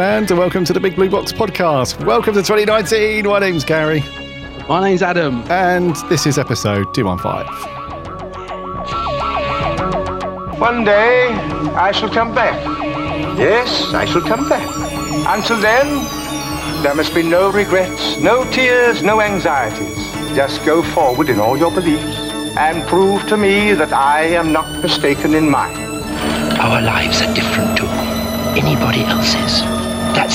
howdy do, Who fans, and welcome to the Big Blue Box podcast. Welcome to 2019. My name's Gary, My name's Adam. and this is episode 215. One day I shall come back. Yes, I shall come back. Until then, there must be no regrets, no tears, no anxieties. Just go forward in all your beliefs and prove to me that I am not mistaken in mine. Our lives are different to anybody else's.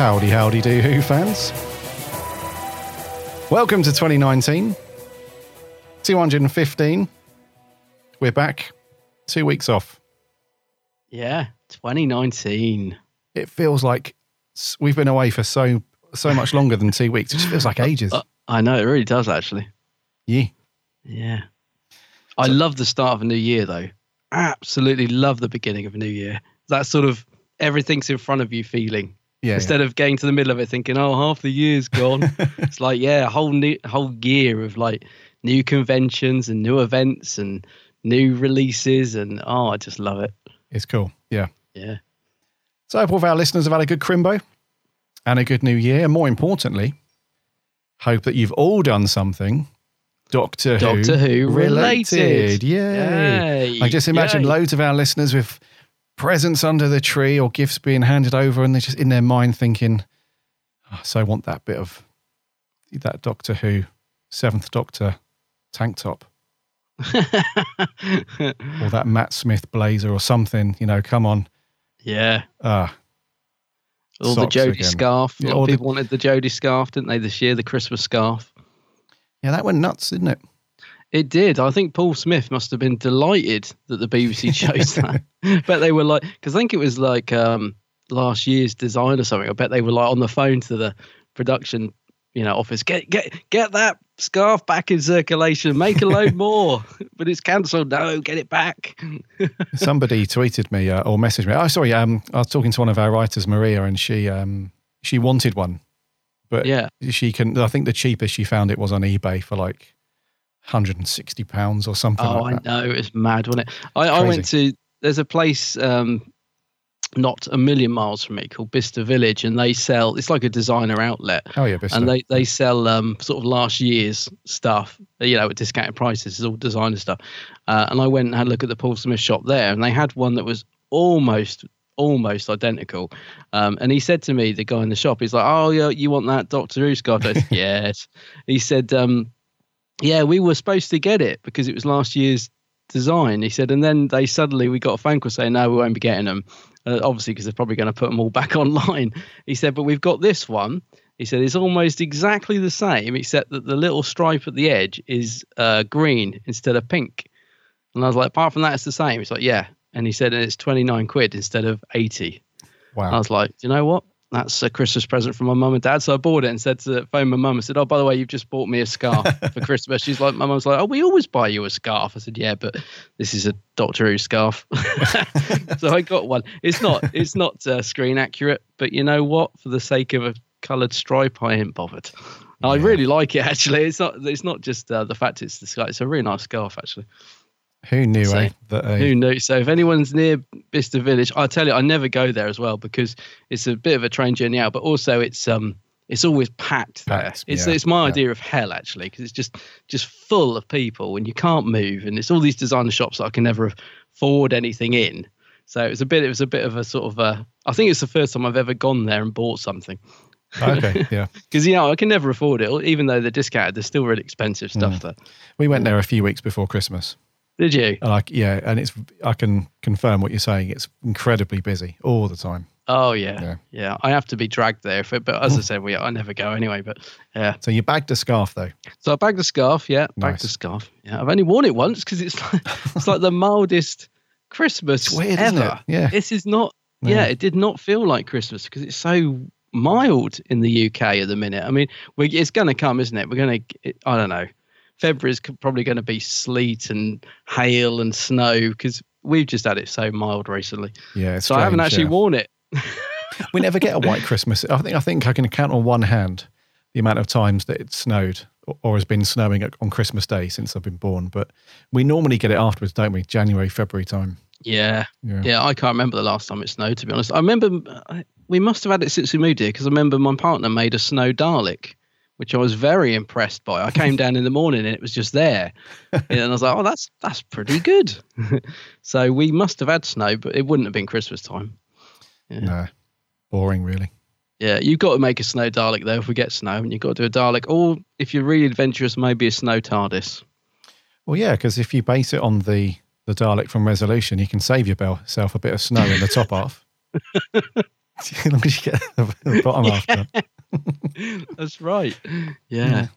Howdy, howdy do, Who fans. Welcome to 2019. 215. We're back. Two weeks off. Yeah, 2019. It feels like we've been away for so so much longer than two weeks. It just feels like ages. Uh, I know, it really does actually. Yeah. Yeah. I love the start of a new year though. Absolutely love the beginning of a new year. That sort of everything's in front of you feeling. Yeah. Instead of getting to the middle of it thinking, oh, half the year's gone. it's like, yeah, a whole new whole year of like new conventions and new events and new releases and oh, I just love it. It's cool. Yeah. Yeah. So I hope all of our listeners have had a good crimbo and a good new year. And more importantly, hope that you've all done something Doctor Who, Doctor Who related. Yay. Yay. I just imagine Yay. loads of our listeners with presents under the tree or gifts being handed over, and they're just in their mind thinking, oh, so I want that bit of that Doctor Who, Seventh Doctor tank top. or that Matt Smith blazer or something, you know, come on. Yeah. Ah, Or the Jodie scarf. A lot of the- people wanted the Jodie scarf, didn't they, this year? The Christmas scarf. Yeah, that went nuts, didn't it? It did. I think Paul Smith must have been delighted that the BBC chose that. but they were like, because I think it was like um, last year's design or something. I bet they were like on the phone to the production, you know, office. Get get get that scarf back in circulation. Make a load more. but it's cancelled. No, get it back. Somebody tweeted me uh, or messaged me. Oh, sorry. Um, I was talking to one of our writers, Maria, and she um she wanted one, but Yeah. she can. I think the cheapest she found it was on eBay for like hundred and sixty pounds or something. Oh, like I know. It's mad, wasn't it? I, I went to, there's a place um, not a million miles from me called Bicester Village, and they sell, it's like a designer outlet. Oh yeah, Bicester. And they, they sell um, sort of last year's stuff, you know, at discounted prices. It's all designer stuff. Uh, and I went and had a look at the Paul Smith shop there, and they had one that was almost almost identical. Um, and he said to me, the guy in the shop, he's like, "Oh, yeah, you want that Doctor Who scarf?" I said, "Yes." He said, um, "Yeah, we were supposed to get it because it was last year's design." He said, and then they suddenly we got a phone call saying, "No, we won't be getting them." Uh, obviously, because they're probably going to put them all back online. He said, "But we've got this one." He said it's almost exactly the same, except that the little stripe at the edge is uh, green instead of pink. And I was like, apart from that, it's the same. He's like, yeah. And he said, and it's 29 quid instead of 80. Wow. I was like, you know what? that's a Christmas present from my mum and dad. So I bought it and said to phone my mum and said, Oh, by the way, you've just bought me a scarf for Christmas. She's like, My mum's like, Oh, we always buy you a scarf. I said, Yeah, but this is a Doctor Who scarf. so I got one. It's not it's not uh, screen accurate, but you know what? For the sake of a coloured stripe, I ain't bothered. I really like it actually. It's not it's not just uh, the fact it's the scarf. It's a really nice scarf actually. Who knew, So, eh? That a, Who knew? So if anyone's near Bicester Village, I tell you, I never go there as well because it's a bit of a train journey out. But also, it's um, it's always packed there. Packed, it's yeah, it's my yeah. idea of hell actually because it's just just full of people and you can't move and it's all these designer shops that I can never afford anything in. So it was a bit. It was a bit of a sort of a. I think it's the first time I've ever gone there and bought something. okay, yeah. Because you know I can never afford it, even though they're discounted. They're still really expensive stuff Mm. there. We went there a few weeks before Christmas. Did you? And like, yeah, and it's I can confirm what you're saying. It's incredibly busy all the time. Oh yeah, Yeah. yeah. I have to be dragged there, for, but as I said, we I never go anyway. But yeah, So you bagged a scarf though. so I bagged the scarf. Yeah, bagged the Nice. scarf. Yeah, I've only worn it once because it's like it's like the mildest Christmas It's weird, ever. isn't it? Yeah. this is not. Yeah. Yeah. it did not feel like Christmas because it's so mild in the UK at the minute. I mean, we, it's going to come, isn't it? We're going to. I don't know. February is probably going to be sleet and hail and snow because we've just had it so mild recently. Yeah, it's so I haven't actually yeah. worn it. We never get a white Christmas. I think I think I can count on one hand the amount of times that it snowed or, or has been snowing on Christmas Day since I've been born. But we normally get it afterwards, don't we? January, February time. Yeah. Yeah. yeah, I can't remember the last time it snowed. To be honest, I remember uh, we must have had it since we moved here because I remember my partner made a snow Dalek, which I was very impressed by. I came down in the morning and it was just there, and I was like, "Oh, that's that's pretty good." so we must have had snow, but it wouldn't have been Christmas time. Yeah. No, boring, really. Yeah, you've got to make a snow Dalek though. If we get snow, and you've got to do a Dalek, or if you're really adventurous, maybe a snow TARDIS. Well, yeah, because if you base it on the the Dalek from Resolution, you can save yourself a bit of snow in the top half. as long as you get the, the bottom half done. That's right. Yeah.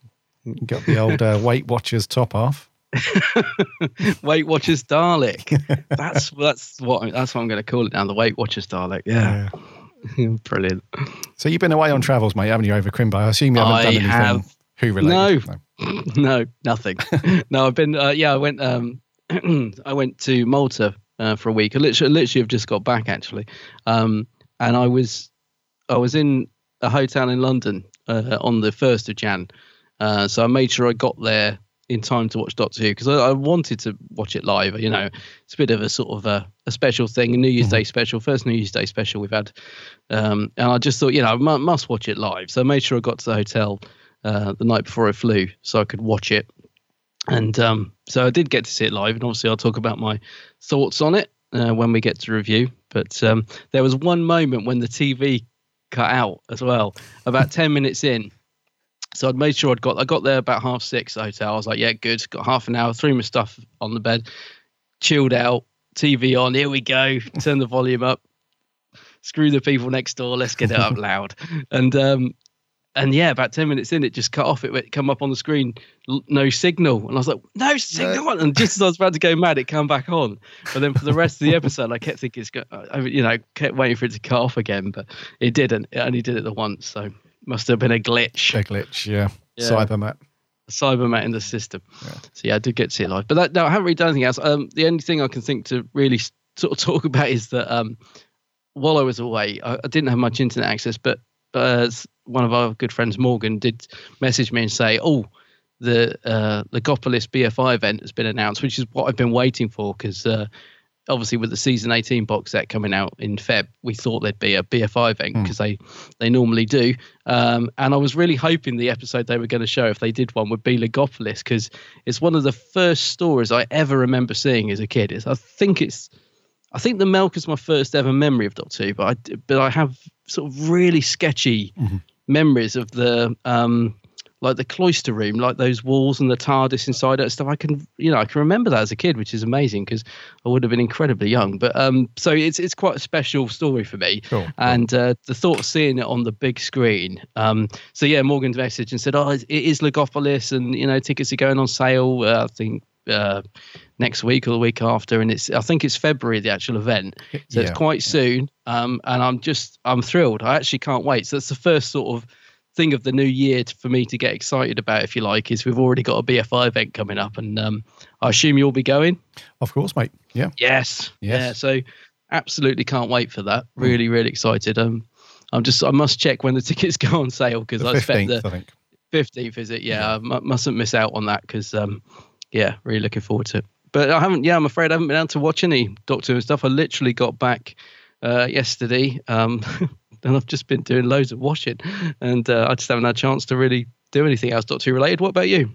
You got the old uh, Weight Watchers top off. Weight Watchers Dalek. That's that's what that's what I'm going to call it now. The Weight Watchers Dalek. Yeah. Brilliant. So you've been away on travels, mate, haven't you, over Crimbo? I assume you haven't I done anything have. who related. No. no, nothing. no, I've been. Uh, yeah, I went. Um, I went to Malta uh, for a week. I literally, literally have just got back actually, um, and I was, I was in a hotel in London uh, on the first of Jan. Uh, so I made sure I got there in time to watch Doctor Who because I, I wanted to watch it live. You know, it's a bit of a sort of a, a special thing, a New Year's Day special, first New Year's Day special we've had, um, and I just thought, you know, I must watch it live. So I made sure I got to the hotel uh, the night before I flew so I could watch it. And um, so I did get to see it live, and obviously I'll talk about my thoughts on it uh, when we get to review. But um, there was one moment when the TV cut out as well, about ten minutes in. So I'd made sure I'd got I got there about half six at the hotel. I was like, yeah, good. Got half an hour, threw my stuff on the bed, chilled out, TV on. Here we go. Turn the volume up. Screw the people next door. Let's get it up loud. And um, and yeah, about ten minutes in, it just cut off. It went, come up on the screen, l- no signal, and I was like, no signal. And just as I was about to go mad, it came back on. But then for the rest of the episode, I kept thinking, it's go- I, you know, kept waiting for it to cut off again, but it didn't. It only did it the once, so must have been a glitch. A glitch, yeah. Yeah. Cybermat. Cybermat in the system. Yeah. So yeah, I did get to see it live, but that, no, I haven't really done anything else. Um, the only thing I can think to really sort of talk about is that um, while I was away, I, I didn't have much internet access, but uh, one of our good friends, Morgan, did message me and say, "Oh, the uh, the Logopolis BFI event has been announced, which is what I've been waiting for because." Uh, Obviously, with the season 18 box set coming out in Feb, we thought there'd be a BFI event because they they normally do. Um, and I was really hoping the episode they were going to show, if they did one, would be Logopolis because it's one of the first stories I ever remember seeing as a kid. It's, I think it's, I think the Milk is my first ever memory of Doctor Who, but I but I have sort of really sketchy memories of the um like the cloister room, like those walls and the TARDIS inside it and stuff. I can, you know, I can remember that as a kid, which is amazing because I would have been incredibly young. But um, so it's it's quite a special story for me. Cool, And uh, the thought of seeing it on the big screen. Um, so yeah, Morgan's message and said, "Oh, it is Logopolis, and you know, tickets are going on sale. Uh, I think uh, next week or the week after, and it's I think it's February the actual event, so Yeah. it's quite soon. Um, and I'm just I'm thrilled. I actually can't wait. So that's the first sort of thing of the new year to, for me to get excited about, if you like, is we've already got a BFI event coming up, and um, I assume you'll be going. Of course, mate. Yeah. Yes. Yes. Yeah. So absolutely can't wait for that. Really, really excited. Um, I'm just I must check when the tickets go on sale because I expect the fifteenth is it? Yeah, I mu- mustn't miss out on that because um, yeah, really looking forward to it. But I haven't. Yeah, I'm afraid I haven't been able to watch any Doctor Who stuff. I literally got back uh, yesterday, um, and I've just been doing loads of washing, and uh, I just haven't had a chance to really do anything else Doctor Who related. What about you?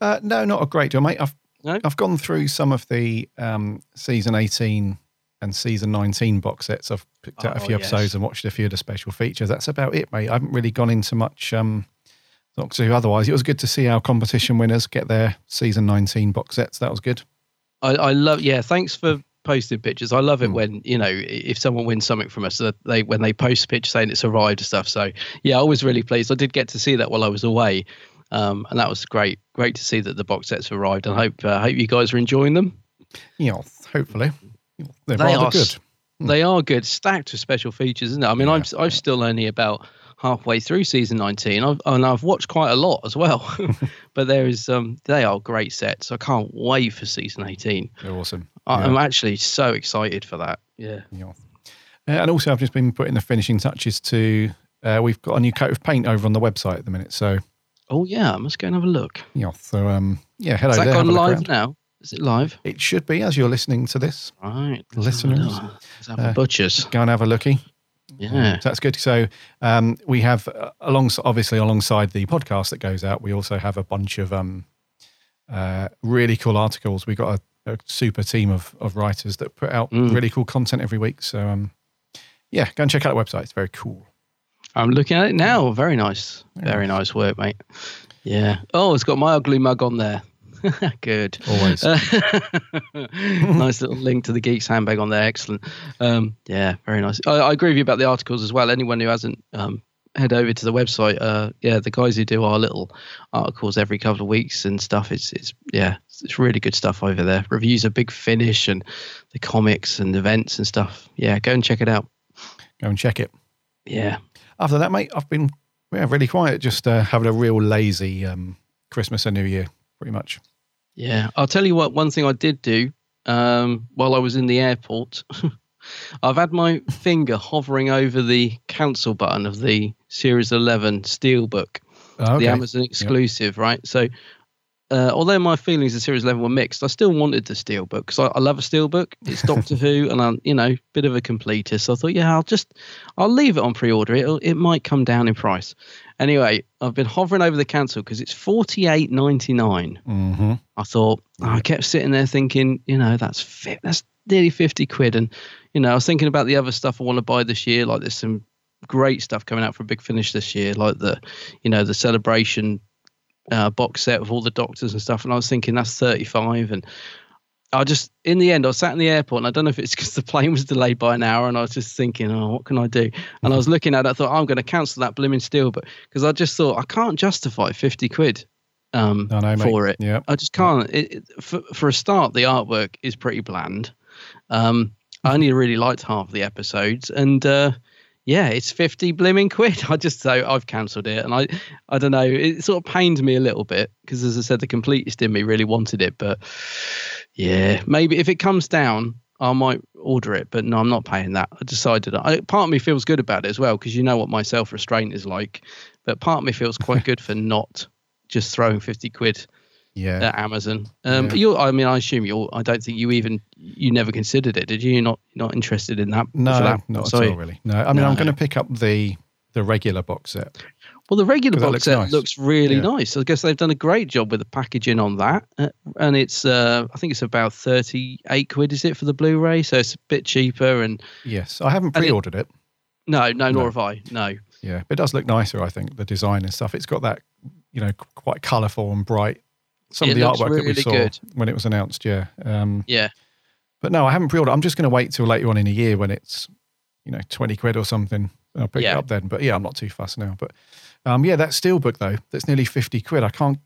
Uh, no, not a great deal, mate. I've I've gone through some of the um, season eighteen and season nineteen box sets. I've picked out a Oh, few yes. episodes and watched a few of the special features. That's about it, mate. I haven't really gone into much um, Doctor Who. Otherwise, it was good to see our competition winners get their season nineteen box sets. That was good. I, I love yeah thanks for posting pictures i love it Hmm. when you know if someone wins something from us that they when they post a picture saying it's arrived and stuff so yeah i was really pleased i did get to see that while i was away um, and that was great great to see that the box sets arrived and i hope uh, hope you guys are enjoying them Yeah, hopefully they're they rather are good. s- they are good stacked with special features isn't it i mean i'm i'm still only about halfway through season 19 I've, and i've watched quite a lot as well but there is um they are great sets i can't wait for season 18 They're awesome. I- Yeah. i'm actually so excited for that yeah Yeah. Uh, and also, I've just been putting the finishing touches to. Uh, we've got a new coat of paint over on the website at the minute, so Oh yeah, I must go and have a look. yeah. So um, yeah, hello Is over that there. gone live around. now? Is it live? It should be as you're listening to this, Right, listeners. Let's have a butchers. Go and have a looky. Yeah. So that's good. So um, we have uh, alongside, obviously, alongside the podcast that goes out, we also have a bunch of um, uh, really cool articles. We've got a, a super team of, of writers that put out Mm. really cool content every week. So um, yeah, go and check out the website. It's very cool. I'm looking at it now. Very nice. Very nice work, mate. Yeah. Oh, it's got my ugly mug on there. Good. Always. Uh, nice little link to the Geeks handbag on there. Excellent. Um, yeah, very nice. I, I agree with you about the articles as well. Anyone who hasn't um, head over to the website, uh, yeah, the guys who do our little articles every couple of weeks and stuff, it's it's yeah, it's really good stuff over there. Reviews of Big Finish and the comics and events and stuff. Yeah, go and check it out. Go and check it. Yeah. After that, mate, I've been yeah, really quiet, just uh, having a real lazy um, Christmas and New Year, pretty much. Yeah, I'll tell you what. One thing I did do um, while I was in the airport, I've had my finger hovering over the cancel button of the Series 11 Steelbook, Oh, okay. the Amazon Yep. exclusive, right? So, uh, although my feelings of Series 11 were mixed, I still wanted the Steelbook because I, I love a Steelbook. It's Doctor Who, and I'm, you know, a bit of a completist. So I thought, yeah, I'll just, I'll leave it on pre-order. It it might come down in price. Anyway, I've been hovering over the cancel because it's forty eight ninety nine. Mm-hmm. I thought I kept sitting there thinking, you know, that's fi- that's nearly fifty quid, and you know, I was thinking about the other stuff I want to buy this year. Like there's some great stuff coming out for Big Finish this year, like the, you know, the celebration uh, box set with all the doctors and stuff. And I was thinking that's thirty five, and I just in the end I was sat in the airport, and I don't know if it's because the plane was delayed by an hour, and I was just thinking, oh, what can I do? And I was looking at it, I thought I'm going to cancel that blooming steel, but because I just thought I can't justify fifty quid um, know, mate. for it. Yeah. I just can't. It, it, for, for a start, the artwork is pretty bland. Um, I only really liked half the episodes, and uh, yeah, it's fifty blimmin' quid. I just so I've cancelled it, and I I don't know. It sort of pained me a little bit because, as I said, the completist in me really wanted it, but yeah, maybe if it comes down. I might order it, but no, I'm not paying that. I decided. I, part of me feels good about it as well because you know what my self restraint is like. But part of me feels quite good for not just throwing fifty quid Yeah. at Amazon. Um, Yeah. you, I mean, I assume you. I don't think you even you never considered it, did you? You're not not interested in that. No, that? not Sorry. at all, really. No, I mean, I'm going to pick up the the regular box set. Well, the regular box looks set nice. looks really Yeah. nice. I guess they've done a great job with the packaging on that, uh, and it's uh, I think it's about thirty eight quid, is it for the Blu-ray? So it's a bit cheaper. And Yes, I haven't pre-ordered it. no, no, nor No. have I. No. Yeah, but it does look nicer. I think the design and stuff. It's got that, you know, quite colourful and bright. Some It of the artwork that we saw good. when it was announced. Yeah. Um, Yeah. but no, I haven't pre-ordered. I'm just going to wait till later on in a year when it's, you know, twenty quid or something. I'll pick Yeah. it up then. But yeah, I'm not too fussed now. But um, yeah, that steelbook though, that's nearly fifty quid. I can't.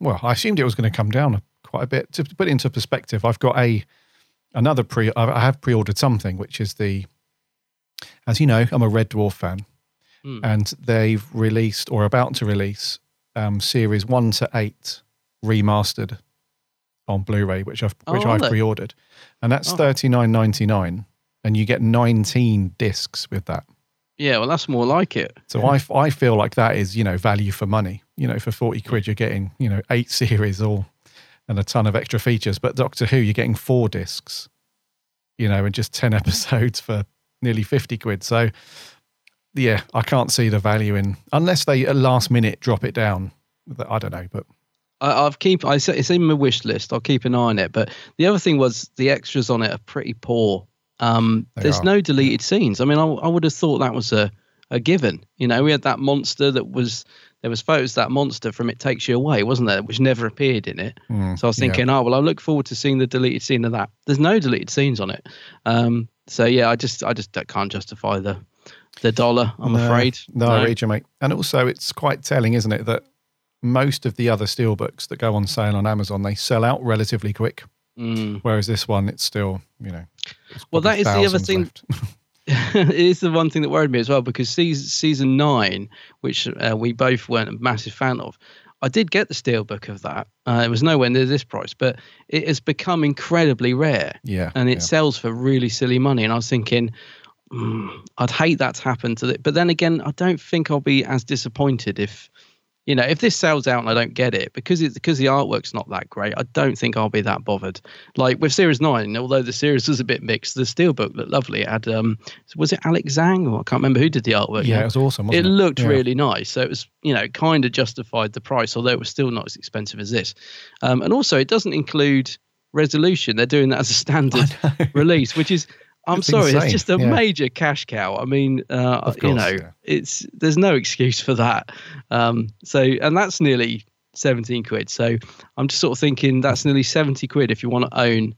Well, I assumed it was going to come down quite a bit. To put it into perspective, I've got a another pre. I have pre-ordered something, which is the, as you know, I'm a Red Dwarf fan, Hmm. and they've released or about to release um, series one to eight remastered on Blu-ray, which I've Oh, which are I've pre-ordered, and that's Oh. thirty nine ninety nine, and you get nineteen discs with that. Yeah, well, that's more like it. So I, I feel like that is, you know, value for money. You know, for 40 quid, you're getting, you know, eight series all and a ton of extra features. But Doctor Who, you're getting four discs, you know, and just 10 episodes for nearly 50 quid. So, yeah, I can't see the value in, unless they at last minute drop it down. I don't know, but I, I've keep. I it's in my wish list. I'll keep an eye on it. But the other thing was the extras on it are pretty poor. Um, there's are. no deleted scenes. I mean, I, I would have thought that was a, a given. You know, we had that monster that was there was photos of that monster from It Takes You Away, wasn't there? Which never appeared in it. Mm, so I was yeah. thinking, oh well, I look forward to seeing the deleted scene of that. There's no deleted scenes on it. Um, so yeah, I just I just can't justify the the dollar. I'm No, afraid. No, I read you, mate. And also, it's quite telling, isn't it, that most of the other steelbooks that go on sale on Amazon they sell out relatively quick. Mm. Whereas this one, it's still, you know. Well, that is the other thing. it is the one thing that worried me as well because season season nine, which uh, we both weren't a massive fan of, I did get the steelbook of that. Uh, it was nowhere near this price, but it has become incredibly rare. Yeah, and it yeah. sells for really silly money. And I was thinking, mm, I'd hate that to happen to it. But then again, I don't think I'll be as disappointed if. You know, if this sells out and I don't get it because it's because the artwork's not that great, I don't think I'll be that bothered. Like with Series Nine, although the series was a bit mixed, the steelbook looked lovely. It had um, was it Alex Zhang or I can't remember who did the artwork. Yeah, now. it was awesome, it it? looked Yeah. really nice. So it was, you know, kind of justified the price, although it was still not as expensive as this. Um, and also, it doesn't include resolution. They're doing that as a standard release, which is, I'm It's sorry, insane, it's just a yeah. major cash cow. I mean, uh, Of you know, yeah. it's there's no excuse for that. Um, so, and that's nearly 17 quid. So I'm just sort of thinking that's nearly 70 quid if you want to own.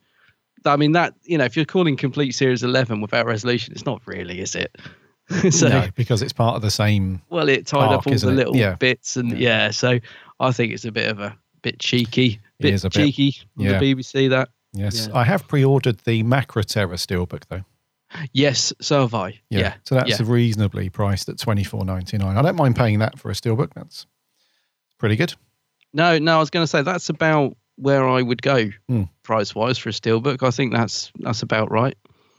I mean, that, you know, if you're calling complete series 11 without resolution, it's not really, is it? so, no, because it's part of the same. well, it tied arc, up all the it? little Yeah. bits, and yeah. so I think it's a bit of a bit cheeky, bit bit. cheeky Yeah. the BBC. That Yes, Yeah. I have pre-ordered the Macra Terror steelbook though. yes, so have I. Yeah, so that's yeah. reasonably priced at twenty four ninety nine. I don't mind paying that for a steelbook. That's pretty good. no, no. I was going to say that's about where I would go Hmm. price wise for a steelbook. I think that's that's about right.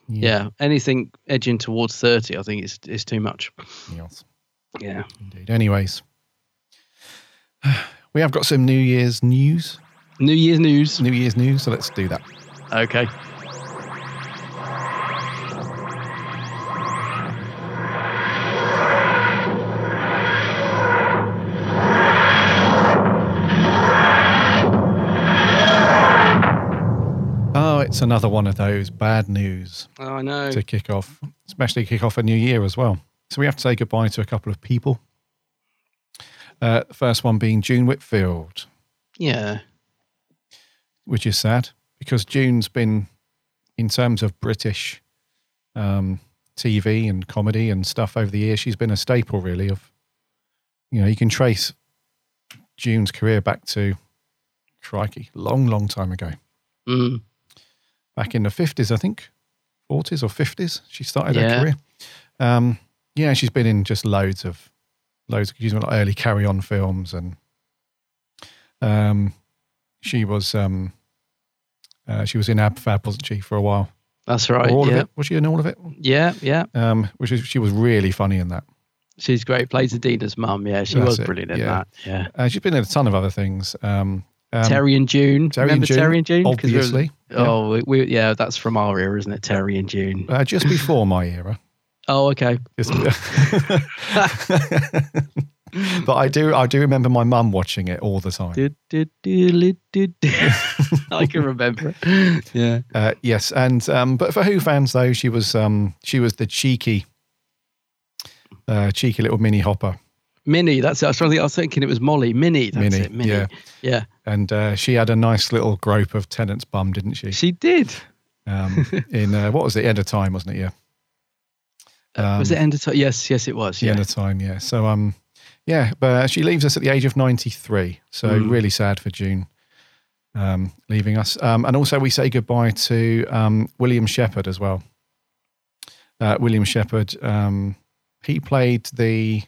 Yeah. anything edging towards thirty, I think is is too much. Yes. Yeah, Indeed. Anyways, we have got some New Year's news. New Year's news. New Year's news. So let's do that. Okay. Oh, it's another one of those bad news Oh, I know. to kick off, especially kick off a new year as well. So we have to say goodbye to a couple of people. Uh, first one being June Whitfield, Yeah. Which is sad because June's been, in terms of British um, TV and comedy and stuff over the years, she's been a staple really of, you know, you can trace June's career back to, crikey, long, long time ago. Mm. back in the 50s, I think, 40s or 50s. She started Yeah. her career. Um, yeah, she's been in just loads of, loads of, she's been like early carry on films and um, she was, um, uh, she was in Ab Fab, wasn't she, for a while? That's right. Or all yeah. of it? Was she in all of it? Yeah, yeah. Um, which is, she was really funny in that. She's great. Plays Edina's mum. Yeah, she That's was it, brilliant in yeah. that. Yeah. Uh, she's been in a ton of other things. Um, um, Terry and June. Terry and June, Terry and June? 'Cause we were- obviously, yeah. Oh, we, we, yeah, that's from our era, isn't it? Terry and June. uh, just before my era. Oh, okay. Just- but I do, I do remember my mum watching it all the time. I can remember it. Yeah. Uh, yes, and um, but for Who fans though, she was um, she was the cheeky, uh, cheeky little Minnie Hooper, Minnie. That's it. I was trying to think. I was thinking it was Molly. Minnie. That's Minnie, it. Minnie. yeah. Yeah. and uh, she had a nice little grope of Tennant's bum, didn't she? She did. Um, in uh, what was it? End of time, wasn't it? Yeah. Um, was it end of time? Yes, yes, it was. the Yeah. end of time? Yeah. So um, yeah, but she leaves us at the age of ninety three. So Mm. really sad for June. um, leaving us. Um, and also, we say goodbye to um, William Sheppard as well. Uh, William Sheppard, um, he played the.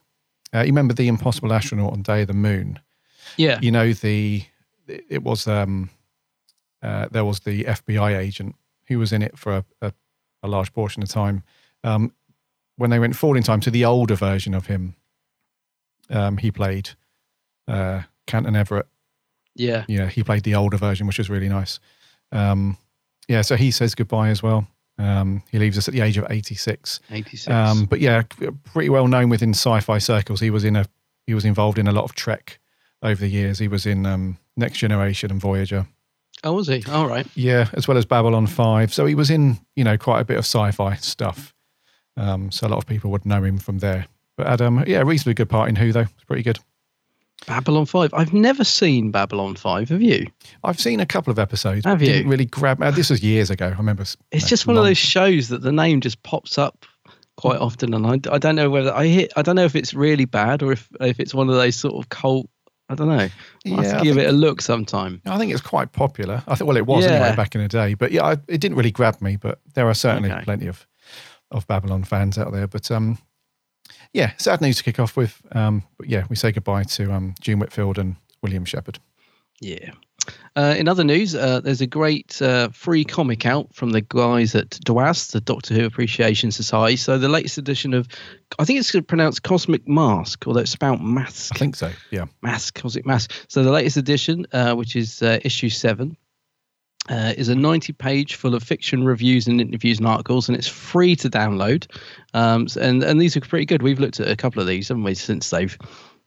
Uh, you remember the Impossible Astronaut on Day of the Moon? Yeah. You know the. It was um, uh, there was the FBI agent who was in it for a, a, a large portion of time. Um, when they went forward in time to the older version of him, um, he played uh, Canton Everett. Yeah. Yeah, he played the older version, which was really nice. Um, yeah, so he says goodbye as well. Um, he leaves us at the age of 86. 86. Um, but yeah, pretty well known within sci-fi circles. He was in a he was involved in a lot of Trek over the years. He was in um, Next Generation and Voyager. Oh, was he? All right. Yeah, as well as Babylon 5. So he was in, you know, quite a bit of sci-fi stuff. Um, so a lot of people would know him from there. But had, um, yeah, reasonably good part in Who, though. It's pretty good. Babylon 5. I've never seen Babylon 5. Have you? I've seen a couple of episodes. Have you? Didn't really grab. Uh, this was years ago. I remember. It's just one of those shows that the name just pops up quite often, and I, I don't know whether I hit. I don't know if it's really bad or if if it's one of those sort of cult. I don't know. I'll Yeah, give think- it a look sometime. I think it's quite popular. I think well, it was Yeah. anyway back in the day. But yeah, I, it didn't really grab me. But there are certainly Okay. plenty of of Babylon fans out there. But um, yeah, sad news to kick off with. Um, but yeah, we say goodbye to um, June Whitfield and William Sheppard. Yeah. Uh, in other news, uh, there's a great uh, free comic out from the guys at DWAS, the Doctor Who Appreciation Society. So the latest edition of, I think it's pronounced Cosmic Masque, although it's about mask. I think so. Yeah. Mask, Cosmic Masque. So the latest edition, uh, which is uh, issue seven, uh, is a 90 page full of fiction reviews and interviews and articles, and it's free to download. Um, and and these are pretty good. We've looked at a couple of these, haven't we, since they've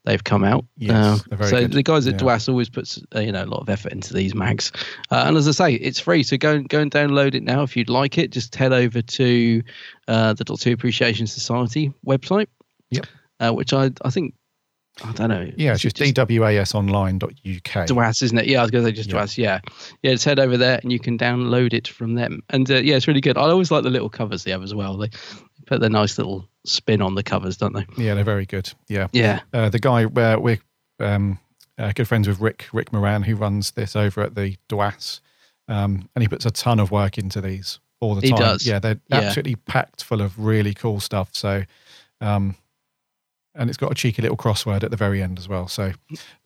they've come out. Yes, Uh, very so good. the guys at Yeah. DWAS always puts uh, you know a lot of effort into these mags. Uh, and as I say, it's free, so go and go and download it now if you'd like it. Just head over to uh, the Doctor Who Appreciation Society website. Yep. Uh, which I I think I don't know. Yeah, it's just dwasonline.uk. DWAS, isn't it? Yeah, I was going to say just Yeah. DWAS. Yeah, yeah. Just head over there and you can download it from them. And uh, yeah, it's really good. I always like the little covers they have as well. They put their nice little spin on the covers, don't they? Yeah, they're very good. Yeah. Yeah. Uh, the guy where we're um, uh, good friends with Rick Rick Moran, who runs this over at the DWAS, um, and he puts a ton of work into these all the He time. does. Yeah, they're Yeah. absolutely packed full of really cool stuff. So, um, and it's got a cheeky little crossword at the very end as well. So,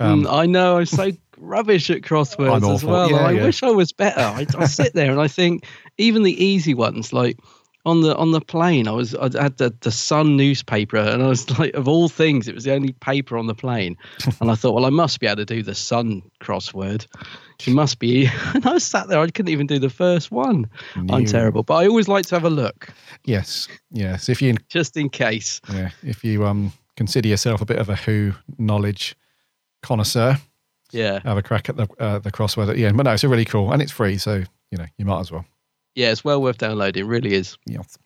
um, Mm, I know I'm so rubbish at crosswords as well. Yeah, I yeah. wish I was better. I, I sit there and I think even the easy ones, like on the on the plane, I was I had the the Sun newspaper, and I was like, of all things, it was the only paper on the plane, and I thought, well, I must be able to do the Sun crossword. It must be. And I was sat there, I couldn't even do the first one. I'm terrible, but I always like to have a look yes, yes. If you just in case. yeah, if you um consider yourself a bit of a Who knowledge connoisseur, Yeah, have a crack at the uh, the crossword at the end. But no, it's really cool and it's free, so you know you might as well. yeah, it's well worth downloading. It really is. Yes.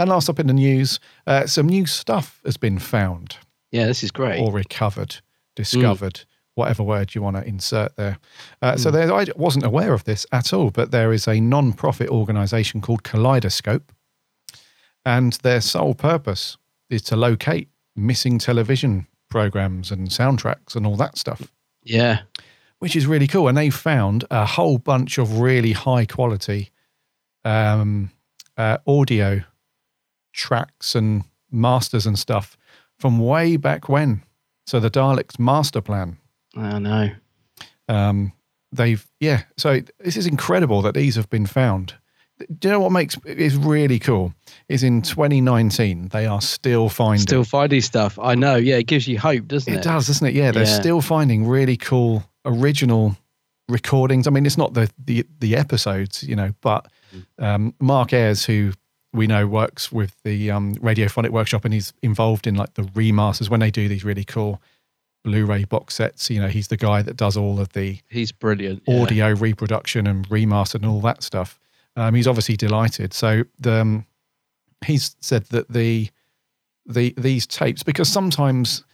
And last up in the news, uh, some new stuff has been found Yeah, this is great. or recovered, discovered, whatever word you want to insert there. Uh, So Mm. there, I wasn't aware of this at all, but there is a non-profit organisation called Kaleidoscope, and their sole purpose is to locate missing television programs and soundtracks and all that stuff, Yeah, which is really cool. And they found a whole bunch of really high quality um, uh, audio tracks and masters and stuff from way back when. So the Daleks master plan. I know. Um, they've yeah. So this is incredible that these have been found. Do you know what makes is really cool? Is in 2019 they are still finding. Still finding stuff. I know. Yeah, it gives you hope, doesn't it? it does, doesn't it? Yeah, they're Yeah. still finding really cool original recordings. I mean, it's not the the the episodes, you know, but um, Mark Ayres, who we know works with the um, Radiophonic Workshop, and he's involved in like the remasters when they do these really cool Blu-ray box sets. You know, he's the guy that does all of the He's brilliant. yeah. audio reproduction and remaster and all that stuff. Um, he's obviously delighted. So the, um, he's said that the the these tapes because sometimes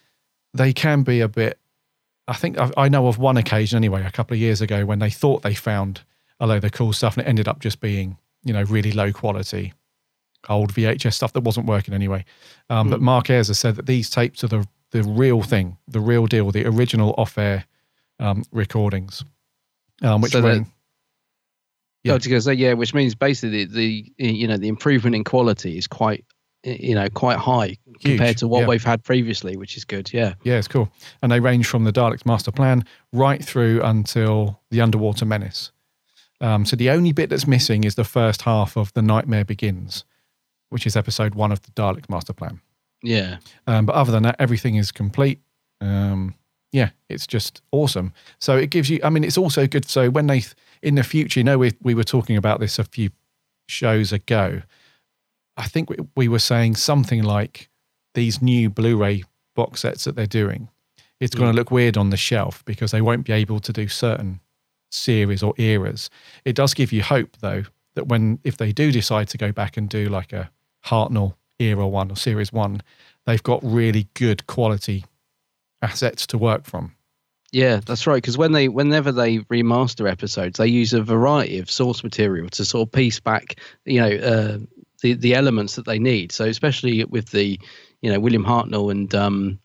they can be a bit. I think I, I know of one occasion anyway, a couple of years ago, when they thought they found a load of cool stuff and it ended up just being you know really low quality old VHS stuff that wasn't working anyway. Um, But Hmm. Mark Ayres has said that these tapes are the the real thing, the real deal, the original off-air um, recordings. um, which So when, that- I was going to say yeah, which means basically the, the you know the improvement in quality is quite you know quite high compared to what yeah. we've had previously, which is good. Yeah. Yeah, it's cool. And they range from the Daleks master plan right through until the underwater menace. Um, so the only bit that's missing is the first half of The Nightmare Begins, which is episode one of the Dalek master plan. Yeah. Um, but other than that, everything is complete. Um, yeah, it's just awesome. So it gives you, I mean, it's also good. So when they, in the future, you know, we, we were talking about this a few shows ago. I think we, we were saying something like these new Blu ray box sets that they're doing, it's going to mm. look weird on the shelf because they won't be able to do certain series or eras. It does give you hope, though, that when, if they do decide to go back and do like a Hartnell era one or series one, they've got really good quality assets to work from. Yeah, that's right. Because when they, whenever they remaster episodes, they use a variety of source material to sort of piece back, you know, uh, the the elements that they need. So especially with the, you know, William Hartnell and um,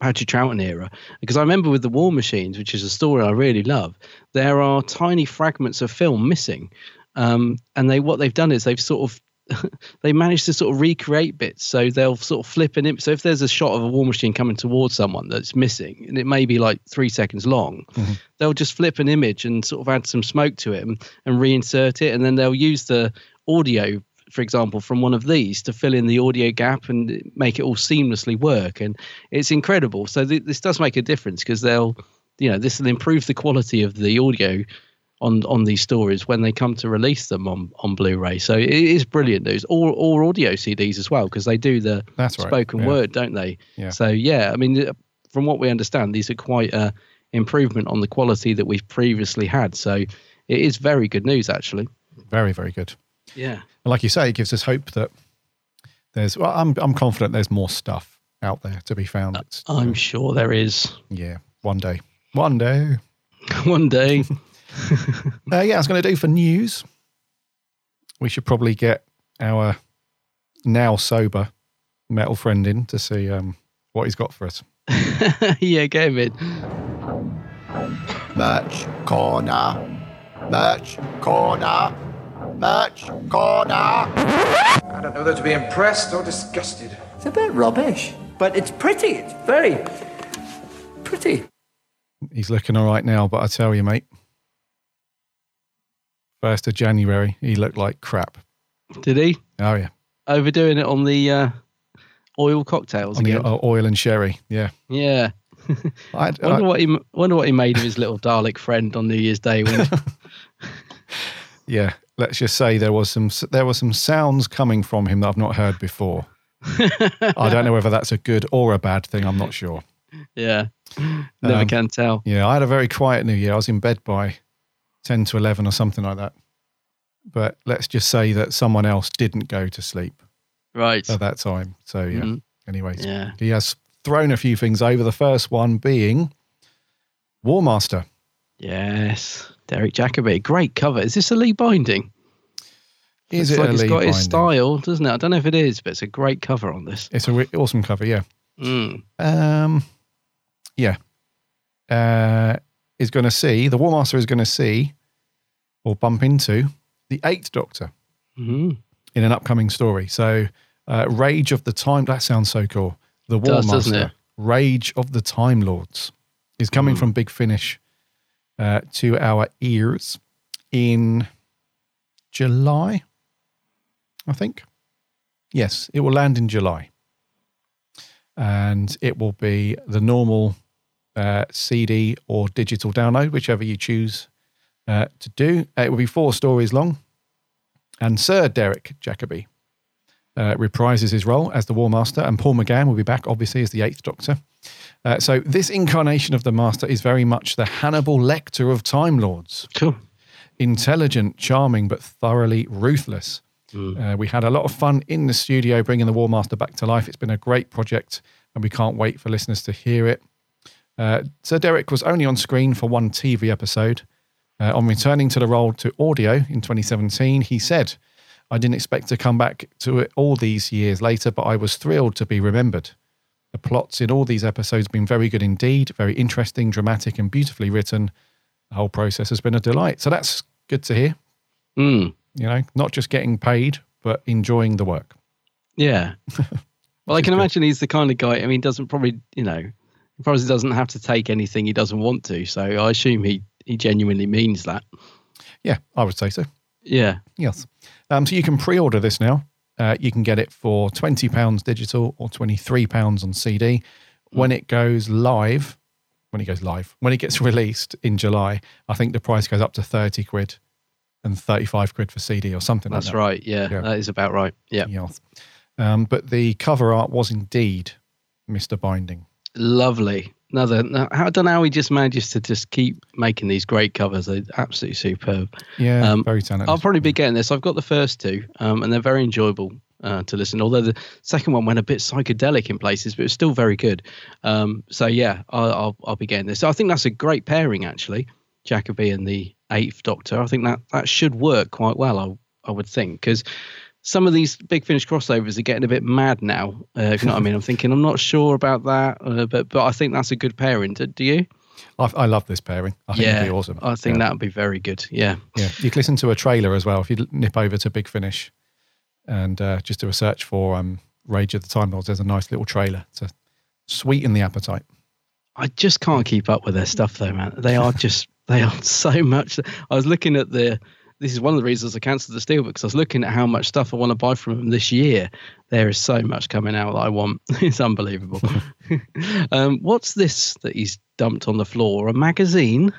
Patrick Troughton era, because I remember with the War Machines, which is a story I really love, there are tiny fragments of film missing, um, and they what they've done is they've sort of they manage to sort of recreate bits. So they'll sort of flip an image. So if there's a shot of a war machine coming towards someone that's missing, and it may be like three seconds long, mm-hmm. they'll just flip an image and sort of add some smoke to it and, and reinsert it. And then they'll use the audio, for example, from one of these to fill in the audio gap and make it all seamlessly work. And it's incredible. So th- this does make a difference because they'll, you know, this will improve the quality of the audio on on these stories when they come to release them on on Blu-ray. So it is brilliant news. Or or audio CDs as well because they do the That's right, spoken yeah. word, don't they? Yeah. So yeah, I mean, uh, from what we understand, these are quite a improvement on the quality that we've previously had. So it is very good news, actually. Very, very good. Yeah. And like you say, it gives us hope that there's, well, I'm, I'm confident there's more stuff out there to be found. It's, I'm sure there is. yeah, one day. One day. One day. Uh, yeah, I was going to do for news. We should probably get our now sober metal friend in to see um, what he's got for us. yeah, get him in. Merch corner. Merch corner. Merch corner. I don't know whether to be impressed or disgusted. It's a bit rubbish, but it's pretty. It's very pretty. He's looking all right now, but I tell you, mate, first of January, he looked like crap. Did he? Oh yeah, Overdoing it on the uh, oil cocktails on the uh, oil and sherry. Yeah, Yeah. I, wonder what he wonder what he made of his little Dalek friend on New Year's Day. When yeah. Let's just say there was some there were some sounds coming from him that I've not heard before. I don't know whether that's a good or a bad thing. I'm not sure. yeah, never Um, can tell. Yeah, I had a very quiet New Year. I was in bed by 10 to 11 or something like that. But let's just say that someone else didn't go to sleep Right. at that time. So, yeah. Mhm. Anyways, Yeah. he has thrown a few things over. The first one being War Master. Yes, Derek Jacobi. Great cover. Is this a Lee Binding? Is Looks it like it's got his style, doesn't it? I don't know if it is, but it's a great cover on this. It's a re- awesome cover, yeah. Mm. Um, yeah. Uh, is going to see, the War Master is going to see or bump into the Eighth Doctor. Mhm. in an upcoming story. So, uh, Rage of the Time, that sounds so cool. The War Does, Master? Rage of the Time Lords, is coming Mm. from Big Finish uh, to our ears in July, I think. Yes, it will land in July. And it will be the normal uh, CD or digital download, whichever you choose uh, to do. Uh, it will be four stories long. And Sir Derek Jacobi uh, reprises his role as the War Master, and Paul McGann will be back, obviously, as the Eighth Doctor. Uh, so this incarnation of the Master is very much the Hannibal Lecter of Time Lords. Cool. Intelligent, charming, but thoroughly ruthless. Uh, we had a lot of fun in the studio bringing the War Master back to life. It's been a great project, and we can't wait for listeners to hear it. Uh, Sir Derek was only on screen for one TV episode. Uh, on returning to the role to audio in 2017, he said, I didn't expect to come back to it all these years later, but I was thrilled to be remembered. The plots in all these episodes have been very good indeed, very interesting, dramatic, and beautifully written. the whole process has been a delight. So that's good to hear. Mm. You know, not just getting paid, but enjoying the work. Yeah. well, I can imagine he's the kind of guy. I mean, doesn't probably, you know, he doesn't have to take anything he doesn't want to. So I assume he he genuinely means that. Yeah, I would say so. Yeah. Yes. Um, so you can pre-order this now. Uh, you can get it for twenty pounds digital or twenty-three pounds on CD. When it goes live, when it goes live, when it gets released in July, I think the price goes up to thirty quid and thirty-five quid for CD or something. That's like that. That's right. Yeah, that is about right. Yeah. Yes. Um, but the cover art was indeed Mr. Binding. Lovely. Another. no, I don't know how he just manages to just keep making these great covers. They're absolutely superb. Yeah, very talented. I'll probably be getting this. I've got the first two, um, and they're very enjoyable uh, to listen. Although the second one went a bit psychedelic in places, but it's still very good. Um, so yeah, I'll, I'll I'll be getting this. So I think that's a great pairing actually, Jacobi and the Eighth Doctor. I think that that should work quite well. I I would think because some of these big finish crossovers are getting a bit mad now. Uh, if you know what I mean, I'm thinking I'm not sure about that, uh, but but I think that's a good pairing. Do, do you? I, I love this pairing. I think yeah, it'd be awesome. I think yeah. that would be very good. Yeah. Yeah, you can listen to a trailer as well. If you nip over to Big Finish and uh, just do a search for um, Rage of the Time Lords, there's a nice little trailer to sweeten the appetite. I just can't keep up with their stuff though, man. They are just they are so much. I was looking at the. This is one of the reasons I cancelled the Steelbook because I was looking at how much stuff I want to buy from them this year. There is so much coming out that I want. It's unbelievable. um, what's this that he's dumped on the floor? A magazine?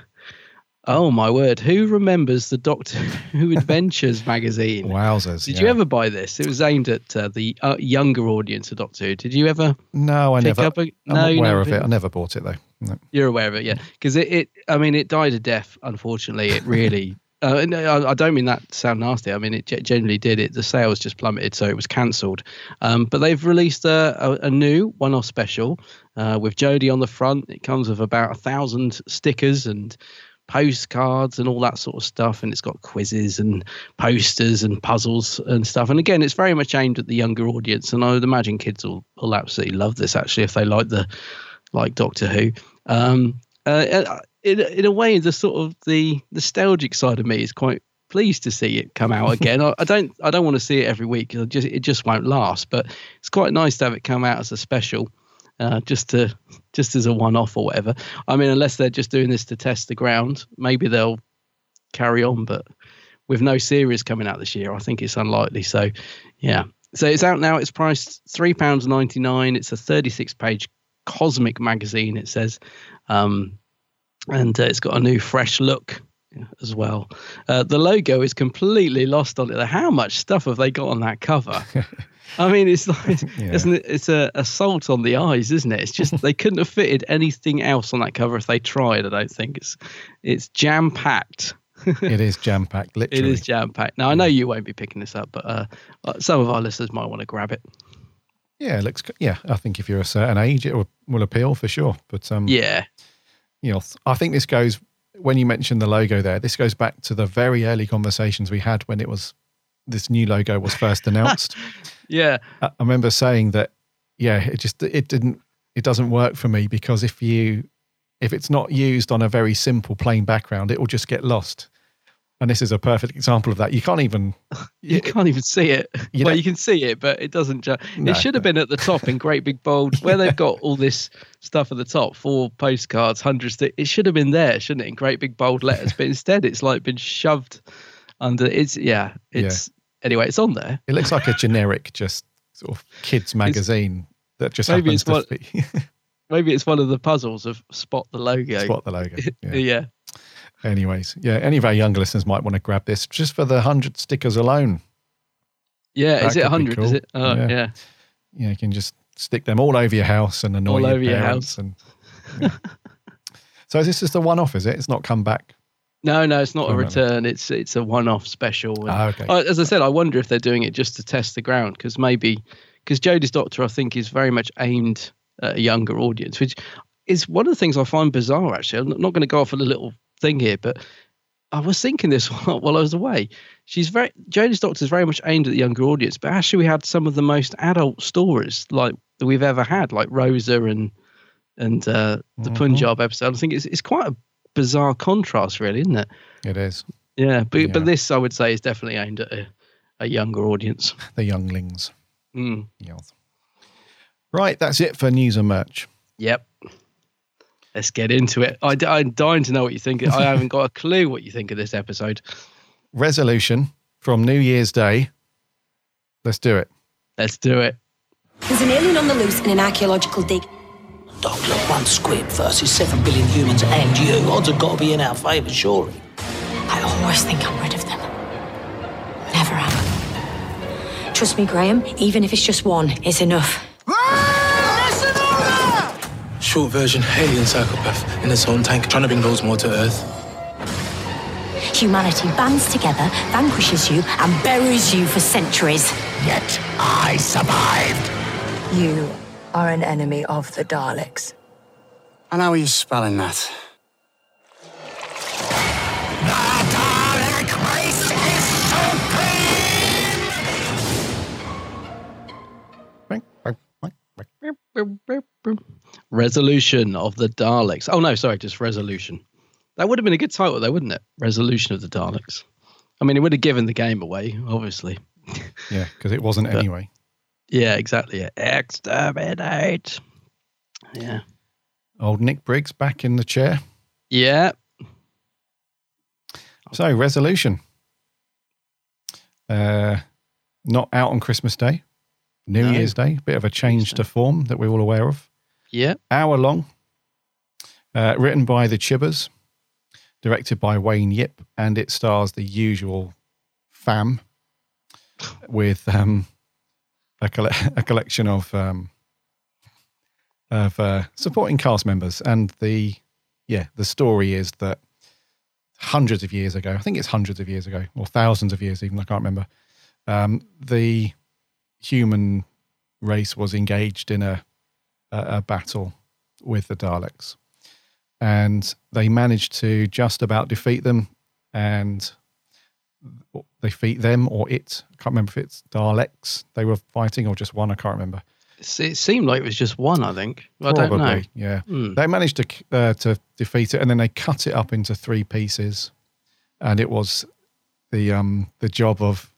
Oh my word! Who remembers the Doctor Who Adventures magazine? Wowzers! Did yeah. you ever buy this? It was aimed at uh, the uh, younger audience of Doctor Who. Did you ever? No, I pick never. up a- I'm no, aware of it. I never bought it though. No. You're aware of it, yeah? Because it, it, I mean, it died a death. Unfortunately, it really. Uh, no, I, I don't mean that to sound nasty. I mean, it ge- generally did. It the sales just plummeted, so it was cancelled. Um, but they've released a, a, a new one-off special uh, with Jodie on the front. It comes with about a thousand stickers and postcards and all that sort of stuff and it's got quizzes and posters and puzzles and stuff and again it's very much aimed at the younger audience and i would imagine kids will, will absolutely love this actually if they like the like doctor who um uh, in, in a way the sort of the nostalgic side of me is quite pleased to see it come out again I, I don't i don't want to see it every week it just it just won't last but it's quite nice to have it come out as a special uh, just to just as a one-off or whatever. I mean, unless they're just doing this to test the ground, maybe they'll carry on. But with no series coming out this year, I think it's unlikely. So, yeah. So it's out now. It's priced three pounds ninety nine. It's a thirty-six page cosmic magazine. It says, um, and uh, it's got a new fresh look as well. Uh, the logo is completely lost on it. How much stuff have they got on that cover? I mean, it's like, isn't it? It's a assault on the eyes, isn't it? It's just they couldn't have fitted anything else on that cover if they tried. I don't think it's it's jam packed. it is jam packed. Literally. it is jam packed. Now I know you won't be picking this up, but uh, uh, some of our listeners might want to grab it. Yeah, it looks. Yeah, I think if you're a certain age, it will, will appeal for sure. But um, Yeah, you know, I think this goes when you mentioned the logo there. This goes back to the very early conversations we had when it was this new logo was first announced. yeah. I I remember saying that, yeah, it just it didn't it doesn't work for me because if you if it's not used on a very simple plain background, it will just get lost. And this is a perfect example of that. You can't even You can't even see it. You well, you can see it, but it doesn't. Ju- No, it should have been at the top in great big bold, where they've got all this stuff at the top, four postcards, hundreds. Th- it should have been there, shouldn't it, in great big bold letters? But instead, it's like been shoved under. It's yeah. It's anyway. It's on there. it looks like a generic just sort of kids magazine that just maybe happens it's to be Maybe it's one of the puzzles of spot the logo. spot the logo. Yeah. yeah. Anyways, yeah, any of our younger listeners might want to grab this just for the hundred stickers alone. Yeah, That is it could be hundred? Is it? Oh, Yeah. yeah. Yeah, you can just stick them all over your house and annoy All your over your house. And, yeah. so is this just a one-off? Is it? It's not come back. No, no, it's not a return. It's it's a one-off special. And, Ah, okay. as I said, I wonder if they're doing it just to test the ground because maybe because Jodie's Doctor, I think, is very much aimed at a younger audience, which is one of the things I find bizarre. Actually, I'm not, not going to go off on a little thing here, but I was thinking this while, I was away. She's very Jodie's Doctor is very much aimed at the younger audience, but actually, we had some of the most adult stories like that we've ever had, like Rosa and and uh, the Mhm. Punjab episode. I think it's it's quite a bizarre contrast, really, isn't it? It is. Yeah, but Yeah. but this I would say is definitely aimed at a, a younger audience. The younglings. Mm. Right, that's it for news and merch. Yep. Let's get into it. I, am dying to know what you think. I haven't got a clue what you think of this episode. Resolution from New Year's Day. Let's do it. Let's do it. There's an alien on the loose in an archaeological dig. Doctor, one squid versus seven billion humans and you. Odds have got to be in our favour, surely. I always think I'm rid of them. Never am. Trust me, Graham, even if it's just one, it's enough. Short version, alien psychopath in its own tank, trying to bring those more to Earth. Humanity bands together, vanquishes you, and buries you for centuries. Yet I survived. You are an enemy of the Daleks. And how are you spelling that? Resolution of the Daleks. Oh no, sorry, just resolution. That would have been a good title, though, wouldn't it? Resolution of the Daleks. I mean, it would have given the game away, obviously. Yeah, because it wasn't But- anyway. Yeah, exactly. Yeah. Exterminate. Yeah. Old Nick Briggs back in the chair. Yeah. So, resolution. Uh, not out on Christmas Day, New No. Year's Day. Bit of a change to form that we're all aware of. Yeah. Hour long. Uh, written by the Chibbers, directed by Wayne Yip, and it stars the usual fam with um, a, colle- a collection of um, of uh, supporting cast members. And the yeah, the story is that hundreds of years ago, I think it's hundreds of years ago, or thousands of years even, I can't remember. Um, the human race was engaged in a, a, a battle with the Daleks, and they managed to just about defeat them and defeat them or it. I can't remember if it's Daleks they were fighting or just one. I can't remember. It seemed like it was just one, I think. I don't know. Yeah. Hmm. They managed to uh, to defeat it, and then they cut it up into three pieces, and it was the um the job of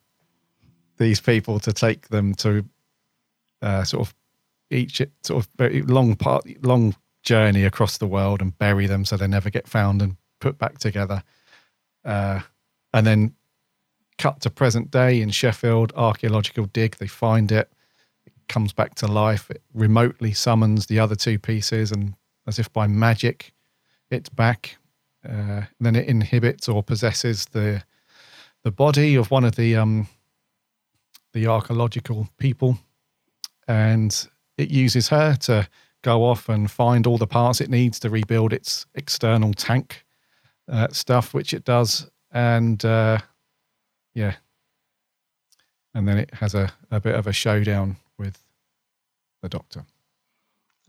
these people to take them to uh, sort of each sort of long part long journey across the world and bury them so they never get found and put back together, uh, and then cut to present day in Sheffield archaeological dig. They find it, it comes back to life. It remotely summons the other two pieces, and as if by magic, it's back. Uh, then it inhibits or possesses the the body of one of the um, the archaeological people, and it uses her to go off and find all the parts it needs to rebuild its external tank uh, stuff, which it does, and uh, yeah, and then it has a, a bit of a showdown with the Doctor.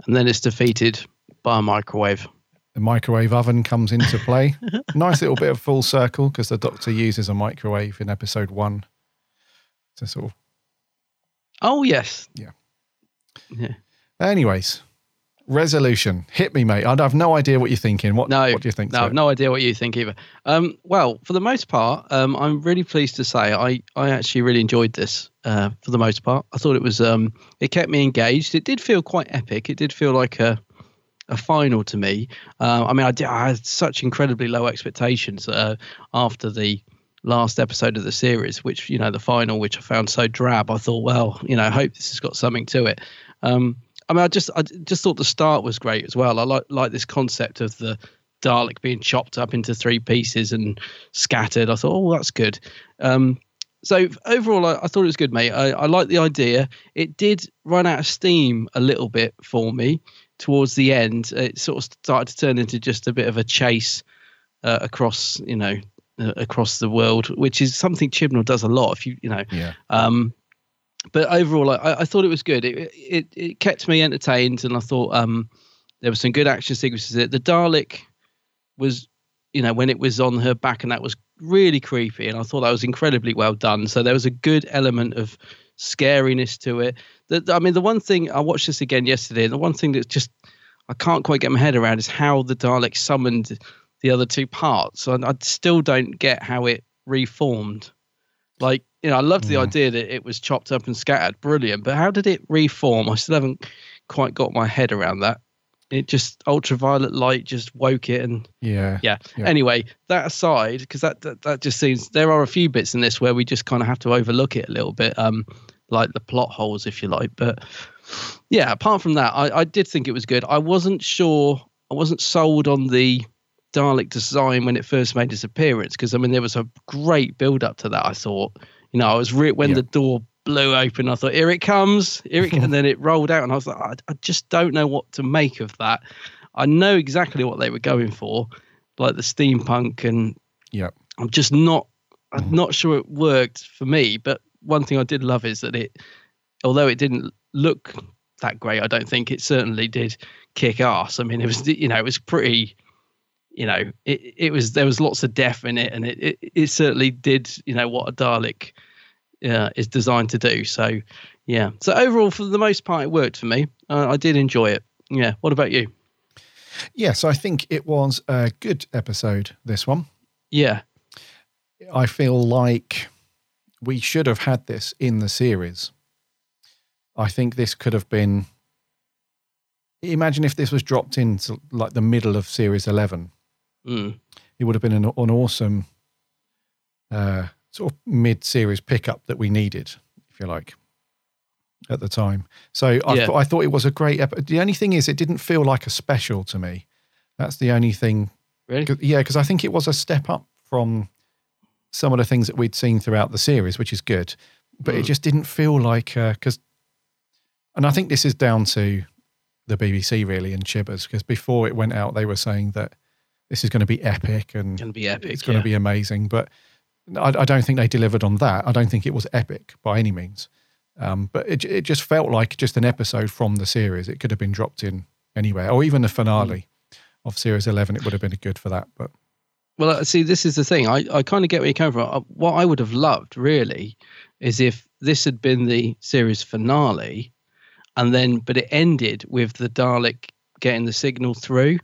And then it's defeated by a microwave. The microwave oven comes into play. nice little bit of full circle because the Doctor uses a microwave in episode one to sort of. Oh, yes. Yeah. Yeah. Anyways, resolution. Hit me, mate. I have no idea what you're thinking. What, No, what do you think? No, I've no idea what you think either. Um, well, for the most part, um, I'm really pleased to say I, I actually really enjoyed this. Uh, for the most part, I thought it was um, it kept me engaged. It did feel quite epic. It did feel like a a final to me. Uh, I mean, I, did, I had such incredibly low expectations uh, after the last episode of the series, which you know the final, which I found so drab. I thought, well, you know, I hope this has got something to it. Um, I mean, I just I just thought the start was great as well. I like like this concept of the Dalek being chopped up into three pieces and scattered. I thought, oh, that's good. Um, so overall, I, I thought it was good, mate. I, I like the idea. It did run out of steam a little bit for me towards the end. It sort of started to turn into just a bit of a chase uh, across, you know, uh, across the world, which is something Chibnall does a lot. If you, you know, Yeah. um, but overall, I, I thought it was good. It, it it kept me entertained, and I thought um, there were some good action sequences. The Dalek was, you know, when it was on her back, and that was really creepy, and I thought that was incredibly well done. So there was a good element of scariness to it. I mean, the one thing I watched this again yesterday, and the one thing that's just I can't quite get my head around is how the Dalek summoned the other two parts. And I still don't get how it reformed. Like, you know, I loved the idea that it was chopped up and scattered. Brilliant. But how did it reform? I still haven't quite got my head around that. It just ultraviolet light just woke it and Yeah. yeah. Yeah. Anyway, that aside, because that, that that just seems there are a few bits in this where we just kind of have to overlook it a little bit, um, like the plot holes, if you like. But yeah, apart from that, I, I did think it was good. I wasn't sure, I wasn't sold on the Dalek design when it first made its appearance because I mean there was a great build up to that. I thought, you know, I was re- when the door blew open, I thought, here it comes, here it, and then it rolled out, and I was like, I, I just don't know what to make of that. I know exactly what they were going for, like the steampunk, and yeah, I'm just not, I'm mm-hmm. not sure it worked for me. But one thing I did love is that it, although it didn't look that great, I don't think it certainly did kick ass. I mean, it was, you know, it was pretty you know, it, it was there was lots of death in it, and it, it, it certainly did, you know, what a Dalek uh, is designed to do. So, yeah. So overall, for the most part, it worked for me. Uh, I did enjoy it. Yeah. What about you? Yes, I think it was a good episode. This one. Yeah. I feel like we should have had this in the series. I think this could have been. Imagine if this was dropped into like the middle of series eleven. Mm. It would have been an, an awesome uh, sort of mid-series pickup that we needed, if you like, at the time. So I, Yeah. thought I thought it was a great. Ep- the only thing is, it didn't feel like a special to me. That's the only thing. Really? 'Cause- Yeah, because I think it was a step up from some of the things that we'd seen throughout the series, which is good. But it Mm. just didn't feel like because, and I think this is down to the BBC really and Chibbers because before it went out, they were saying that this is going to be epic and Going to be epic. it's going yeah. to be amazing. But I, I don't think they delivered on that. I don't think it was epic by any means. Um, but it, it just felt like just an episode from the series. It could have been dropped in anywhere, or even the finale of series eleven. It would have been good for that. But Well, uh, see, this is the thing. I, I kind of get where you're coming from. Uh, What I would have loved, really, is if this had been the series finale, and then, but it ended with the Dalek getting the signal through,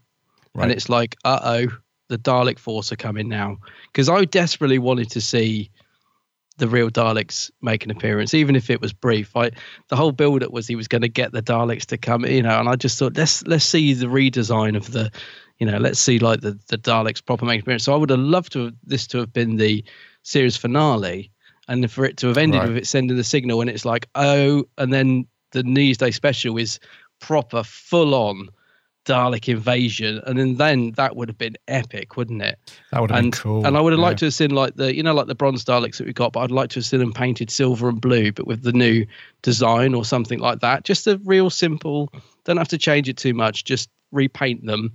Right. and it's like, uh oh, the Dalek Force are coming now. Because I desperately wanted to see the real Daleks make an appearance, even if it was brief. I the whole build up was he was going to get the Daleks to come, you know, and I just thought let's let's see the redesign of the, you know, let's see like the the Daleks proper make an appearance. So I would have loved to have, this to have been the series finale, and for it to have ended Right. with it sending the signal, and it's like oh, and then the Newsday special is proper full on. Dalek invasion, and then, then that would have been epic, wouldn't it? that would have been and, cool. And I would have Yeah. liked to have seen like the you know like the bronze Daleks that we got, but I'd like to have seen them painted silver and blue, but with the new design or something like that. Just a real simple. Don't have to change it too much. Just repaint them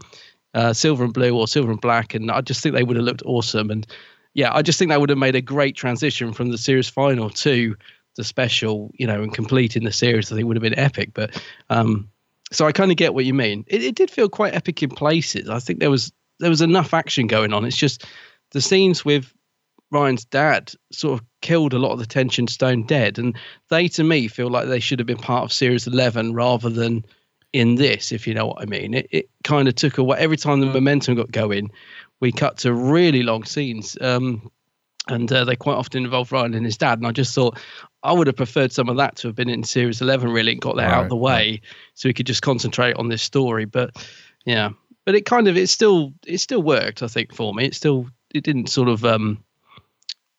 uh, silver and blue or silver and black, and I just think they would have looked awesome. And yeah, I just think that would have made a great transition from the series final to the special, you know, and completing the series. I think would have been epic. But um, so I kind of get what you mean. It, it did feel quite epic in places. I think there was there was enough action going on. It's just the scenes with Ryan's dad sort of killed a lot of the tension stone dead, and they to me feel like they should have been part of series eleven rather than in this. If you know what I mean, it it kind of took away every time the momentum got going. We cut to really long scenes. Um, and uh, they quite often involve Ryan and his dad. And I just thought I would have preferred some of that to have been in series eleven, really, and got that out of the way, so we could just concentrate on this story. But yeah, but it kind of it still it still worked, I think, for me. It still it didn't sort of um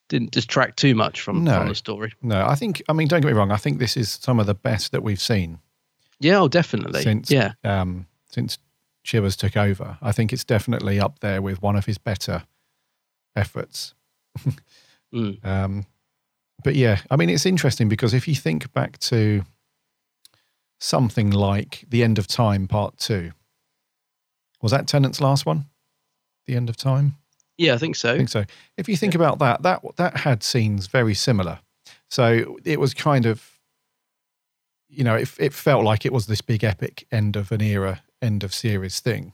didn't distract too much from, No. from the story. no, I think. I mean, don't get me wrong. I think this is some of the best that we've seen Yeah, oh, definitely. since yeah, um, since Chibbers took over. I think it's definitely up there with one of his better efforts. Mm. Um, but yeah, I mean, it's interesting because if you think back to something like The End of Time Part Two, was that Tennant's last one? The End of Time. yeah, I think so. I think so. If you think about that, that that had scenes very similar. So it was kind of, you know, it, it felt like it was this big epic end of an era, end of series thing.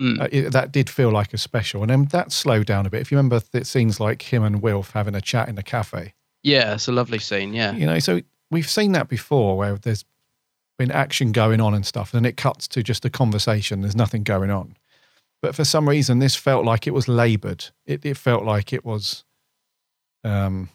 Mm. Uh, it, that did feel like a special, and then that slowed down a bit. If you remember, it scenes like him and Wilf having a chat in the cafe. Yeah, it's a lovely scene. Yeah, You know, so we've seen that before, where there's been action going on and stuff, and it cuts to just a conversation. There's nothing going on. But for some reason, this felt like it was laboured. It, it felt like it was, um,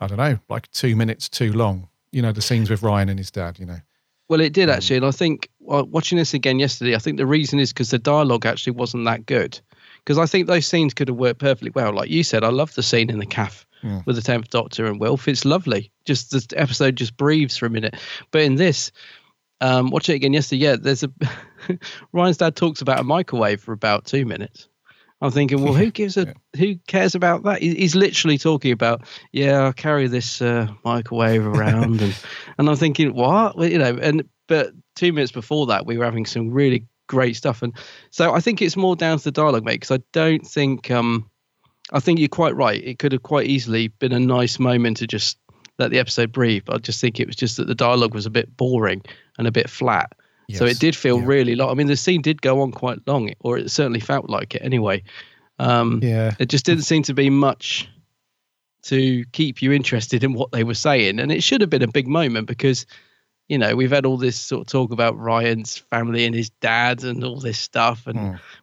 I don't know, like two minutes too long. You know, the scenes with Ryan and his dad. You know, Well, it did actually, and I think watching this again yesterday, I think the reason is because the dialogue actually wasn't that good. Because I think those scenes could have worked perfectly well. Like you said, I love the scene in the caff Yeah. with the Tenth Doctor and Wilf. It's lovely. Just the episode just breathes for a minute. But in this, um, watching it again yesterday, yeah, there's a Ryan's dad talks about a microwave for about two minutes. I'm thinking, well, who gives a who cares about that? He's literally talking about, yeah, I carry this uh, microwave around, and and I'm thinking, what, Well, you know, and but two minutes before that, we were having some really great stuff, and so I think it's more down to the dialogue, mate, because I don't think, um, I think you're quite right. It could have quite easily been a nice moment to just let the episode breathe. But I just think it was just that the dialogue was a bit boring and a bit flat. So it did feel really long. I mean, the scene did go on quite long, or it certainly felt like it anyway. Um, yeah, it just didn't seem to be much to keep you interested in what they were saying, and it should have been a big moment because, you know, we've had all this sort of talk about Ryan's family and his dad and all this stuff, and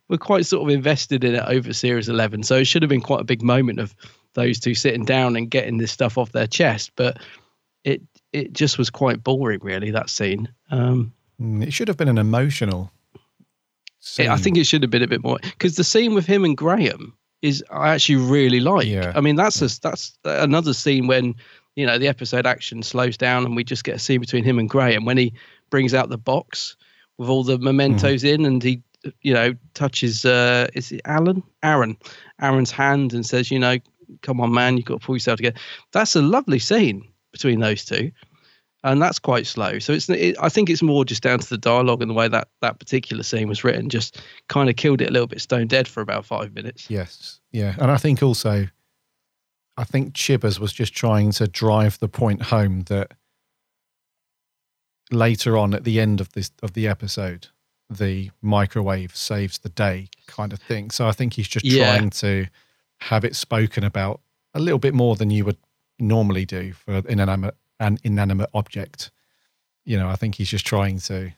we're quite sort of invested in it over series eleven. So it should have been quite a big moment of those two sitting down and getting this stuff off their chest, but it it just was quite boring, really. That scene. Um, Mm, it should have been an emotional. it- I think it should have been a bit more because the scene with him and Graham is I actually really like. I mean, that's a, that's another scene when you know the episode action slows down and we just get a scene between him and Graham when he brings out the box with all the mementos in and he you know touches uh is it Alan Aaron Aaron's hand and says you know come on man you've got to pull yourself together. That's a lovely scene between those two and that's quite slow. So it's it, I think it's more just down to the dialogue and the way that that particular scene was written. Just kind of killed it a little bit stone dead for about five minutes. Yes, yeah, and I think also, I think Chibbers was just trying to drive the point home that later on at the end of this of the episode, the microwave saves the day kind of thing. So I think he's just Yeah. trying to have it spoken about a little bit more than you would normally do for in an an inanimate object. You know, I think he's just trying to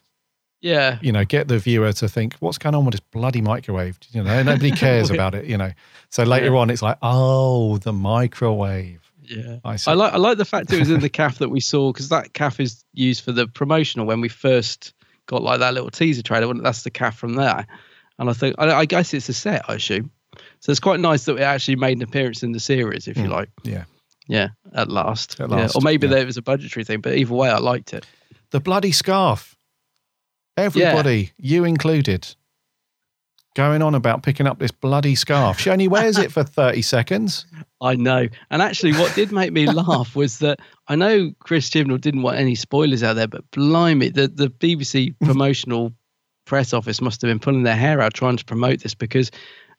Yeah, you know, get the viewer to think, what's going on with this bloody microwave? You know, nobody cares about it, you know. So later Yeah. on, it's like, oh, the microwave. Yeah, I. I like I like the fact it was in the caff that we saw because that caff is used for the promotional when we first got like that little teaser trailer. That's the caff from there, and I think I, I guess it's a set, I assume. So it's quite nice that it actually made an appearance in the series, if you Mm, like. Yeah. Yeah, at last. At Yeah, or maybe yeah. there was a budgetary thing, but either way, I liked it. The bloody scarf. Everybody, you included, going on about picking up this bloody scarf. She only wears it for 30 seconds. I know. And actually, what did make me laugh was that I know Chris Chibnall didn't want any spoilers out there, but blimey, the, the BBC promotional press office must have been pulling their hair out trying to promote this because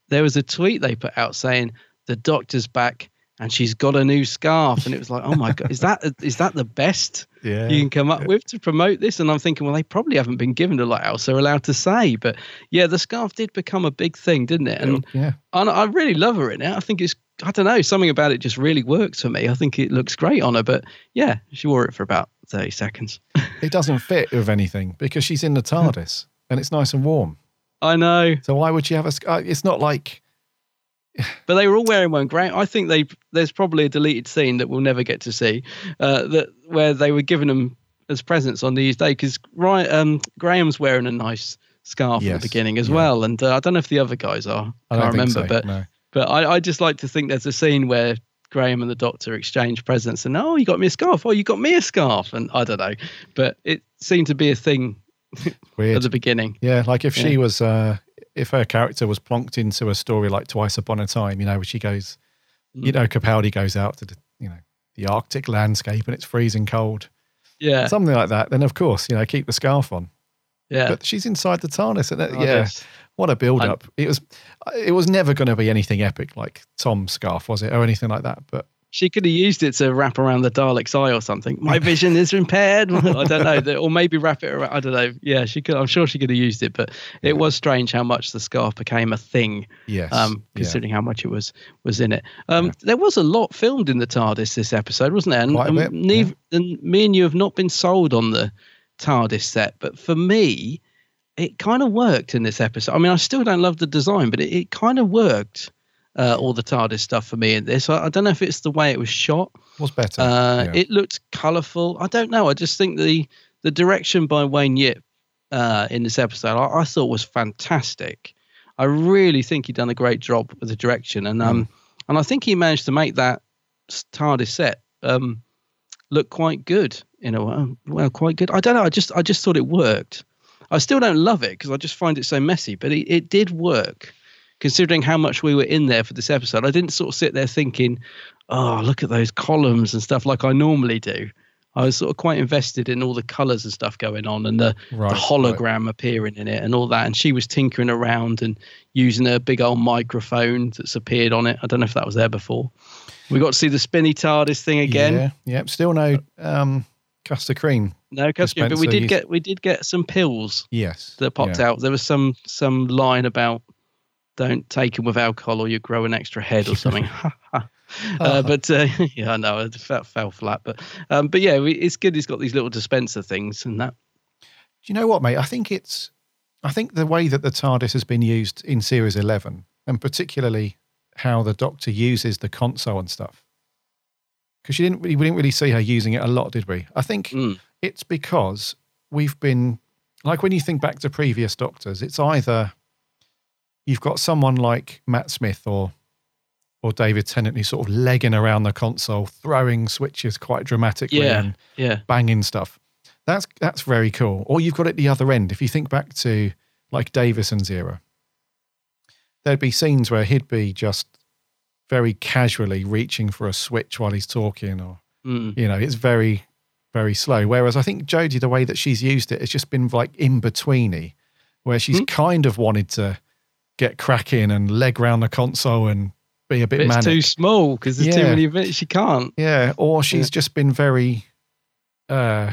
there was a tweet they put out saying, The doctor's back and she's got a new scarf. And it was like, oh my God, is that is that the best Yeah. you can come up with to promote this? And I'm thinking, well, they probably haven't been given a lot else they're allowed to say. But yeah, the scarf did become a big thing, didn't it? And Yeah. and I really love her in it. I think it's I don't know something about it just really works for me. I think it looks great on her. But yeah, she wore it for about thirty seconds. It doesn't fit with anything because she's in the TARDIS and it's nice and warm. I know. So why would she have a scarf? Uh, it's not like, But they were all wearing one. Graham, I think they there's probably a deleted scene that we'll never get to see uh, that where they were giving them as presents on these Day because um, Graham's wearing a nice scarf at the beginning as well, and uh, I don't know if the other guys are. I I don't can't remember, so, but no. but I, I just like to think there's a scene where Graham and the Doctor exchange presents, and oh, you got me a scarf. Oh, you got me a scarf, and I don't know, but it seemed to be a thing weird. at the beginning. Yeah, like if she was, uh, if her character was plonked into a story like Twice Upon a Time, you know, where she goes, Mm. you know, Capaldi goes out to the, you know, the Arctic landscape and it's freezing cold, Yeah, something like that. Then of course, you know, keep the scarf on. yeah. But she's inside the TARDIS, and that, Oh, yeah, yes. what a build up! It was, it was never going to be anything epic like Tom's scarf, was it, or anything like that? But She could have used it to wrap around the Dalek's eye or something. My vision is impaired. I don't know, or maybe wrap it around. I don't know. Yeah, she could. I'm sure she could have used it, but it was strange how much the scarf became a thing. Yes, Um, yeah. considering how much it was was in it. Um, there was a lot filmed in the TARDIS this episode, wasn't there? And, Quite a and bit, neith- and me and you have not been sold on the TARDIS set, but for me, it kind of worked in this episode. I mean, I still don't love the design, but it, it kind of worked. Uh, all the TARDIS stuff for me in this. I, I don't know if it's the way it was shot. Was better. Uh, yeah. It looked colourful. I don't know. I just think the the direction by Wayne Yip uh, in this episode, I, I thought was fantastic. I really think he done a great job with the direction, and um, Hmm. and I think he managed to make that TARDIS set um look quite good in a way. Well, quite good. I don't know. I just I just thought it worked. I still don't love it because I just find it so messy, but it, it did work. Considering how much we were in there for this episode, I didn't sort of sit there thinking, "Oh, look at those columns and stuff," like I normally do. I was sort of quite invested in all the colours and stuff going on, and the, Right, the hologram appearing in it, and all that. And she was tinkering around and using her big old microphone that's appeared on it. I don't know if that was there before. We got to see the spinny TARDIS thing again. Yeah, yeah. Still no um, custard cream. No, custard, cream. but we did get we did get some pills Yes. that popped yeah. out. There was some some line about don't take them with alcohol or you grow an extra head or something. uh, but uh, yeah, I know it fell, fell flat. But um, but yeah, we, it's good. He's got these little dispenser things and that. Do you know what, mate? I think it's, I think the way that the TARDIS has been used in Series 11, and particularly how the Doctor uses the console and stuff, because you didn't, we didn't really see her using it a lot, did we? I think it's because we've been, like when you think back to previous Doctors, it's either you've got someone like Matt Smith or or David Tennant who's sort of legging around the console, throwing switches quite dramatically Yeah, and yeah. banging stuff. That's that's very cool. Or you've got it the other end. If you think back to like Davison's era, there'd be scenes where he'd be just very casually reaching for a switch while he's talking, or Mm. you know, it's very very slow. Whereas I think Jodie, the way that she's used it, has just been like in betweeny, where she's kind of wanted to get cracking and leg round the console and be a bit it's manic. too small because there's too many bits. She can't. Yeah, or she's just been very uh,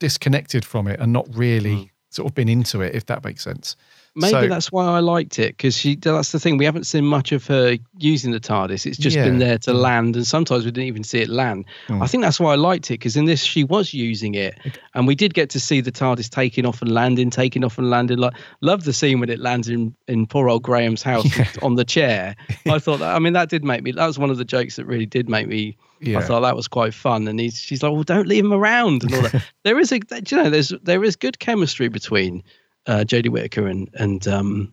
disconnected from it and not really sort of been into it, if that makes sense. Maybe So- that's why I liked it because she. That's the thing. We haven't seen much of her using the TARDIS. It's just been there to land, and sometimes we didn't even see it land. Mm. I think that's why I liked it because in this she was using it, and we did get to see the TARDIS taking off and landing, taking off and landing. Like, love the scene when it lands in in poor old Graham's house on the chair. I thought that. I mean, that did make me. That was one of the jokes that really did make me. Yeah. I thought that was quite fun, and he's she's like, "Well, don't leave him around," and all that. there is a, you know, there's there is good chemistry between uh, Jodie Whittaker and and um,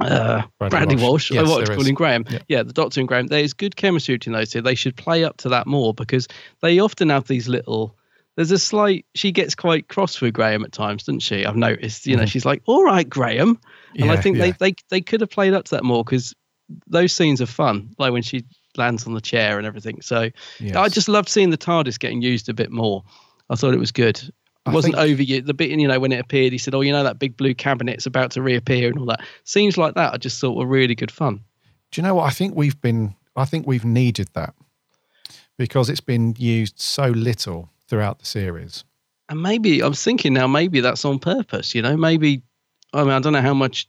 uh, Bradley Bradley, Walsh. Walsh. Yes, I watched there calling. Graham. Yeah. Yeah. the Doctor and Graham. There's good chemistry between those two. They should play up to that more because they often have these little. There's a slight. She gets quite cross with Graham at times, doesn't she? I've noticed. You know, Mhm. she's like, "All right, Graham," and I think yeah. they they they could have played up to that more because those scenes are fun. Like when she lands on the chair and everything. So I just loved seeing the TARDIS getting used a bit more. I thought it was good. It I wasn't think- over yet. The bit, you know, when it appeared, he said, "Oh, you know that big blue cabinet's about to reappear and all that." Scenes like that, I just thought were really good fun. Do you know what? I think we've been, I think we've needed that because it's been used so little throughout the series. And maybe I'm thinking now, maybe that's on purpose. You know, maybe I mean I don't know how much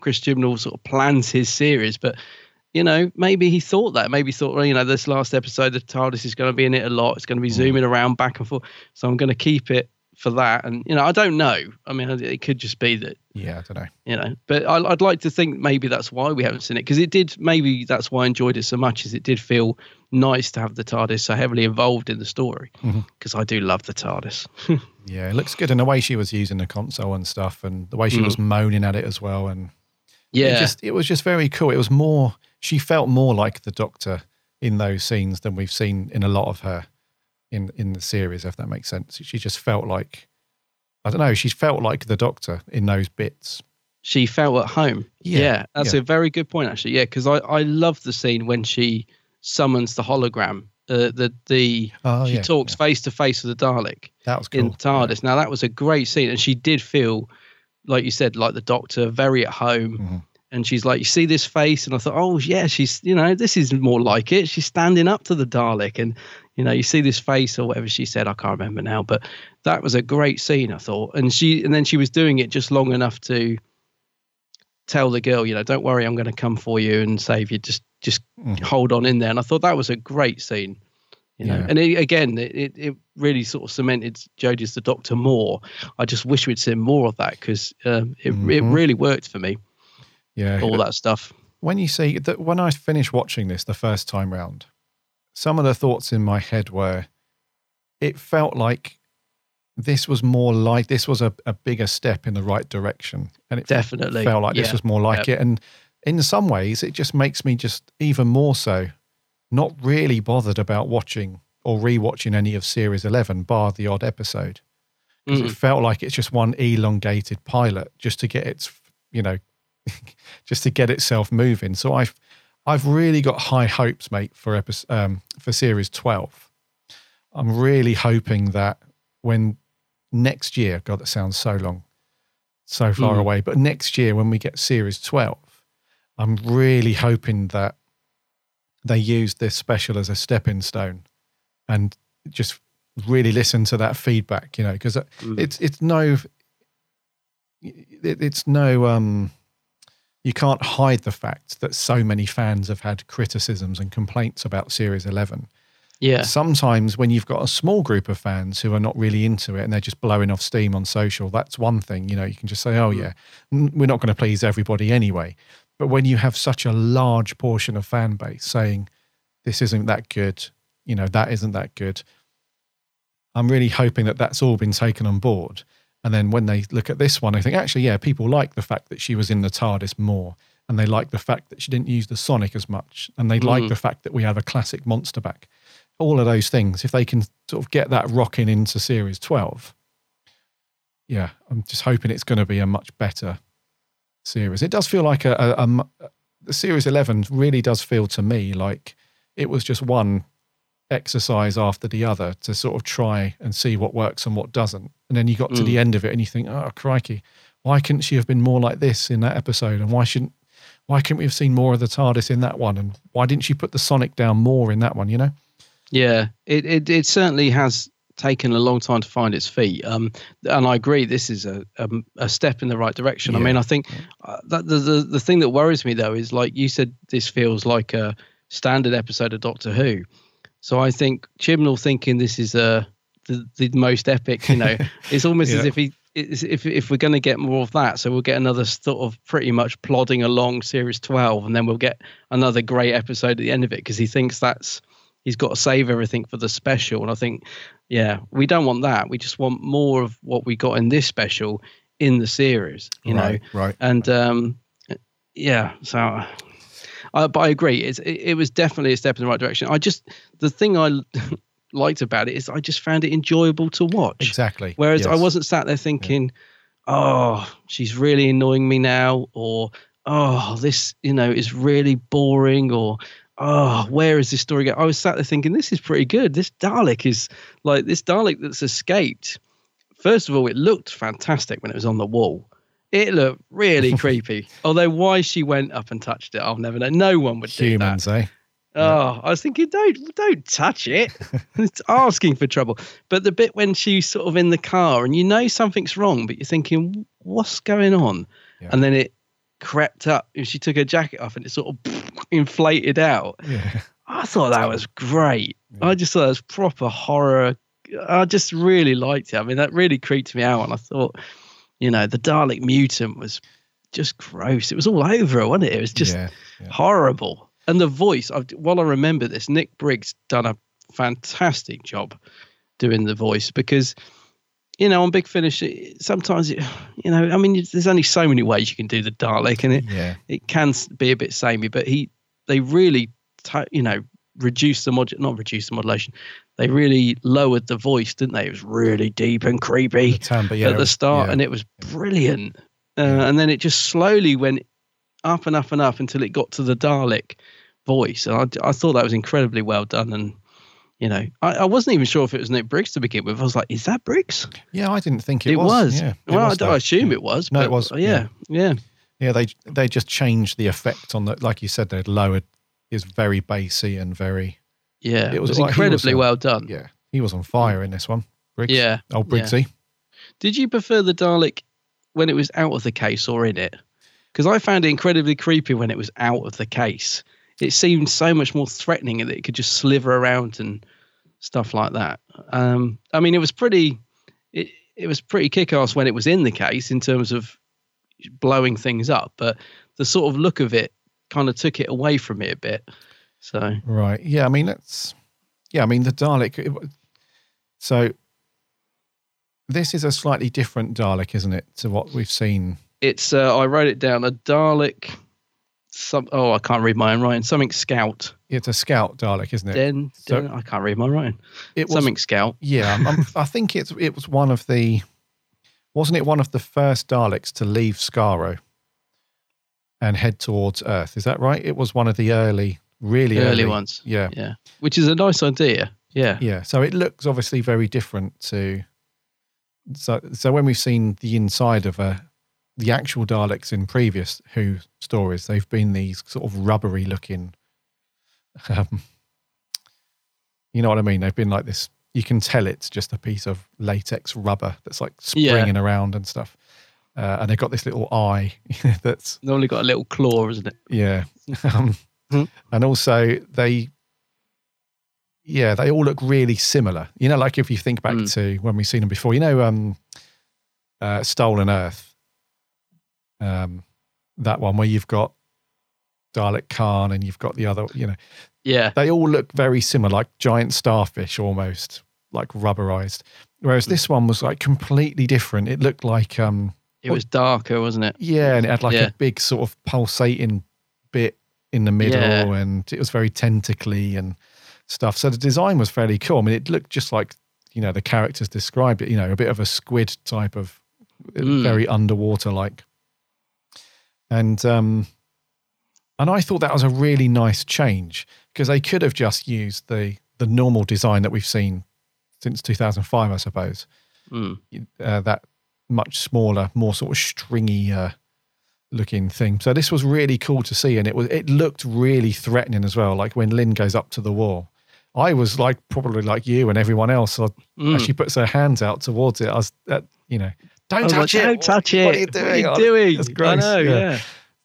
Chris Chibnall sort of plans his series, but you know, maybe he thought that. Maybe he thought, well, you know, this last episode, the TARDIS is going to be in it a lot. It's going to be mm. zooming around back and forth. So I'm going to keep it for that. And you know, I don't know. I mean, it could just be that Yeah, I don't know. you know but I, i'd like to think maybe that's why we haven't seen it because it did maybe that's why i enjoyed it so much is it did feel nice to have the tardis so heavily involved in the story because i do love the tardis Yeah, it looks good. And the way she was using the console and stuff, and the way she Mm. was moaning at it as well. And Yeah. it, just, it was just very cool. It was more, she felt more like the Doctor in those scenes than we've seen in a lot of her in, in the series, if that makes sense. She just felt like, I don't know, she felt like the Doctor in those bits. she felt at home Yeah, that's yeah. a very good point actually yeah because i i love the scene when she summons the hologram uh, the the Oh, she yeah, talks face to face with the dalek That was cool. in. TARDIS. Now that was a great scene, and she did feel, like you said, like the Doctor, very at home. Mm-hmm. And she's like, you see this face, and I thought, oh yeah, she's, you know, this is more like it. She's standing up to the Dalek, and you know, you see this face or whatever she said. I can't remember now, but that was a great scene, I thought. And she, and then she was doing it just long enough to tell the girl, you know, don't worry, I'm going to come for you and save you. Just, just hold on in there. And I thought that was a great scene. You know, Yeah. and it, again, it, it, it really sort of cemented Jodie as the Doctor more. I just wish we'd seen more of that because um, it it Mhm. really worked for me. Yeah. all that stuff. when you see that when I finished watching this the first time round, some of the thoughts in my head were it felt like this was more like this was a, a bigger step in the right direction. And it Definitely, felt like this was more like Yep. it. And in some ways it just makes me just even more so not really bothered about watching or rewatching any of series eleven, bar the odd episode. Because Mm. it felt like it's just one elongated pilot just to get its you know just to get itself moving. So I've I've really got high hopes, mate, for episode um, for series twelve. I'm really hoping that when next year, God, that sounds so long, so far Mm. away, but next year when we get series twelve, I'm really hoping that they use this special as a stepping stone, and just really listen to that feedback, you know, because Mm. it's it's no it, it's no um you can't hide the fact that so many fans have had criticisms and complaints about series 11 Yeah. sometimes when you've got a small group of fans who are not really into it and they're just blowing off steam on social that's one thing you know you can just say oh mm. yeah we're not going to please everybody anyway. But when you have such a large portion of fan base saying this isn't that good you know that isn't that good i'm really hoping that that's all been taken on board and then when they look at this one they think actually yeah people like the fact that she was in the tardis more and they like the fact that she didn't use the sonic as much and they like Mm. the fact that we have a classic monster back all of those things if they can sort of get that rocking into series 12 yeah i'm just hoping it's going to be a much better series it does feel like a, a, a the series 11 really does feel to me like it was just one exercise after the other to sort of try and see what works and what doesn't and then you got to Mm. the end of it and you think oh crikey why couldn't she have been more like this in that episode and why shouldn't why couldn't we have seen more of the tardis in that one and why didn't she put the sonic down more in that one you know Yeah, it, it it certainly has taken a long time to find its feet. Um, and I agree, this is a a, a step in the right direction. I mean, I think uh, that the, the the thing that worries me though is like you said, this feels like a standard episode of Doctor Who. So I think Chibnall thinking this is a the, the most epic. You know, it's almost as if he. If if we're going to get more of that, so we'll get another sort of pretty much plodding along series twelve, and then we'll get another great episode at the end of it because he thinks that's he's got to save everything for the special. And I think, yeah, we don't want that. We just want more of what we got in this special in the series, you Right, know. right. And um, yeah, so. I, but I agree. It's, it, it was definitely a step in the right direction. I just the thing I liked about it is I just found it enjoyable to watch. Exactly. Whereas I wasn't sat there thinking, "Oh, she's really annoying me now," or "Oh, this you know is really boring," or "Oh, where is this story going?" I was sat there thinking, "This is pretty good. This Dalek is like this Dalek that's escaped." First of all, it looked fantastic when it was on the wall. It looked really creepy. Although why she went up and touched it, I'll never know. No one would do that. humans eh Oh, I was thinking, don't don't touch it. it's asking for trouble. But the bit when she's sort of in the car and you know something's wrong, but you're thinking, what's going on? And then it crept up and she took her jacket off and it sort of inflated out. yeah I thought that was great. I just thought it was proper horror. I just really liked it. I mean, that really creeped me out. And I thought, you know, the Dalek mutant was just gross. It was all over her, wasn't it? It was just Yeah, horrible. And the voice, I, while I remember this, Nick Briggs done a fantastic job doing the voice because, you know, on Big Finish, it- sometimes, it, you know, I mean, there's only so many ways you can do the Dalek, and it yeah it can be a bit samey, but he they really t- you know reduce the mod not reduce the modulation. They really lowered the voice, didn't they? It was really deep and creepy timbre, yeah, at the start, yeah. and it was brilliant. Uh, and then it just slowly went up and up and up until it got to the Dalek voice, and I, I thought that was incredibly well done. And you know, I, I wasn't even sure if it was Nick Briggs to begin with. I was like, "Is that Briggs?" yeah i didn't think it, It, was. yeah it well, was I, I assume it was. No, it was, uh, Yeah, yeah. Yeah, they they just changed the effect on the like you said they'd lowered is very bassy and very Yeah, it was, like- he incredibly on- well done. Yeah, he was on fire in this one. Briggs. Yeah, old yeah. Briggsy. Did you prefer the Dalek when it was out of the case or in it? Because I found it incredibly creepy when it was out of the case. It seemed so much more threatening that it could just sliver around and stuff like that. Um, I mean, it was pretty. It it was pretty kick-ass when it was in the case in terms of blowing things up, but the sort of look of it kind of took it away from me a bit. So Right. Yeah. I mean, that's. Yeah. I mean, the Dalek. it- so this is a slightly different Dalek, isn't it, to what we've seen? it's uh, I wrote it down a Dalek. Some oh I can't read my own writing. Something Scout. It's a Scout Dalek, isn't it? Den, So- I can't read my writing. It was- something Scout. Yeah, I'm, I'm- I think it's it was one of the wasn't it one of the first Daleks to leave Skaro and head towards Earth? Is that right? It was one of the early, really Early early, ones. Yeah, Yeah, which is a nice idea. Yeah, yeah. So it looks obviously very different to. So so when we've seen the inside of a the actual Daleks in previous Who stories, they've been these sort of rubbery looking. Um, you know what I mean? They've been like this. You can tell it's just a piece of latex rubber that's like Yeah. springing around and stuff. Uh, and they've got this little eye that's only got a little claw, isn't it? yeah. Um, and also they, yeah, they all look really similar. You know, like if you think back to when we've seen them before, you know, um, uh, Stolen Earth, um, that one where you've got Dalek Caan and you've got the other, you know, Yeah, they all look very similar, like giant starfish almost, like rubberized. Whereas this one was like completely different. It looked like, um, it was darker, wasn't it? yeah, and it had like Yeah. a big sort of pulsating bit in the middle, Yeah. and it was very tentacly and stuff. So the design was fairly cool. I mean, it looked just like you know the characters described it. You know, a bit of a squid type of, Mm. very underwater like. And um, and I thought that was a really nice change because they could have just used the the normal design that we've seen since 2005, I suppose Mm. uh, that much smaller, more sort of stringy uh, looking thing. So this was really cool to see, and it was it looked really threatening as well. Like when Lin goes up to the wall, I was like probably like you and everyone else. Or Mm. as she puts her hands out towards it, I was uh, you know, don't touch like, it, Don't touch it. What are you doing? What are you Oh, doing? That's I gross. know, yeah.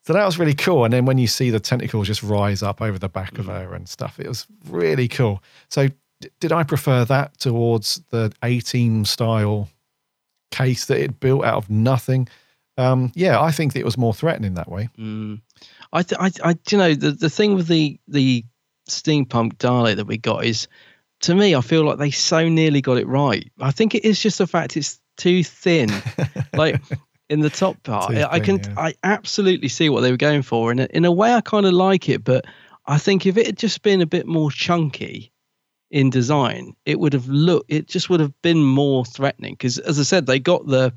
So that was really cool. And then when you see the tentacles just rise up over the back Mm. of her and stuff, it was really cool. So d- did I prefer that towards the A team style case that it built out of nothing? Um, yeah, I think it was more threatening that way. Mm. I, th- I, I, you know, the, the thing with the the steampunk Dalek that we got is, to me, I feel like they so nearly got it right. I think it is just the fact it's too thin, like in the top part. Too I can, thin, yeah. I absolutely see what they were going for, and in a way, I kind of like it. But I think if it had just been a bit more chunky in design, it would have looked, it just would have been more threatening. Because as I said, they got the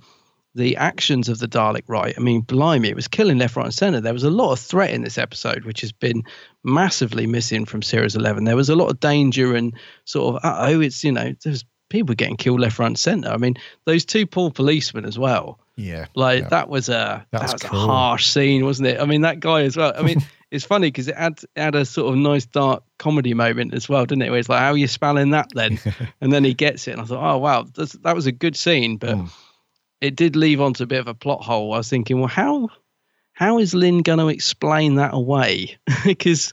the actions of the Dalek right. I mean, blimey, it was killing left, right, and center. There was a lot of threat in this episode, which has been massively missing from Series 11. There was a lot of danger and sort of, uh oh, it's, you know, there's people getting killed left, right, and center. I mean, those two poor policemen as well. Yeah. Like yeah. that was a that was a harsh scene, wasn't it? I mean, that guy as well. I mean, it's funny because it had it had a sort of nice dark comedy moment as well, didn't it? Where it's like, how are you spelling that then? and then he gets it, and I thought, oh wow, that's, that was a good scene, but Mm. It did leave onto a bit of a plot hole. I was thinking, well, how how is Lin going to explain that away? Because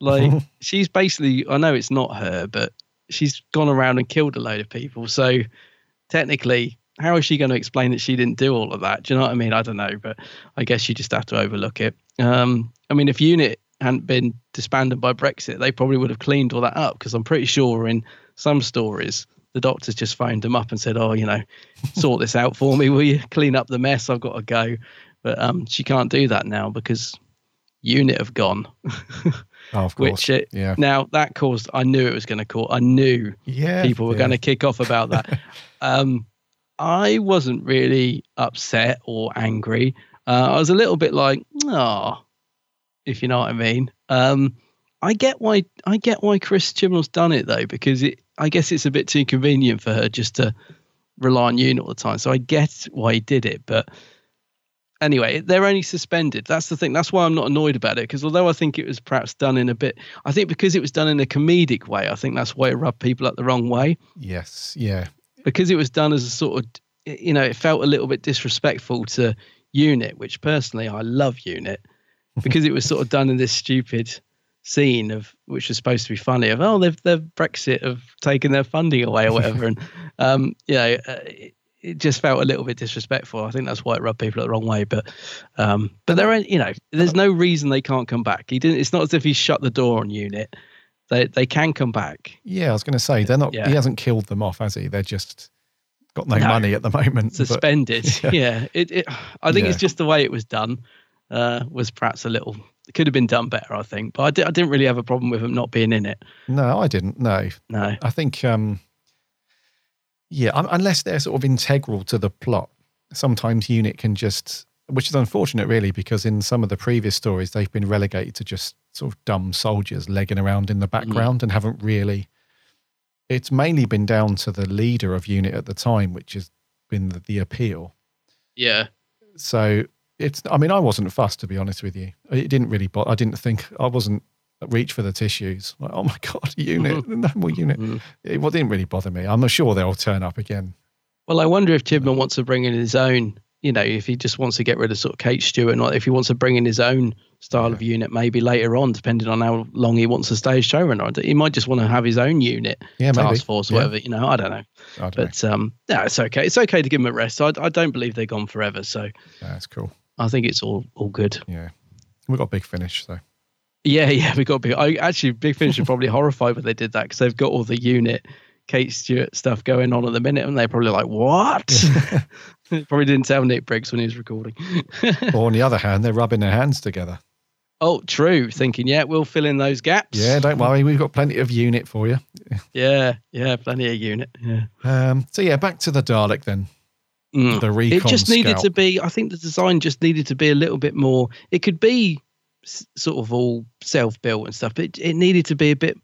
like she's basically, I know it's not her, but she's gone around and killed a load of people. So technically, how is she going to explain that she didn't do all of that? Do you know what I mean? I don't know, but I guess you just have to overlook it. Um, I mean, if Unit hadn't been disbanded by Brexit, they probably would have cleaned all that up because I'm pretty sure in some stories the doctors just phoned them up and said, "Oh, you know, sort this out for me, will you? Clean up the mess. I've got to go." But um, she can't do that now because Unit have gone. Oh, of course. Which it, yeah. now that caused. I knew it was going to cause. I knew Yeah, people were yeah. going to kick off about that. um, I wasn't really upset or angry. Uh, I was a little bit like, oh, if you know what I mean. Um, I get why I get why Chris Chibnall's done it though, because it I guess it's a bit too convenient for her just to rely on Unit all the time. So I get why he did it, but anyway, they're only suspended. That's the thing. That's why I'm not annoyed about it. Because although I think it was perhaps done in a bit, I think because it was done in a comedic way, I think that's why it rubbed people up the wrong way. Yes. Yeah. Because it was done as a sort of, you know, it felt a little bit disrespectful to Unit, which personally I love Unit, because it was sort of done in this stupid scene of which was supposed to be funny of oh they've they've Brexit have taken their funding away or whatever, and um, you know. Uh, it, it just felt a little bit disrespectful. I think that's why it rubbed people the wrong way. But, um, but there, are, you know, there's no reason they can't come back. He didn't. It's not as if he shut the door on unit. They they can come back. Yeah, I was going to say they're not. Yeah. He hasn't killed them off, has he? They're just got no, No. money at the moment. but- suspended. Yeah. yeah, it, it. I think it's just the way it was done uh, was perhaps a little. It could have been done better, I think. But I, di- I didn't really have a problem with him not being in it. No, I didn't. No, No. I think, um, yeah, un- unless they're sort of integral to the plot, sometimes unit can just, which is unfortunate, really, because in some of the previous stories they've been relegated to just sort of dumb soldiers legging around in the background and haven't really. It's mainly been down to the leader of unit at the time, which has been the, the appeal. Yeah. So it's. I mean, I wasn't fussed to be honest with you. It didn't really. But I didn't think I wasn't reach for the tissues. Like, oh my god, unit, no more unit. It well, didn't really bother me. I'm sure they'll turn up again. Well, I wonder if Chibnall wants to bring in his own. You know, if he just wants to get rid of sort of Kate Stewart, and if he wants to bring in his own style of unit, maybe later on, depending on how long he wants to stay as showrunner. He might just want to have his own unit, Yeah, maybe. task force, Yeah. whatever. You know, I don't know. I don't but um, yeah, it's okay. It's okay to give him a rest. I, I don't believe they're gone forever, so That's cool. I think it's all all good. Yeah, we got a big finish. So Yeah, yeah, we got big. I actually, Big Finish are probably horrified when they did that because they've got all the unit Kate Stewart stuff going on at the minute, and they're probably like, "What?" probably didn't tell Nick Briggs when he was recording. or on the other hand, they're rubbing their hands together. oh, true. Thinking, yeah, we'll fill in those gaps. Yeah, don't worry, we've got plenty of unit for you. yeah, yeah, plenty of unit. Yeah. Um, so yeah, back to the Dalek then. Mm. The recon it just needed scout. to be. I think the design just needed to be a little bit more. It could be s- sort of all self-built and stuff, but it, it needed to be a bit.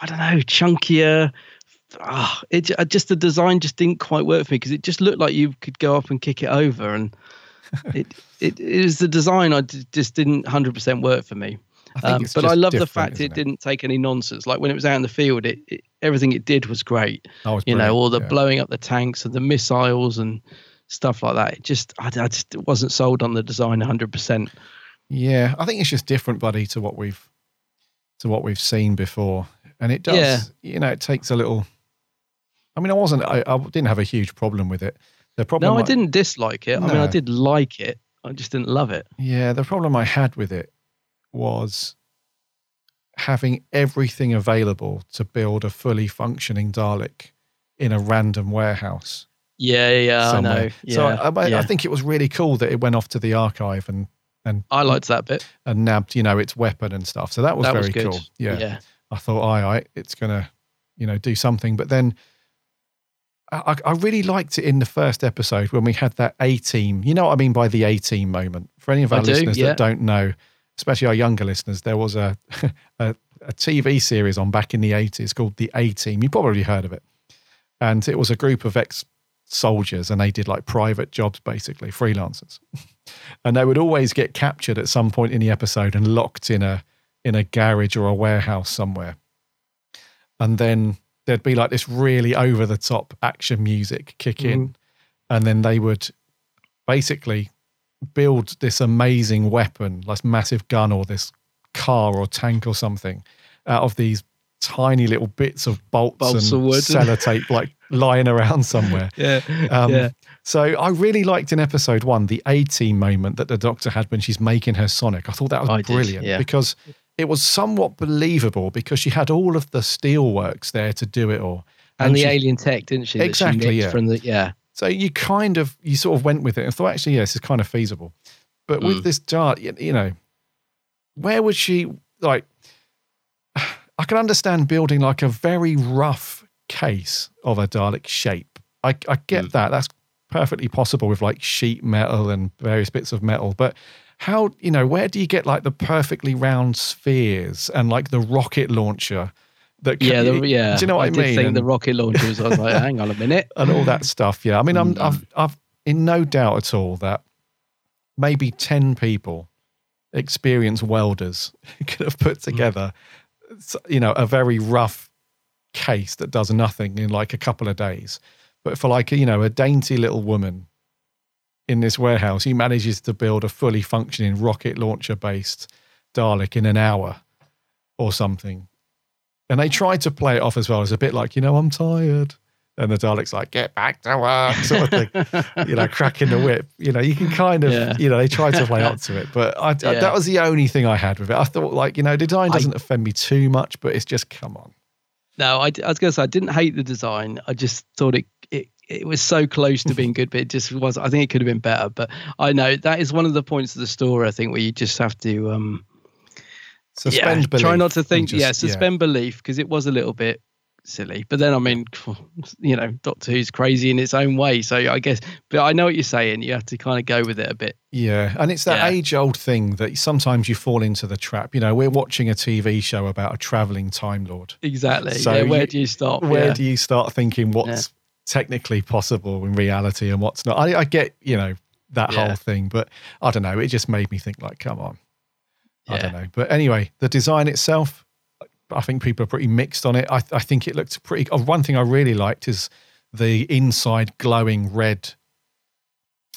I don't know, chunkier. Ah, it just the design just didn't quite work for me because it just looked like you could go up and kick it over, and it it, it was the design I d- just didn't hundred percent work for me. I Um, but I love the fact it, it? didn't take any nonsense. Like when it was out in the field, it, it everything it did was great. Was you know, all the yeah. blowing up the tanks and the missiles and stuff like that. It just I, I just wasn't sold on the design hundred percent. Yeah, I think it's just different, buddy, to what we've to what we've seen before, and it does. Yeah. You know, it takes a little. I mean, I wasn't. I, I didn't have a huge problem with it. The problem. No, I I- didn't dislike it. I mean, I did like it. I just didn't love it. Yeah, the problem I had with it was having everything available to build a fully functioning Dalek in a random warehouse. Yeah, yeah, I know. Yeah, so I, I, yeah. I think it was really cool that it went off to the archive and and I liked that bit. and nabbed, you know, its weapon and stuff. So that was That very was cool. Yeah. Yeah. I thought, aye, it's gonna, you know, do something. But then I, I really liked it in the first episode when we had that A team. You know what I mean by the A team moment. For any of I our do, listeners that don't know, especially our younger listeners, there was a, a a TV series on back in the eighties called the A Team. You probably heard of it, and it was a group of ex soldiers, and they did like private jobs, basically freelancers, and they would always get captured at some point in the episode and locked in a in a garage or a warehouse somewhere, and then there'd be like this really over the top action music kick in, Mhm. and then they would basically build this amazing weapon, like massive gun or this car or tank or something, out of these tiny little bits of bolts, Bolts and of wood. sellotape, like lying around somewhere. Yeah, Um, yeah. So I really liked in episode one the A team moment that the Doctor had when she's making her Sonic. I thought that was I did, brilliant yeah. because it was somewhat believable because she had all of the steelworks there to do it all, And, the she- alien tech, didn't she? that she Exactly, yeah. From the yeah. So you kind of you sort of went with it and thought, actually, yeah, this is kind of feasible. But with Mm. this dart, you, you know, where would she like? I can understand building like a very rough case of a Dalek shape. I, I Mm. get that. That's perfectly possible with like sheet metal and various bits of metal. But how, you know, where do you get like the perfectly round spheres and like the rocket launcher? That Yeah, the, yeah. Do you know what I, did mean? think And- the rocket launchers. I was like, hang on a minute. and all that stuff. Yeah, I mean, I'm Mm. I've I've in no doubt at all that maybe ten people, experienced welders, could have put together, you know, a very rough case that does nothing in like a couple of days. But for like you know a dainty little woman in this warehouse, he manages to build a fully functioning rocket launcher based Dalek in an hour. or something. And they tried to play it off as well as a bit like, you know, I'm tired. And the Dalek's like, get back to work, sort of thing. you know, cracking the whip. You know, you can kind of, Yeah. you know, they tried to play up to it. But I, I- that was the only thing I had with it. I thought, like, you know, design doesn't offend me too much, but it's just, come on. No, I, I was going to say I didn't hate the design. I just thought it, it it was so close to being good, but it just was. I think it could have been better. But I know that is one of the points of the story. I think where you just have to um, Suspend yeah, belief. try not to think. just- yeah, suspend belief because it was a little bit silly. But then I mean, you know, Doctor Who's crazy in its own way. So I guess, but I know what you're saying. You have to kind of go with it a bit. Yeah, and it's that Yeah. age old thing that sometimes you fall into the trap. You know, we're watching a TV show about a traveling Time Lord. Exactly. So yeah, where you- do you stop? Where yeah. do you start thinking what's technically possible in reality and what's not? I, I get, you know, that Yeah. whole thing, but I don't know. It just made me think, like, come on. I don't know. But anyway, the design itself, I think people are pretty mixed on it. I, I think it looked pretty. Oh, one thing I really liked is the inside glowing red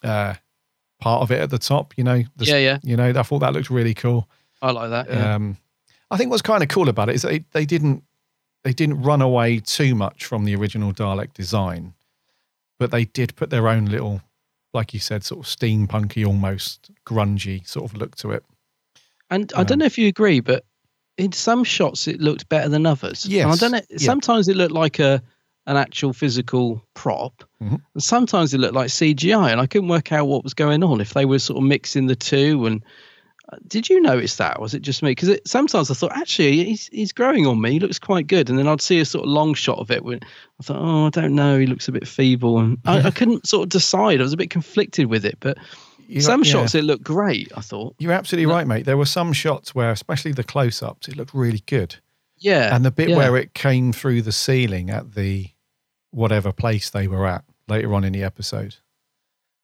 uh, part of it at the top. You know, the, Yeah, yeah. You know, I thought that looked really cool. I like that. Yeah. Um, I think what's kind of cool about it is they, they didn't they didn't run away too much from the original Dalek design, but they did put their own little, like you said, sort of steampunky, almost grungy sort of look to it. And I don't know if you agree, but in some shots it looked better than others. And I don't know. yeah. Sometimes it looked like a an actual physical prop, Mhm. and sometimes it looked like CGI. And I couldn't work out what was going on if they were sort of mixing the two. And uh, did you notice that? Was it just me? Because sometimes I thought actually he's he's growing on me. He looks quite good. And then I'd see a sort of long shot of it when I thought, oh, I don't know. He looks a bit feeble, and I, I couldn't sort of decide. I was a bit conflicted with it, but. You- Some yeah. shots it looked great. I thought. You're absolutely right, mate. There were some shots where, especially the close-ups, it looked really good. Yeah. And the bit yeah. where it came through the ceiling at the whatever place they were at later on in the episode.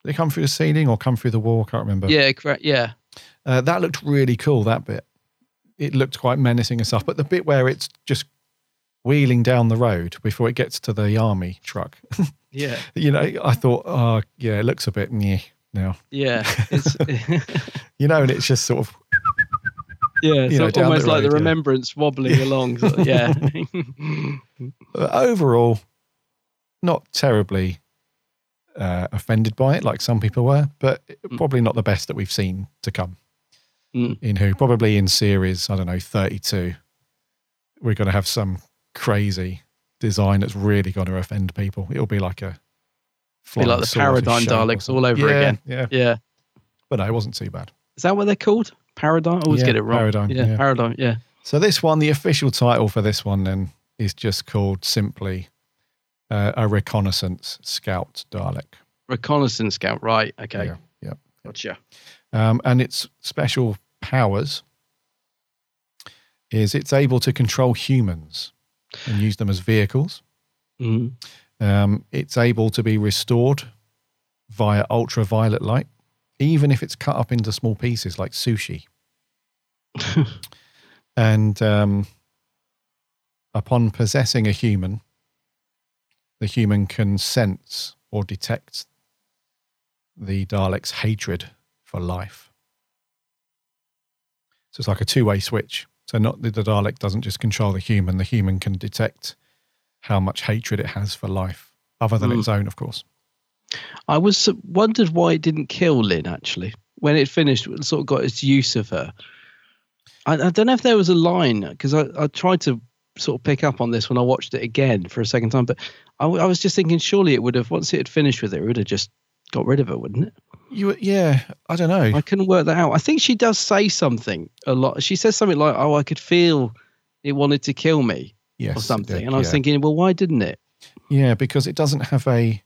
Did it come through the ceiling or come through the wall? I can't remember. Yeah, correct. Yeah. Uh, that looked really cool, that bit. It looked quite menacing and stuff. But the bit where it's just wheeling down the road before it gets to the army truck, Yeah. you know, I thought, oh, yeah, it looks a bit meh now. Yeah. It's, You know, and it's just sort of, yeah. Know, So almost the like the yeah. remembrance wobbling along. sort of, yeah. overall, not terribly uh, offended by it like some people were, but probably not the best that we've seen to come Mm. in Who. Probably in series, I don't know, 32, we're going to have some crazy design that's really going to offend people. It'll be like a Be like the paradigm Daleks all over Yeah, again. Yeah, Yeah. but no, it wasn't too bad. Is that what they're called? Paradigm? I always Yeah, get it wrong. Paradigm, Yeah, yeah. Paradigm. Yeah. So this one, the official title for this one, then is just called simply uh, a reconnaissance scout Dalek. Reconnaissance scout. Right. Okay. Yeah, yeah. Gotcha. Um, and its special powers is it's able to control humans and use them as vehicles. Mhm. Um, it's able to be restored via ultraviolet light, even if it's cut up into small pieces like sushi. and um, upon possessing a human, the human can sense or detect the Dalek's hatred for life. So it's like a two way switch. So not the, the Dalek doesn't just control the human, the human can detect how much hatred it has for life, other than Mm. its own, of course. I was wondered why it didn't kill Lin actually when it finished. It sort of got its use of her. I, I don't know if there was a line because I, I tried to sort of pick up on this when I watched it again for a second time, but I was just thinking surely it would have once it had finished with it, it would have just got rid of it, wouldn't it? You, yeah, I don't know. I couldn't work that out. I think she does say something a lot. She says something like, "Oh, I could feel it wanted to kill me," Yes, or something, and I was yeah. thinking, well, why didn't it? Yeah, because it doesn't have a.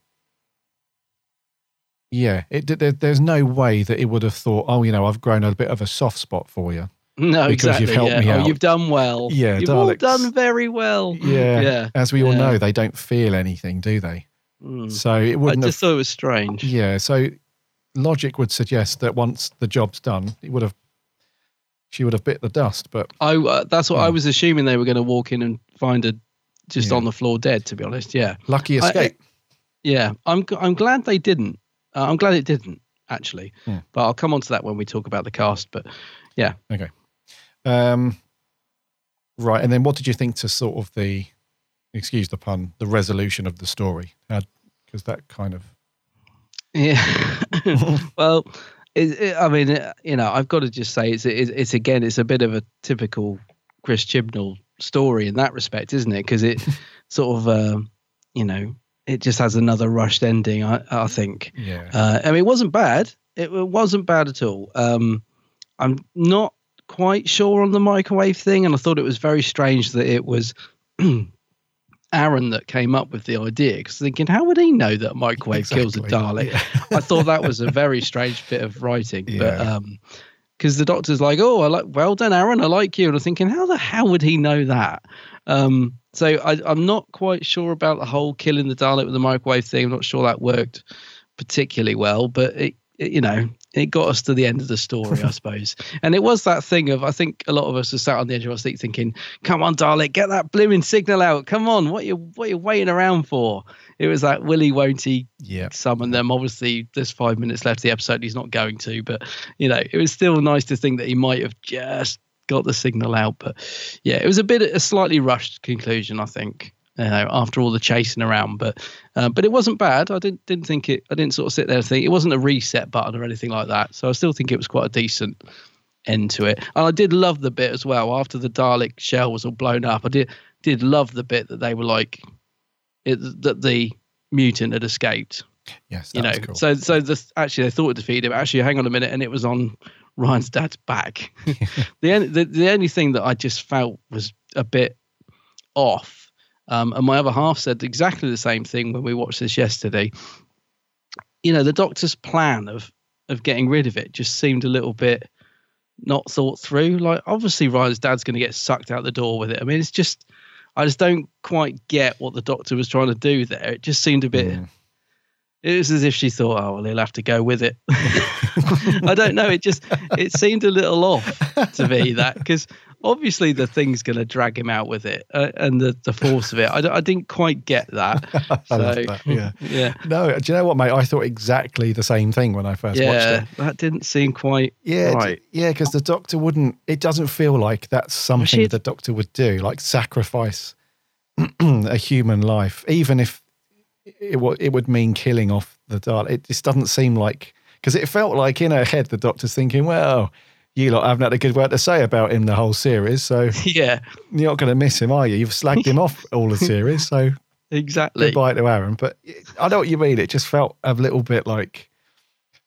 Yeah, it, there, there's no way that it would have thought, oh, you know, I've grown a bit of a soft spot for you. No, Because exactly. you've helped yeah. me oh, you've done well. Yeah, you've all done very well. Yeah. yeah. As we all know, they don't feel anything, do they? Mm. So it wouldn't I just have. thought it was strange. Yeah. So logic would suggest that once the job's done, it would have. She would have bit the dust, but I uh, that's what I was assuming they were going to walk in and find her just Hmm. Yeah. on the floor dead. To be honest, yeah. lucky I- escape. Yeah, I'm I'm glad they didn't. Uh, I'm glad it didn't actually. Hmm. But I'll come on to that when we talk about the cast. But yeah, Okay. Um, Right, and then what did you think to sort of the, excuse the pun, the resolution of the story? Because that kind of Yeah. well, it, it, I mean, uh, you know, I've got to just say it's, it's it's again it's a bit of a typical Chris Chibnall story in that respect, isn't it? Because it sort of, um, you know, it just has another rushed ending. I, I think. Yeah. Uh, I mean, it wasn't bad. It, it wasn't bad at all. Um, I'm not quite sure on the microwave thing, and I thought it was very strange that it was Aaron that came up with the idea. Because thinking, how would he know that a microwave kills a Exactly. Dalek? I thought that was a very strange bit of writing. But um, because the doctor's like, "Oh, I like, well done, Aaron. I like you," and I'm thinking, how the hell would he know that? Um, so I, I'm not quite sure about the whole killing the Dalek with the microwave thing. I'm not sure that worked particularly well, but it you know, it got us to the end of the story, I suppose. And it was that thing of I think a lot of us were sat on the edge of our seat thinking, "Come on, Dalek, get that blooming signal out! Come on, what you what you waiting around for?" It was like, "Will he? Won't he?" Yeah. Summon them. Obviously, there's five minutes left of the episode. He's not going to, but you know, it was still nice to think that he might have just got the signal out. But yeah, it was a bit a slightly rushed conclusion, I think. You know, after all the chasing around, but uh, but it wasn't bad. I didn't didn't think it. I didn't sort of sit there and think it wasn't a reset button or anything like that. So I still think it was quite a decent end to it. And I did love the bit as well after the Dalek shell was all blown up. I did did love the bit that they were like it, that the mutant had escaped. Yes, you know. was cool. So so the actually they thought it defeated him. Actually, hang on a minute, and it was on Ryan's dad's back. the, only, the the only thing that I just felt was a bit off. Um, and my other half said exactly the same thing when we watched this yesterday. You know, the doctor's plan of of getting rid of it just seemed a little bit not thought through. Like, obviously, Ryan's dad's going to get sucked out the door with it. I mean, it's just, I just don't quite get what the doctor was trying to do there. It just seemed a bit. It was as if she thought, "Oh well, he'll have to go with it." I don't know. It just it seemed a little off to me that because obviously the thing's going to drag him out with it uh, and the the force of it. I, I didn't quite get that. I love So, that. Yeah. yeah. No, do you know what, mate? I thought exactly the same thing when I first watched Yeah, it. that didn't seem quite Yeah, d- right. yeah, because the doctor wouldn't. It doesn't feel like that's something the doctor would do, like sacrifice a human life, even if it would it would mean killing off the Dalek. It just doesn't seem like because it felt like in her head the doctor's thinking, well, you lot haven't had a good word to say about him the whole series, so yeah, you're not going to miss him, are you? You've slagged him off all the series, so exactly. goodbye to Aaron. But I know what you mean. It just felt a little bit like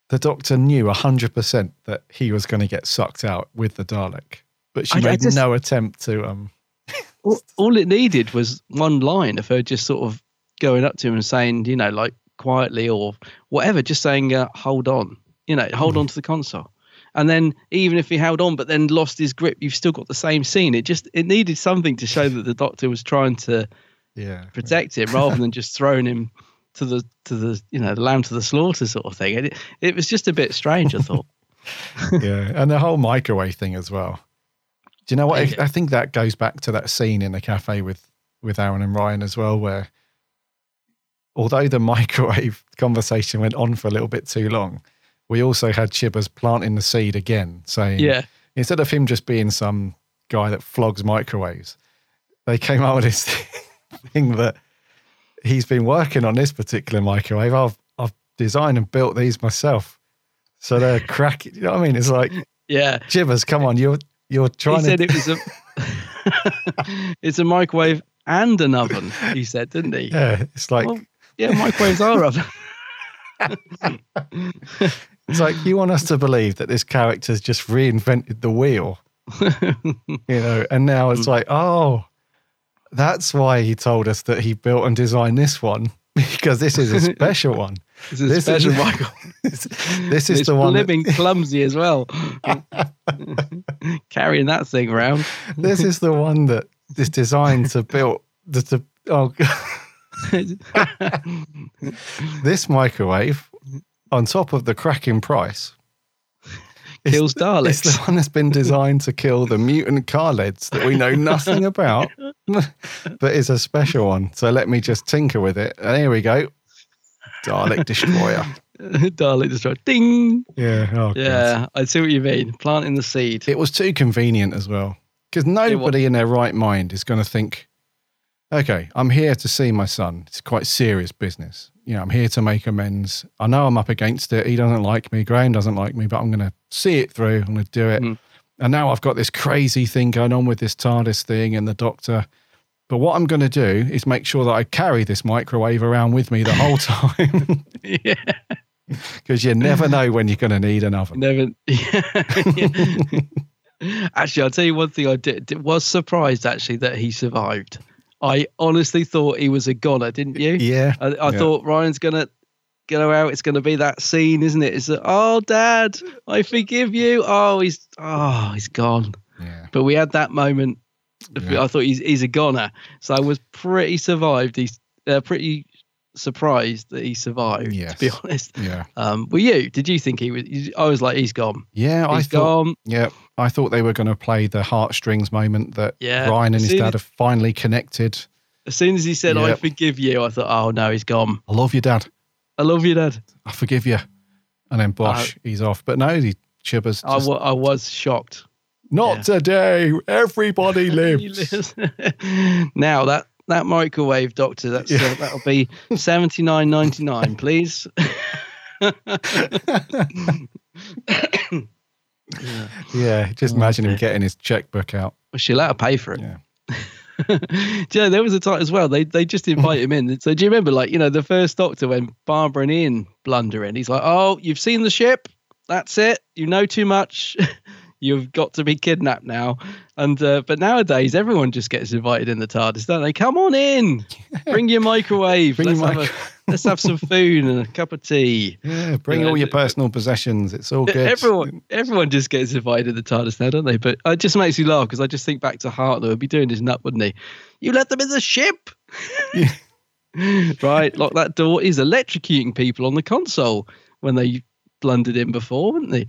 the doctor knew 100% that he was going to get sucked out with the Dalek, but she I- I made just- no attempt to. um all, all it needed was one line of her just sort of going up to him and saying, you know, like quietly or whatever, just saying, uh, hold on, you know, hold on to the console. And then even if he held on, but then lost his grip, you've still got the same scene. It just it needed something to show that the doctor was trying to Yeah. protect him rather than just throwing him to the to the you know the lamb to the slaughter sort of thing. And it, it was just a bit strange. I thought. yeah, and the whole microwave thing as well. Do you know what? I, I think that goes back to that scene in the cafe with with Aaron and Ryan as well, where although the microwave conversation went on for a little bit too long, we also had Chibbers planting the seed again, saying, Yeah. instead of him just being some guy that flogs microwaves, they came out with this thing that he's been working on this particular microwave. I've I've designed and built these myself. So they're cracking. You know what I mean? It's like, Yeah. Chibbers, come on, you're you're trying he said to. it was a it's a microwave and an oven. He said, didn't he? yeah, it's like Well, yeah, microwaves are oven. It's like you want us to believe that this character's just reinvented the wheel, you know, and now Mm. it's like, oh, that's why he told us that he built and designed this one because this is a special one. This is a special microwave. This, this is it's the one. that- living clumsy as well. Carrying that thing around. this is the one that is designed to build the to, oh this microwave on top of the cracking price Kills Daleks. It's the one that's been designed to kill the mutant Kaleds that we know nothing about, but is a special one. So let me just tinker with it. And here we go. Dalek Destroyer. Dalek Destroyer. Ding. Yeah. Oh, God. Yeah, I see what you mean. Planting the seed. It was too convenient as well. Because nobody in their right mind is going to think, okay, I'm here to see my son. It's quite serious business. You know, I'm here to make amends. I know I'm up against it. He doesn't like me. Graham doesn't like me, but I'm going to see it through. I'm going to do it. Hmm. And now I've got this crazy thing going on with this TARDIS thing and the doctor. But what I'm going to do is make sure that I carry this microwave around with me the whole time. yeah. Because you never know when you're going to need an oven. Never. actually, I'll tell you one thing. I did, did- was surprised actually that he survived. I honestly thought he was a goner, didn't you? Yeah. I, I Yeah. thought Ryan's gonna go out. It's gonna be that scene, isn't it? It's a, oh, Dad, I forgive you. Oh, he's oh, he's gone. Yeah. But we had that moment. I thought he's he's a goner. So I was pretty survived. He's uh, pretty surprised that he survived. To be honest. Yeah. Um, were you? Did you think he was? I was like, he's gone. Yeah, I He's thought. gone. Yeah, I thought they were going to play the heartstrings moment that Yeah. Ryan and his dad have finally connected. As soon as he said, "I forgive you," I thought, "Oh no, he's gone." I love you, Dad. I love you, Dad. I forgive you. And then Bosh, he's off. But no, he chibbers. I, just, wa- I was shocked. Not today. Everybody lives. lives. now that that microwave doctor, that's uh, that'll be seventy nine ninety nine, please. yeah, just oh, imagine him getting his checkbook out. Well, she'll let her pay for it. do you know, there was a time as well. They they just invite him in. So do you remember, like you know, the first Doctor when Barbara and Ian blunder in? He's like, "Oh, you've seen the ship. That's it. You know too much. You've got to be kidnapped now." And uh, but nowadays, everyone just gets invited in the TARDIS, don't they? Come on in. Bring your microwave. Bring let's, your have a, let's have some food and a cup of tea. Yeah, bring You know, all your personal possessions. It's all good. Everyone, everyone just gets invited in the TARDIS now, don't they? But it just makes me laugh because I just think back to Hartnell. He'd be doing his nut, wouldn't he? You let them in the ship, right? Lock that door. He's electrocuting people on the console when they blundered in before, weren't they?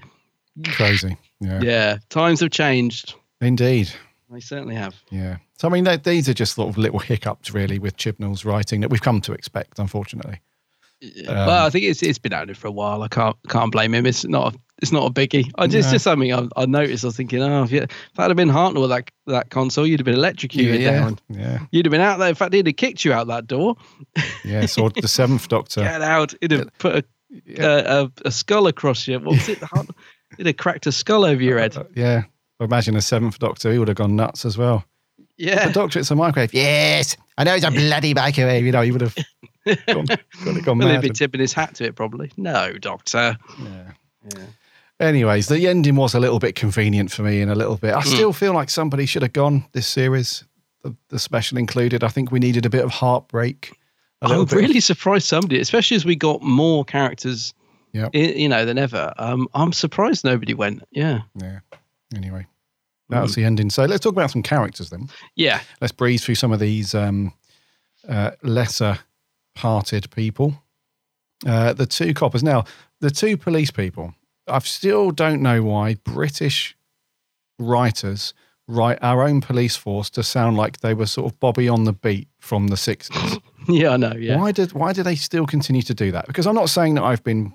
Crazy. Yeah. Yeah, times have changed. Indeed. They certainly have. Yeah. So, I mean, they, these are just sort of little hiccups, really, with Chibnall's writing that we've come to expect, unfortunately. Um, well, I think it's it's been out there for a while. I can't can't blame him. It's not a, it's not a biggie. I just No. just something I, I noticed. I was thinking, oh, if, you, if that had been Hartnell with that that console, you'd have been electrocuted yeah, down. yeah. You'd have been out there. In fact, he'd have kicked you out that door. Yeah. So the seventh Doctor. Get out. He'd have put a, a, a, a skull across you. What was it? Hart- He'd have cracked a skull over your head. Yeah. I imagine a seventh Doctor, he would have gone nuts as well. Yeah. The Doctor, it's a microwave. Yes. I know it's a bloody microwave. You know, he would have gone, gone, gone Well, he'd mad. be tipping his hat to it probably. No, Doctor. Yeah. Anyways, the ending was a little bit convenient for me and a little bit. I Mm. still feel like somebody should have gone this series, the, the special included. I think we needed a bit of heartbreak. I'm bit of- really surprised somebody, especially as we got more characters, Yeah. you know, than ever. Um, I'm surprised nobody went. Yeah. Yeah. Anyway, that was the ending. So let's talk about some characters then. Yeah. Let's breeze through some of these um, uh, lesser hearted people. Uh, the two coppers. Now, the two police people. I still don't know why British writers write our own police force to sound like they were sort of Bobby on the beat from the 60s. Yeah, I know. Yeah. Why did why do they still continue to do that? Because I'm not saying that I've been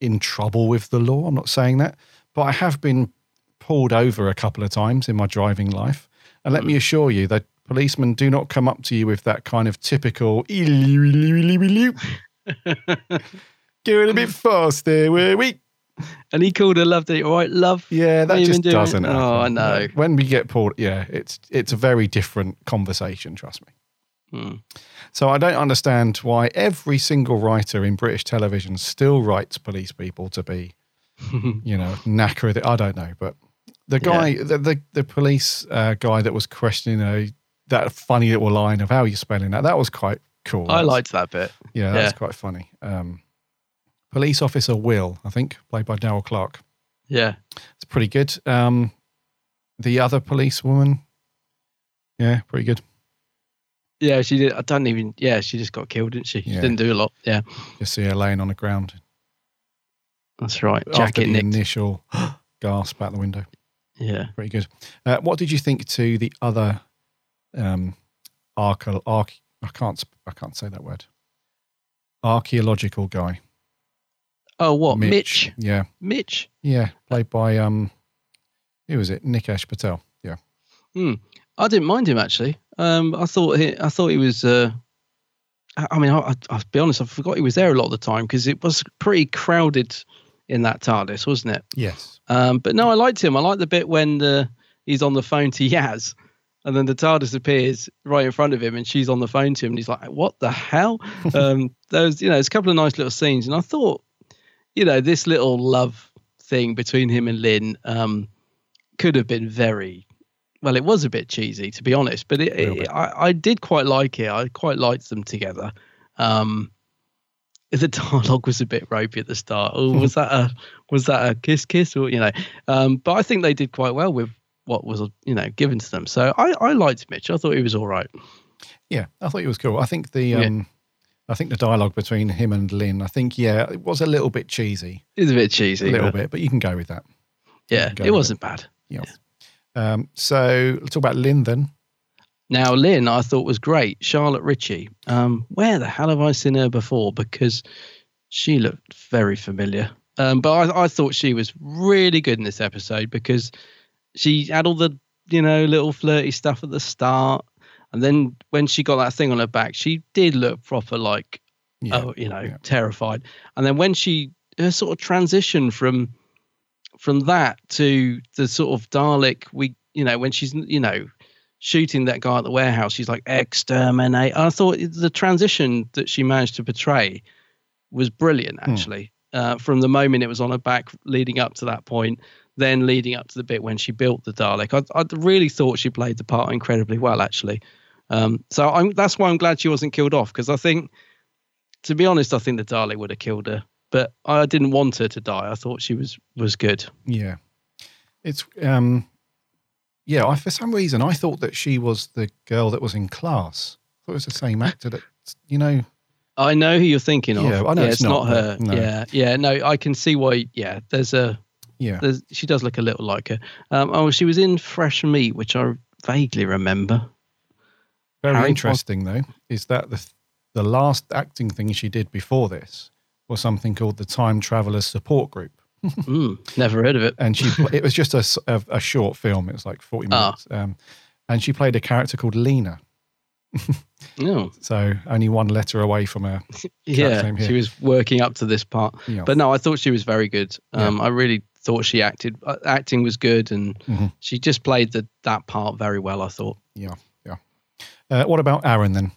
in trouble with the law. I'm not saying that, but I have been pulled over a couple of times in my driving life. And let me assure you that policemen do not come up to you with that kind of typical going a bit fast there, were we? And he called her loved it. All right, love. Yeah, that just doesn't. Oh, I know. When we get pulled, yeah, it's it's a very different conversation. Trust me. Hmm. So I don't understand why every single writer in British television still writes police people to be, you know, knackered. I don't know, but the guy, the, the the police uh, guy that was questioning uh, that funny little line of how you spelling that, that was quite cool. I That's- liked that bit. Yeah, that's Yeah. quite funny. Um, police officer Will, I think, played by Daryl Clark. Yeah. It's pretty good. Um, the other policewoman, yeah, pretty good. Yeah, she did. I don't even. Yeah, she just got killed, didn't she? She Yeah. didn't do a lot. Yeah, Just see her laying on the ground. that's right. After Jacket the nicked. initial gasp out the window. Yeah. Pretty good. Uh, what did you think to the other um, arch- arch- I can't sp- I can't say that word. Archaeological guy. Oh, what? Mitch. Yeah. Mitch. Yeah, played by um, who was it? Nikesh Patel. Yeah, Hmm. I didn't mind him actually. Um, I thought he, I thought he was. Uh, I mean, I, I, I'll be honest. I forgot he was there a lot of the time because it was pretty crowded in that TARDIS, wasn't it? Yes. Um, but no, I liked him. I liked the bit when the, he's on the phone to Yaz, and then the TARDIS appears right in front of him, and she's on the phone to him, and he's like, "What the hell?" um, there's, you know, there's a couple of nice little scenes, and I thought, you know, this little love thing between him and Lin um, could have been very, well, it was a bit cheesy to be honest, but it, it, I, I did quite like it. I quite liked them together. Um, the dialogue was a bit ropey at the start. Oh, was that a was that a kiss kiss or you know? Um, but I think they did quite well with what was you know given to them. So I I liked Mitch. I thought he was all right. Yeah, I thought he was cool. I think the Yeah. um, I think the dialogue between him and Lin, I think yeah, it was a little bit cheesy. It was a bit cheesy, a little bit, but you can go with that. Yeah, it wasn't bad. Yeah. Um, so let's talk about Lin then. Now, Lin, I thought was great. Charlotte Ritchie. Um, where the hell have I seen her before? Because she looked very familiar. Um, but I, I thought she was really good in this episode because she had all the you know little flirty stuff at the start, and then when she got that thing on her back, she did look proper like oh you know terrified. And then when she her sort of transition from from that to the sort of Dalek, we you know when she's you know shooting that guy at the warehouse, she's like exterminate. I thought the transition that she managed to portray was brilliant actually. Uh, from the moment it was on her back, leading up to that point, then leading up to the bit when she built the Dalek, I, I really thought she played the part incredibly well actually. Um, so I'm, that's why I'm glad she wasn't killed off because I think, to be honest, I think the Dalek would have killed her, but I didn't want her to die. I thought she was was good. Yeah, it's um, yeah. I, for some reason, I thought that she was the girl that was in class. I thought it was the same actor that you know. I know who you're thinking of. Yeah, I know yeah, it's it's not, not, her. no. Yeah, yeah. No, I can see why. Yeah, there's a. Yeah. There's, she does look a little like her. Um, oh, she was in Fresh Meat, which I vaguely remember. Very Harry interesting though is that the the last acting thing she did before this was something called the Time Travelers Support Group. Mm, never heard of it. And she, it was just a short film. It was like forty Ah. minutes. Um, and she played a character called Lena. Oh. So only one letter away from her. Yeah, she was working up to this part. Yeah. But no, I thought she was very good. Um, I really thought she acted. Uh, acting was good, and Mhm. she just played the that part very well. I thought. Yeah, yeah. Uh, what about Aaron then?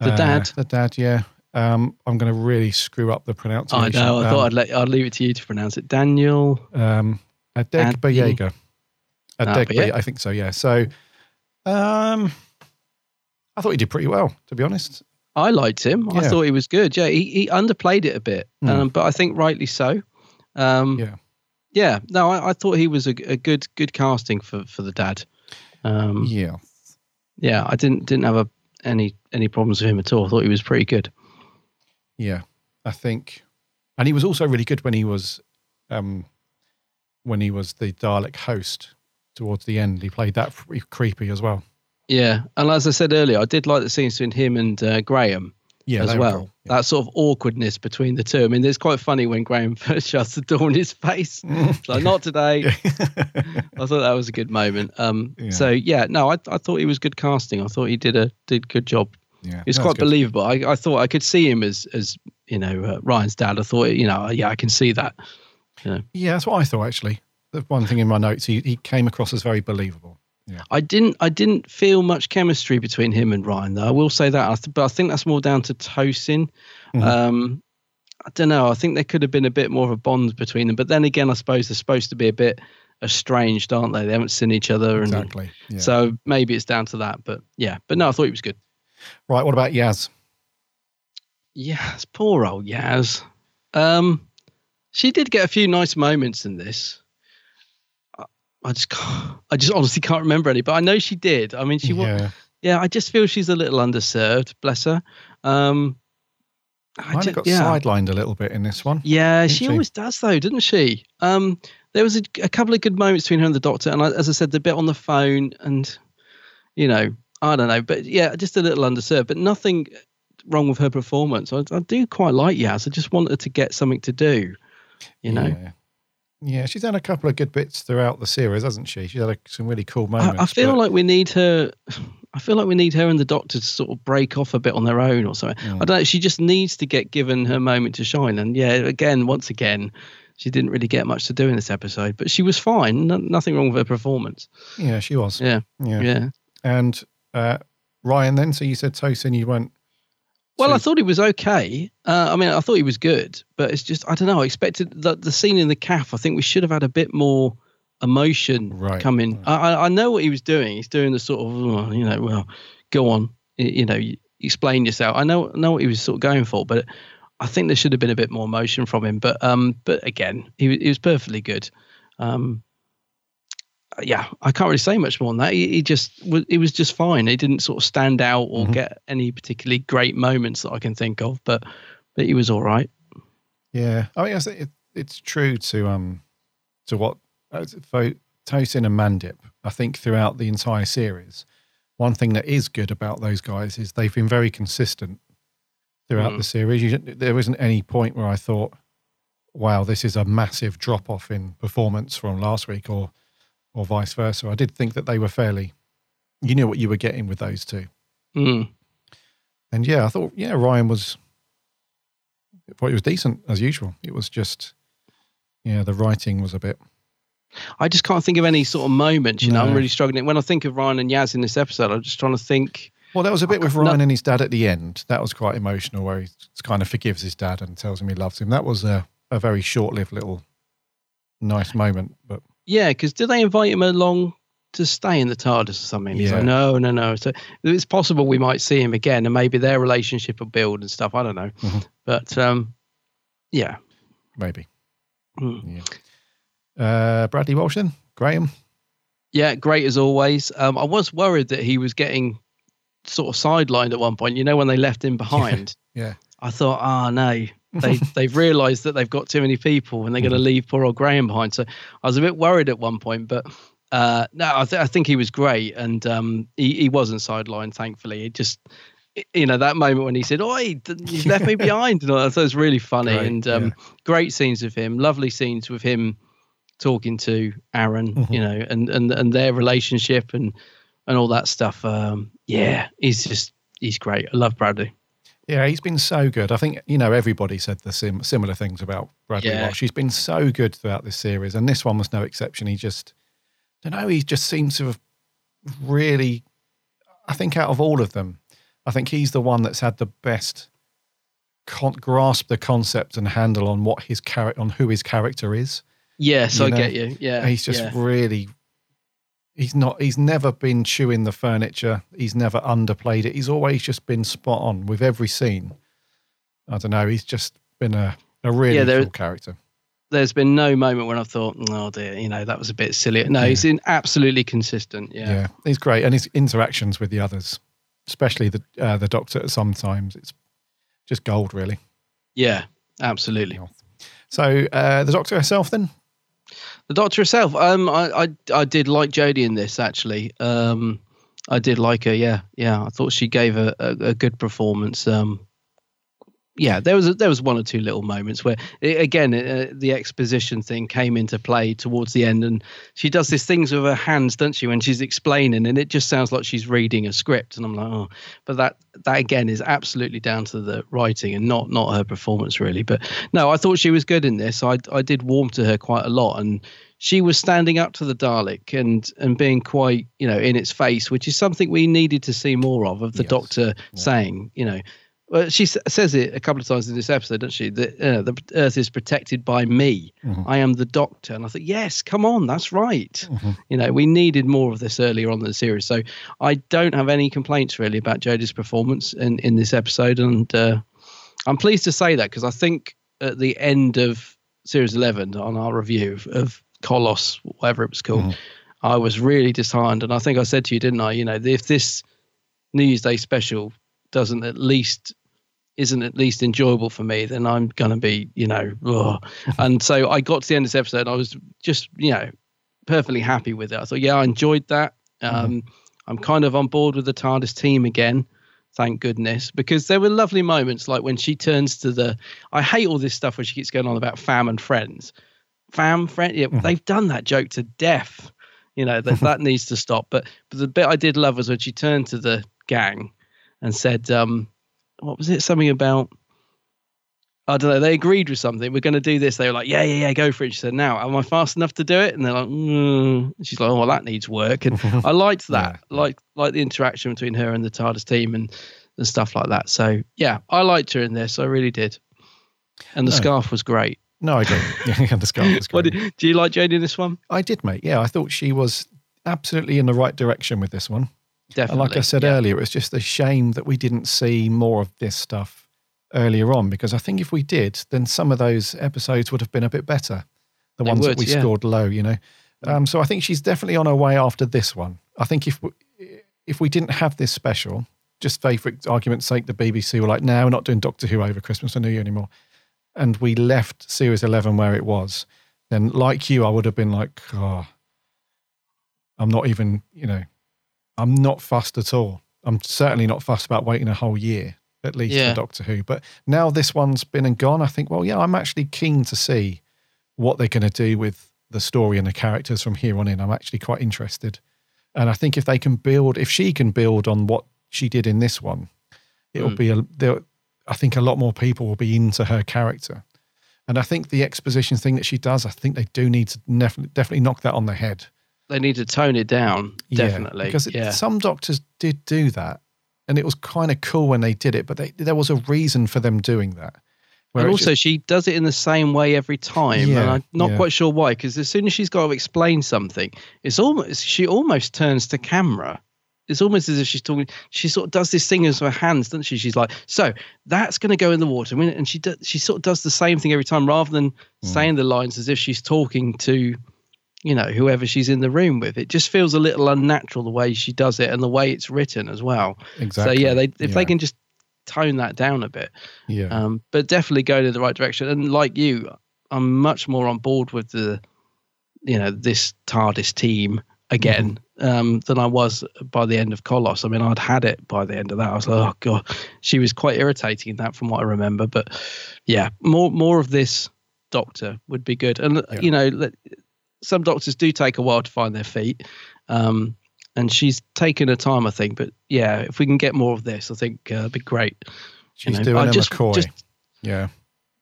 The Uh, dad. The dad, yeah. Um, I'm going to really screw up the I pronunciation. know. I Um, thought I'd let I'd leave it to you to pronounce it. Daniel. Um, Adeg Adeg. Bayega. Ah, Adeg Bayega. Bayega, I think so, yeah. So um, I thought he did pretty well, to be honest. I liked him. I thought he was good. Yeah, he, he underplayed it a bit, Hmm. um, but I think rightly so. Um, yeah, yeah. No, I, I thought he was a, a good good casting for for the dad. Um, yeah, yeah. I didn't didn't have a, any any problems with him at all. I thought he was pretty good. Yeah. I think, and he was also really good when he was, um, when he was the Dalek host towards the end. He played that creepy as well. Yeah, and as I said earlier, I did like the scenes between him and uh, Graham Yeah, as well. cool, That sort of awkwardness between the two. I mean, it's quite funny when Graham first shuts the door in his face. Like, not today. I thought that was a good moment. Um, Yeah. So yeah, no, I, I thought he was good casting. I thought he did a did good job. Yeah, it's quite good. believable. I, I thought I could see him as as you know uh, Ryan's dad. I thought you know yeah I can see that. You know. Yeah, that's what I thought actually. The one thing in my notes, he, he came across as very believable. Yeah. I didn't I didn't feel much chemistry between him and Ryan though. I will say that, I th- but I think that's more down to Tosin. Mhm. Um, I don't know. I think there could have been a bit more of a bond between them. But then again, I suppose they're supposed to be a bit estranged, aren't they? They haven't seen each other, and Exactly, yeah. so maybe it's down to that. But yeah, but no, I thought he was good. Right, what about Yaz? Yaz, poor old Yaz. Um, she did get a few nice moments in this. I, I just, can't, I just honestly can't remember any, but I know she did. I mean, she was. Yeah. Yeah, I just feel she's a little underserved. Bless her. Um, I Kind ju- of got yeah. sidelined a little bit in this one. Yeah, didn't she always does, though, doesn't she? Um, there was a, a couple of good moments between her and the doctor, and I, as I said, the bit on the phone, and you know, I don't know, but yeah, just a little underserved, but nothing wrong with her performance. I, I do quite like Yaz. I just want her to get something to do, you know. Yeah. Yeah, she's had a couple of good bits throughout the series, hasn't she? She's had a, some really cool I, moments. I feel but- like we need her. I feel like we need her and the Doctor to sort of break off a bit on their own or something. Mm. I don't. know, She just needs to get given her moment to shine. And yeah, again, once again, she didn't really get much to do in this episode, but she was fine. No, nothing wrong with her performance. yeah, she was. Yeah, yeah, yeah. And uh, Ryan, then, so you said Tosin, you went. Well, I thought he was okay. Uh, I mean, I thought he was good, but it's just I don't know. I expected that the scene in the caff. I think we should have had a bit more emotion Right, coming. I, I I know what he was doing. He's doing the sort of oh, you know, well, go on, you know, explain yourself. I know know what he was sort of going for, but I think there should have been a bit more emotion from him. But um, but again, he he was perfectly good. Um, yeah, I can't really say much more on that. He, he just was, he was just fine. He didn't sort of stand out or get any particularly great moments that I can think of, but but he was all right. Yeah, I mean, I think it, it's true to um to what Tosin and Mandip. I think throughout the entire series, one thing that is good about those guys is they've been very consistent throughout Mm. the series. You, there isn't any point where I thought, "Wow, this is a massive drop off in performance from last week," or or vice versa. I did think that they were fairly. You knew what you were getting with those two. Mm. And yeah, I thought, yeah, Ryan was, thought he was decent as usual. It was just, yeah, the writing was a bit, I just can't think of any sort of moments. You know, I'm really struggling. When I think of Ryan and Yaz in this episode, I'm just trying to think. well, that was a bit with No- Ryan and his dad at the end. That was quite emotional where he kind of forgives his dad and tells him he loves him. That was a, a very short lived little nice moment. But Yeah, because did they invite him along to stay in the TARDIS or something? He's Yeah. like, no, no, no. So it's possible we might see him again, and maybe their relationship will build and stuff. I don't know, Mhm. but um, yeah. maybe. Hmm. Uh, Bradley Walsh then? Graham? Yeah, great as always. Um, I was worried that he was getting sort of sidelined at one point. You know, when they left him behind, Yeah. I thought, oh no, they they've realised that they've got too many people and they're going to leave poor old Graham behind. So I was a bit worried at one point, but uh, no, I, th- I think he was great and um, he he wasn't sidelined. Thankfully, it just. You know that moment when he said, "Oh, you've left me behind," and all that. So it was really funny Great, and um, great scenes with him. Lovely scenes with him talking to Aaron, Mhm. you know, and and and their relationship and and all that stuff. Um, yeah, he's just he's great. I love Bradley. Yeah, he's been so good. I think you know everybody said the sim- similar things about Bradley Yeah. Walsh. He's been so good throughout this series, and this one was no exception. He just, I don't know, he just seems to have really. I think out of all of them, I think he's the one that's had the best con- grasp the concept and handle on what his character on who his character is. Yes, You I know? get you. Yeah, he's just yeah. really. He's not. He's never been chewing the furniture. He's never underplayed it. He's always just been spot on with every scene. I don't know. He's just been a a really Yeah, there- cool character. There's been no moment when I've thought, oh dear, you know, that was a bit silly. No, he's in absolutely consistent. Yeah. Yeah. he's great, and his interactions with the others, especially the uh, the Doctor. Sometimes it's just gold, really. Yeah, absolutely. So uh, the Doctor herself, then. The Doctor herself, um, I, I, I did like Jodie in this actually. Um, I did like her. Yeah, yeah. I thought she gave a, a, a good performance. Um, yeah, there was a, there was one or two little moments where i again uh, the exposition thing came into play towards the end, and she does these things with her hands, doesn't she, when she's explaining, and it just sounds like she's reading a script, and I'm like, oh, but that that again is absolutely down to the writing and not not her performance really. But no, I thought she was good in this. I I did warm to her quite a lot, and she was standing up to the Dalek and and being quite you know in its face, which is something we needed to see more of of the Doctor saying you know. Well, she s- says it a couple of times in this episode, doesn't she? That uh, the Earth is protected by me. Mhm. I am the Doctor, and I thought, yes, come on, that's right. You know, we needed more of this earlier on in the series. So I don't have any complaints really about Jodie's performance in in this episode, and uh, I'm pleased to say that because I think at the end of series 11 on our review of, of Colossus, whatever it was called, I was really disheartened. And I think I said to you, didn't I? You know, if this New Year's Day special doesn't at least isn't at least enjoyable for me, then I'm gonna be, you know, ugh. and so I got to the end of this episode. And I was just, you know, perfectly happy with it. I thought, yeah, I enjoyed that. Um, I'm kind of on board with the TARDIS team again. Thank goodness, because there were lovely moments like when she turns to the. I hate all this stuff where she keeps going on about fam and friends. fam friend. Yeah, they've done that joke to death. You know that that needs to stop. But but the bit I did love was when she turned to the gang and said, um, "What was it? Something about." I don't know. They agreed with something. We're going to do this. They were like, "Yeah, yeah, yeah, go for it." She said, "Now, am I fast enough to do it?" And they're like, mm. "She's like, oh, well, that needs work." And I liked that, like like the interaction between her and the TARDIS team and and stuff like that. So yeah, I liked her in this. I really did. And the No. scarf was great. No, I do. Yeah, the scarf was great. did, do you like Jodie in this one? I did, mate. Yeah, I thought she was absolutely in the right direction with this one. And Definitely. like I said yeah. earlier, it was just a shame that we didn't see more of this stuff earlier on because I think if we did, then some of those episodes would have been a bit better. The They ones that we yeah. scored low, you know. Um, so I think she's definitely on her way after this one. I think if we, if we didn't have this special, just say for argument's sake, the BBC were like, "No, we're not doing Doctor Who over Christmas and New Year anymore," and we left Series Eleven where it was, then like you, I would have been like, "Oh, I'm not even, you know, I'm not fussed at all. I'm certainly not fussed about waiting a whole year at least Yeah. for Doctor Who. But now this one's been and gone, I think, well, yeah, I'm actually keen to see what they're going to do with the story and the characters from here on in. I'm actually quite interested. And I think if they can build, if she can build on what she did in this one, it'll Mm. be a, there. I think a lot more people will be into her character. And I think the exposition thing that she does, I think they do need to nef- definitely knock that on the head. They need to tone it down. Yeah, Definitely. because it, yeah. some doctors did do that, and it was kind of cool when they did it. But they, there was a reason for them doing that. And also, just- she does it in the same way every time, and Yeah, I'm not yeah. quite sure why. Because as soon as she's got to explain something, it's almost she almost turns to camera. It's almost as if she's talking. She sort of does this thing with her hands, doesn't she? She's like, "So that's going to go in the water," and she does. She sort of does the same thing every time, rather than Hmm. saying the lines as if she's talking to, you know, whoever she's in the room with. It just feels a little unnatural the way she does it and the way it's written as well. Exactly, So yeah, they if yeah. they can just tone that down a bit, yeah, um, but definitely going in the right direction. And like you, I'm much more on board with the, you know, this TARDIS team again um, than I was by the end of Colossus. I mean, I'd had it by the end of that. I was like, oh god, she was quite irritating in that, from what I remember. But yeah, more more of this Doctor would be good. And you know, let- some doctors do take a while to find their feet. Um, and she's taken her time, I think. But yeah, if we can get more of this, I think uh, it'd be great. You she's know, doing I just- McCoy. just- yeah,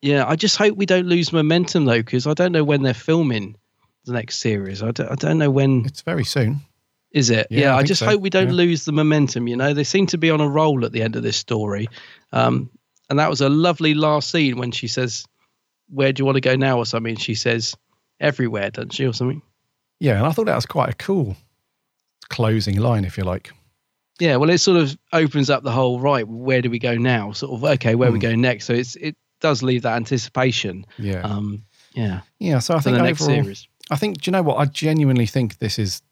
yeah, I just hope we don't lose momentum though, because I don't know when they're filming the next series. I don't, I don't know when. It's very soon. Is it? Yeah, Yeah, I I, just so. hope we don't Yeah. lose the momentum. You know, they seem to be on a roll at the end of this story, um, and that was a lovely last scene when she says, "Where do you want to go now?" or something. She says, "Everywhere," doesn't she, or something? yeah. And I thought that was quite a cool closing line, if you like. Yeah, well, it sort of opens up the whole right. Where do we go now? Sort of okay, where we Hmm. go next. So it's it does leave that anticipation. Yeah. Um. Yeah. Yeah, so I think overall. I think. Do you know what? I genuinely think this is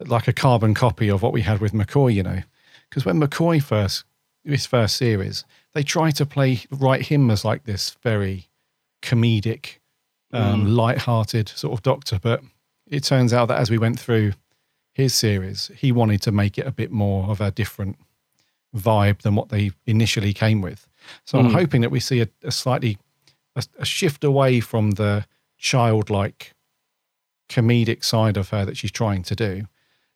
like a carbon copy of what we had with McCoy. You know, because when McCoy first his first series, they try to play write him as like this very comedic, um, Mm. light-hearted sort of doctor, but it turns out that as we went through his series, he wanted to make it a bit more of a different vibe than what they initially came with. So I'm Mm. hoping that we see a, a slightly a, a shift away from the childlike comedic side of her that she's trying to do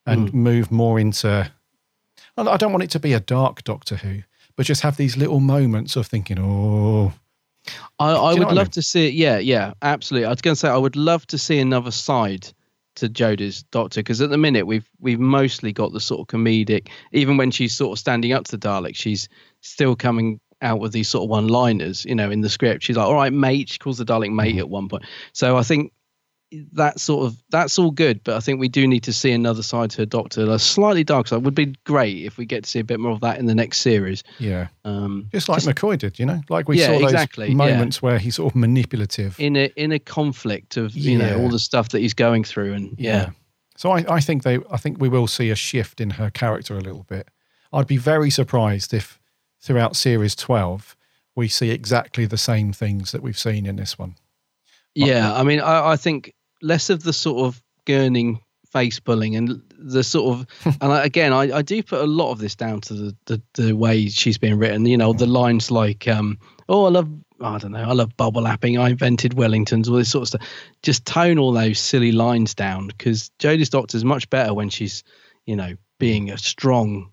and Mm. move more into I don't want it to be a dark Doctor Who, but just have these little moments of thinking, oh, I, I Do you know would what I love mean? to see it. Yeah, yeah, absolutely. I was going to say I would love to see another side to Jodie's Doctor because at the minute we've we've mostly got the sort of comedic. Even when she's sort of standing up to the Dalek, she's still coming out with these sort of one-liners. You know, in the script, she's like, "All right, mate." She calls the Dalek mate mm-hmm. at one point. So I think that sort of that's all good, but I think we do need to see another side to her Doctor, a slightly dark side. Would be great if we get to see a bit more of that in the next series. yeah. Um, Just like McCoy did, you know? Like we Yeah, saw those exactly, yeah. moments where he's sort of manipulative. in a in a conflict of you Yeah. know all the stuff that he's going through and yeah, So I, I think they I think we will see a shift in her character a little bit. I'd be very surprised if throughout series twelve we see exactly the same things that we've seen in this one. yeah i mean I, I think less of the sort of gurning face pulling and the sort of and I, again I, I do put a lot of this down to the, the the way she's being written you know the lines like um oh i love I don't know. I love bubble lapping. I invented Wellingtons, all this sort of stuff. Just tone all those silly lines down because Jodie's Doctor is much better when she's, you know, being a strong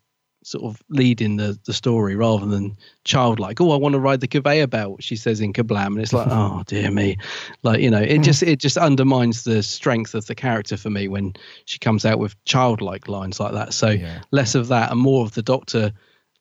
sort of leading the the story rather than childlike. Oh, I want to ride the conveyor belt. She says in Kerblam, and it's like, oh dear me, like you know, it just it just undermines the strength of the character for me when she comes out with childlike lines like that. So less of that and more of the Doctor,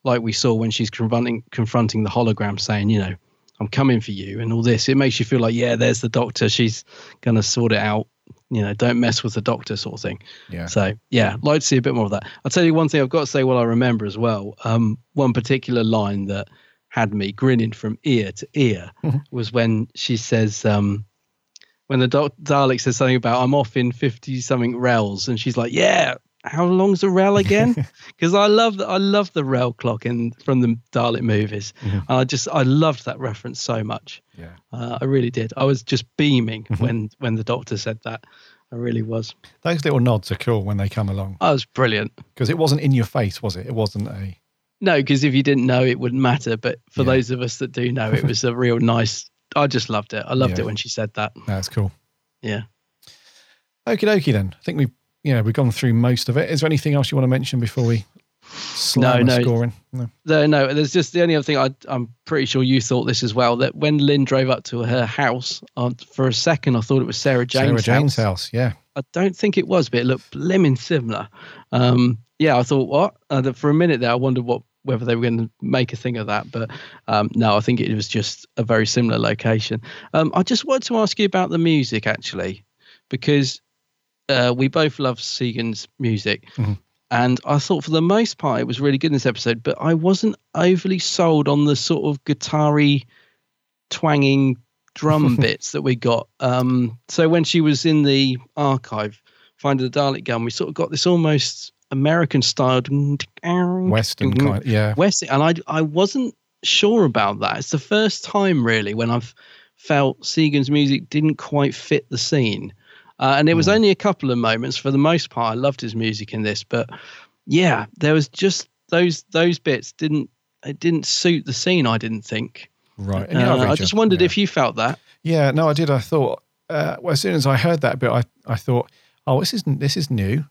like we saw when she's confronting confronting the hologram, saying, you know. I'm coming for you and all this. It makes you feel like, yeah, there's the doctor. She's gonna sort it out. You know, don't mess with the doctor, sort of thing. Yeah. So yeah, like to see a bit more of that. I'll tell you one thing I've got to say. What I remember as well. Um, one particular line that had me grinning from ear to ear was when she says, um, when the doc- Dalek says something about I'm off in fifty something rels, and she's like, yeah. How long's the rel again? Because I love the, I love the rel clock in from the Dalek movies. And I just I loved that reference so much. Yeah. Uh, I really did. I was just beaming Mhm. when when the doctor said that. I really was. Those little nods are cool when they come along. I was brilliant. Because it wasn't in your face, was it? It wasn't a. No, because if you didn't know, it wouldn't matter. But for those of us that do know, it was a real nice. I just loved it. I loved Yeah. it when she said that. That's cool. Yeah. Okie dokie then. I think we, you know, we've gone through most of it. Is there anything else you want to mention before we no, no. scoring? No. No, no. There's just the only other thing. I, I'm pretty sure you thought this as well. That when Lin drove up to her house, uh, for a second, I thought it was Sarah Jane's Sarah Jane's house. house. Yeah. I don't think it was, but it looked blimmin' similar. Um, yeah, I thought what? Uh, that for a minute there, I wondered what whether they were going to make a thing of that, but um, no, I think it was just a very similar location. Um, I just wanted to ask you about the music actually, because uh, we both love Segun's music. Mhm. And I thought for the most part it was really good in this episode, but I wasn't overly sold on the sort of guitar-y twanging drum bits that we got. Um, so when she was in the archive finding the Dalek gun, we sort of got this almost American styled Western kind. Yeah. Western, and I I wasn't sure about that. It's the first time really when I've felt Segun's music didn't quite fit the scene. Uh, and it was only a couple of moments. For the most part, I loved his music in this, but yeah, there was just those those bits didn't it didn't suit the scene. I didn't think. Right. Uh, I just wondered if you felt that. Yeah, no, I did. I thought uh, well, as soon as I heard that bit, I, I thought, oh, this isn't this is new.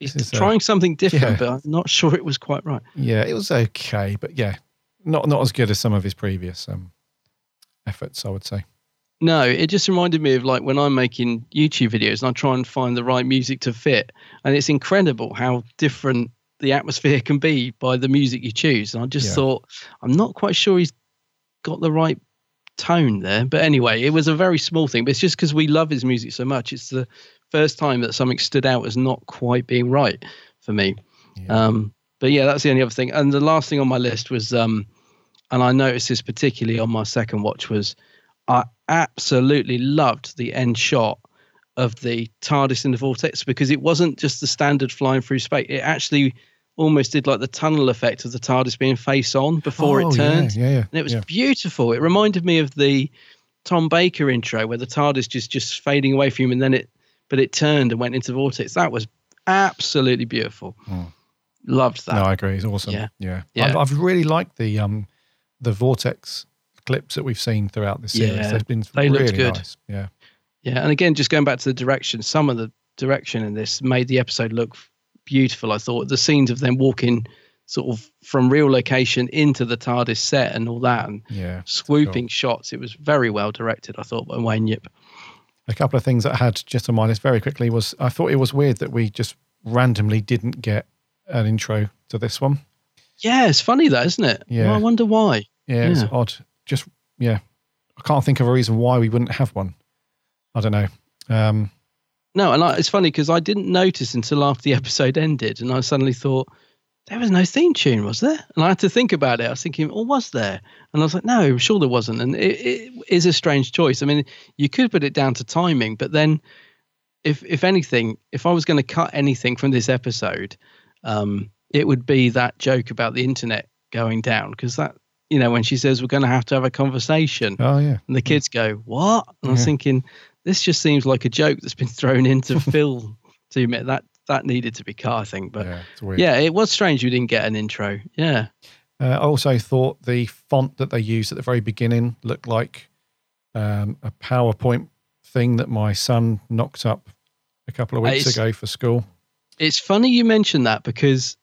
He's is, trying something different, yeah. but I'm not sure it was quite right. Yeah, it was okay, but yeah, not not as good as some of his previous um, efforts, I would say. No, it just reminded me of like when I'm making YouTube videos and I try and find the right music to fit. And it's incredible how different the atmosphere can be by the music you choose. And I just Yeah. thought, I'm not quite sure he's got the right tone there. But anyway, it was a very small thing. But it's just because we love his music so much. It's the first time that something stood out as not quite being right for me. Um, but yeah, that's the only other thing. And the last thing on my list was, um, and I noticed this particularly on my second watch was, I absolutely loved the end shot of the TARDIS in the vortex because it wasn't just the standard flying through space. It actually almost did like the tunnel effect of the TARDIS being face on before Oh, it turned. yeah, yeah, yeah, And it was yeah. beautiful. It reminded me of the Tom Baker intro where the TARDIS just just fading away from him and then it but it turned and went into the vortex. That was absolutely beautiful. Loved that. No, I agree. It's awesome. Yeah. yeah. Yeah. I've, I've really liked the um the vortex clips that we've seen throughout the series. Yeah, They've been they looked really good. nice. Yeah. Yeah, and again, just going back to the direction, some of the direction in this made the episode look beautiful. I thought the scenes of them walking sort of from real location into the TARDIS set and all that, and Yeah. swooping shots. It was very well directed. I thought by Wayne Yip. A couple of things that I had just on my list very quickly was I thought it was weird that we just randomly didn't get an intro to this one. Yeah, it's funny that, isn't it? Yeah. Well, I wonder why. Yeah, it's odd. Just yeah, I can't think of a reason why we wouldn't have one. I don't know. Um, No, and I, it's funny because I didn't notice until after the episode ended, and I suddenly thought there was no theme tune, was there? And I had to think about it. I was thinking, oh, was there? And I was like, no, I'm sure there wasn't. And it, it is a strange choice. I mean, you could put it down to timing, but then, if if anything, if I was going to cut anything from this episode, um, it would be that joke about the internet going down because that. You know, when she says we're going to have to have a conversation, oh yeah, and the kids go, "What?" And I was thinking, this just seems like a joke that's been thrown in to fill to admit that that needed to be cut. I think, but it's weird. yeah, it was strange we didn't get an intro. Yeah, Uh, I also thought the font that they used at the very beginning looked like um, a PowerPoint thing that my son knocked up a couple of weeks It's- ago for school. It's funny you mentioned that because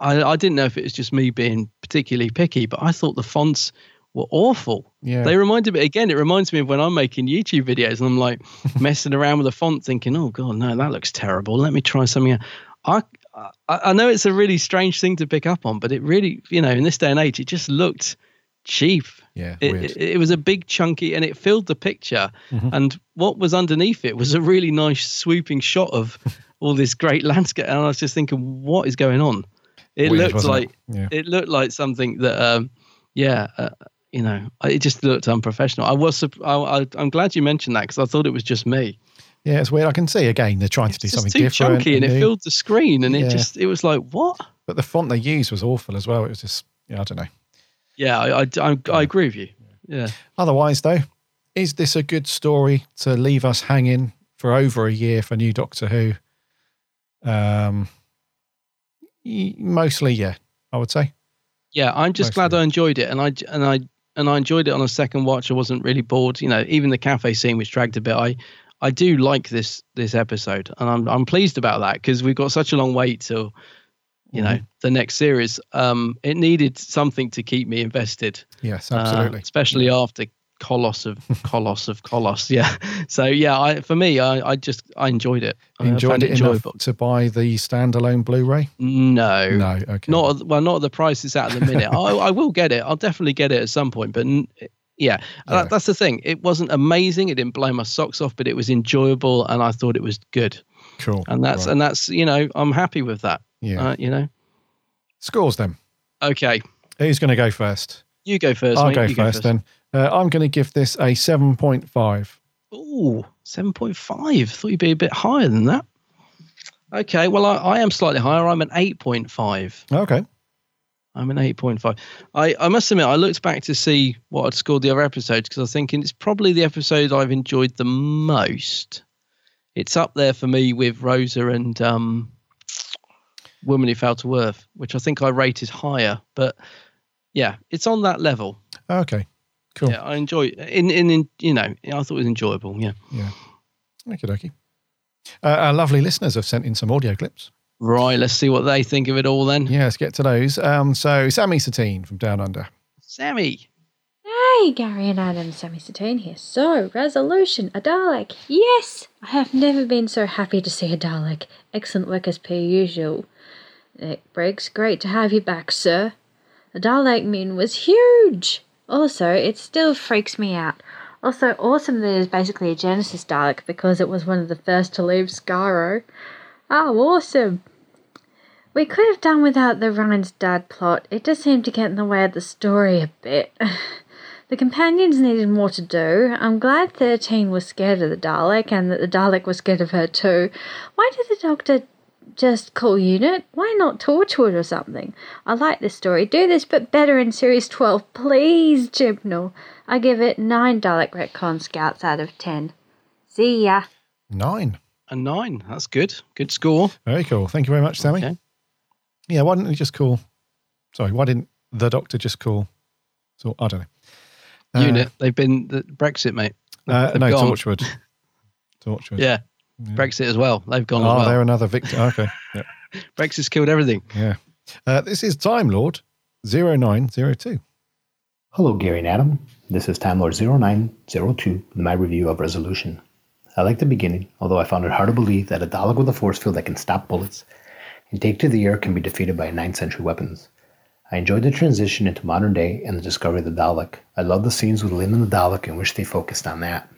I, I, didn't know if it was just me being particularly picky, but I thought the fonts were awful. Yeah. They reminded me again. It reminds me of when I'm making YouTube videos and I'm like messing around with a font, thinking, "Oh God, no, that looks terrible. Let me try something." else." I, I I know it's a really strange thing to pick up on, but it really, you know, in this day and age, it just looked cheap. Yeah, It, weird. it, it was a big chunky, and it filled the picture. Mhm. And what was underneath it was a really nice swooping shot of all this great landscape. And I was just thinking, what is going on? It Weird, looked like it? Yeah. it looked like something that, um, yeah, uh, you know, it just looked unprofessional. I was, I, I, I'm glad you mentioned that because I thought it was just me. Yeah, it's weird. I can see again they're trying to do It's something too different. chunky, and it filled the screen, and Yeah. it just, it was like, what? But the font they used was awful as well. It was just, yeah, I don't know. Yeah, I, I, I, I agree with you. Yeah. Otherwise, though, is this a good story to leave us hanging for over a year for new Doctor Who? Um, mostly, yeah, I would say. Yeah, I'm just glad I enjoyed it, and I and I and I enjoyed it on a second watch. I wasn't really bored. You know, even the cafe scene, which dragged a bit, I I do like this this episode, and I'm I'm pleased about that because we've got such a long wait till you know Mhm. the next series. Um, it needed something to keep me invested. Yes, uh, absolutely. especially after Coloss of Coloss of Coloss. Yeah. So yeah, I for me, I, I just I enjoyed it. I Enjoyed found it enough to buy the standalone Blu-ray? No, no, okay. not well, not at the price it's at at the minute. I, I will get it. I'll definitely get it at some point. But yeah, That, that's the thing. It wasn't amazing. It didn't blow my socks off, but it was enjoyable, and I thought it was good. Cool. And that's Right. and that's you know I'm happy with that. Yeah. Uh, you know. Scores them. Okay. Who's going to go first? You go first. I'll mate. go You first then. Uh, I'm going to give this a 7.5. Ooh, 7.5. Thought you'd be a bit higher than that. Okay, well, I, I am slightly higher. I'm an 8.5. Okay. I'm an 8.5. I, I must admit, I looked back to see what I'd scored the other episodes because I was thinking it's probably the episode I've enjoyed the most. It's up there for me with Rosa and um, Woman Who Fell to Earth, which I think I rated higher. But yeah, it's on that level. Okay. Cool. Yeah, I enjoy in, in in you know I thought it was enjoyable. Yeah. Yeah. Okie dokie. Uh, our lovely listeners have sent in some audio clips. Right, let's see what they think of it all then. Yeah, let's get to those. Um, so, Sammy Satine from Down Under. Sammy. Hey, Gary and Adam, Sammy Satine here. So, resolution, a Dalek. Yes! I have never been so happy to see a Dalek. Excellent work as per usual. Nick Briggs, great to have you back, sir. The Dalek min was huge! Also, it still freaks me out. Also, awesome that it is basically a Genesis Dalek because it was one of the first to leave Skaro. Oh, awesome! We could have done without the Ryan's dad plot. It does seem to get in the way of the story a bit. the companions needed more to do. I'm glad 13 was scared of the Dalek and that the Dalek was scared of her too. Why did the Doctor just call Unit? Why not Torchwood or something? I like this story. Do this but better in Series 12, please, Chibnall. I give it 9 Dalek Recon Scouts out of 10. See ya. Nine. A nine. That's good. Good score. Very cool. Thank you very much, Sammy. Okay. Yeah, why didn't you just call? Sorry, why didn't the doctor just call? So I don't know. Uh, Unit. They've been the Brexit, mate. Uh, They've no, gone. Torchwood. Torchwood. Yeah. Brexit as well. They've gone Oh, as well. they're another victim. Okay. Yeah. Brexit's killed everything. Yeah. Uh, this is Time Lord 0902. Hello, Gary and Adam. This is Time Lord 0902 with my review of Resolution. I like the beginning, although I found it hard to believe that a Dalek with a force field that can stop bullets and take to the air can be defeated by 9th century weapons. I enjoyed the transition into modern day and the discovery of the Dalek. I love the scenes with Lin and the Dalek and wish they focused on that.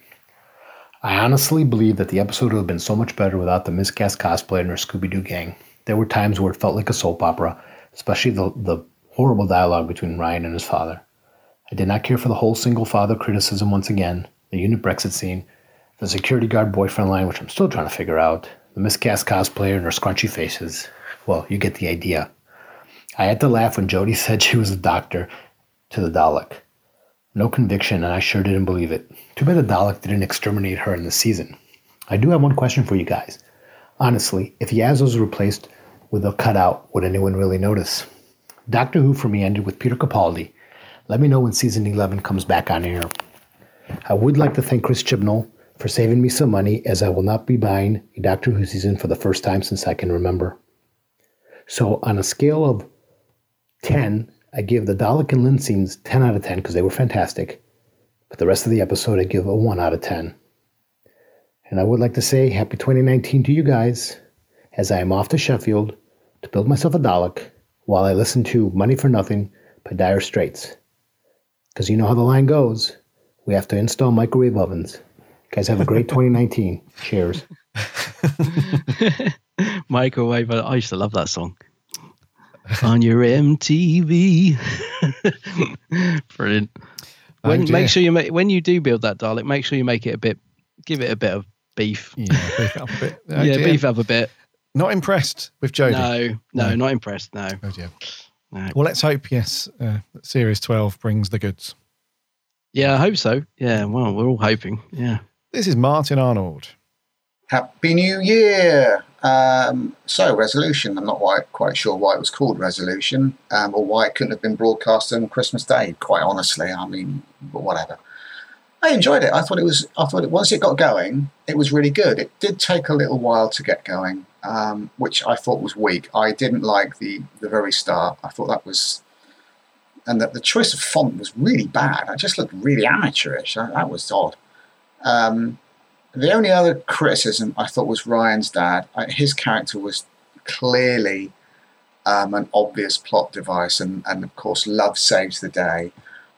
I honestly believe that the episode would have been so much better without the miscast cosplayer and her Scooby Doo gang. There were times where it felt like a soap opera, especially the, the horrible dialogue between Ryan and his father. I did not care for the whole single father criticism once again, the unit Brexit scene, the security guard boyfriend line, which I'm still trying to figure out, the miscast cosplayer and her scrunchy faces. Well, you get the idea. I had to laugh when Jodie said she was a doctor to the Dalek. No conviction, and I sure didn't believe it. Too bad the Dalek didn't exterminate her in the season. I do have one question for you guys. Honestly, if Yaz was replaced with a cutout, would anyone really notice? Doctor Who for me ended with Peter Capaldi. Let me know when season 11 comes back on air. I would like to thank Chris Chibnall for saving me some money as I will not be buying a Doctor Who season for the first time since I can remember. So, on a scale of 10, I give the Dalek and Lin scenes 10 out of 10 because they were fantastic. But the rest of the episode, I give a 1 out of 10. And I would like to say happy 2019 to you guys as I am off to Sheffield to build myself a Dalek while I listen to Money for Nothing by Dire Straits. Because you know how the line goes we have to install microwave ovens. Guys, have a great 2019. Cheers. Microwave. I used to love that song. On your MTV. Brilliant. When, dear. make sure you make when you do build that Dalek, make sure you make it a bit, give it a bit of beef. Yeah, beef up a bit. Oh, yeah, dear. beef up a bit. Not impressed with Jodie. No, no, No. not impressed. No. Oh dear. No. Well, let's hope, yes, uh, Series 12 brings the goods. Yeah, I hope so. Yeah, well, we're all hoping. Yeah. This is Martin Arnold. Happy New Year! Um, so, Resolution. I'm not quite, sure why it was called Resolution um, or why it couldn't have been broadcast on Christmas Day, quite honestly. I mean, but whatever. I enjoyed it. I thought it was, I thought it, once it got going, it was really good. It did take a little while to get going, um, which I thought was weak. I didn't like the, the very start. I thought that was, and that the choice of font was really bad. It just looked really amateurish. That, that was odd. Um, the only other criticism I thought was Ryan's dad. Uh, His character was clearly um, an obvious plot device, and, and of course, love saves the day.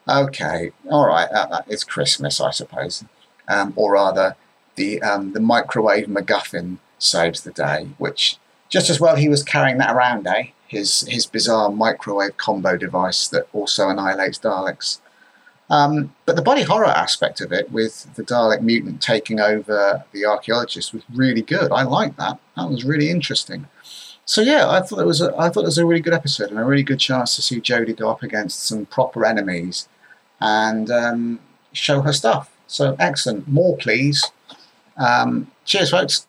Okay, all right, uh, uh, it's Christmas, I suppose, um, or rather, the um, the microwave MacGuffin saves the day. Which just as well he was carrying that around, eh? His his bizarre microwave combo device that also annihilates Daleks. Um, but the body horror aspect of it, with the Dalek mutant taking over the archaeologist, was really good. I liked that. That was really interesting. So yeah, I thought it was a, I thought it was a really good episode and a really good chance to see Jodie go up against some proper enemies and um, show her stuff. So excellent. More, please. Um, cheers, folks.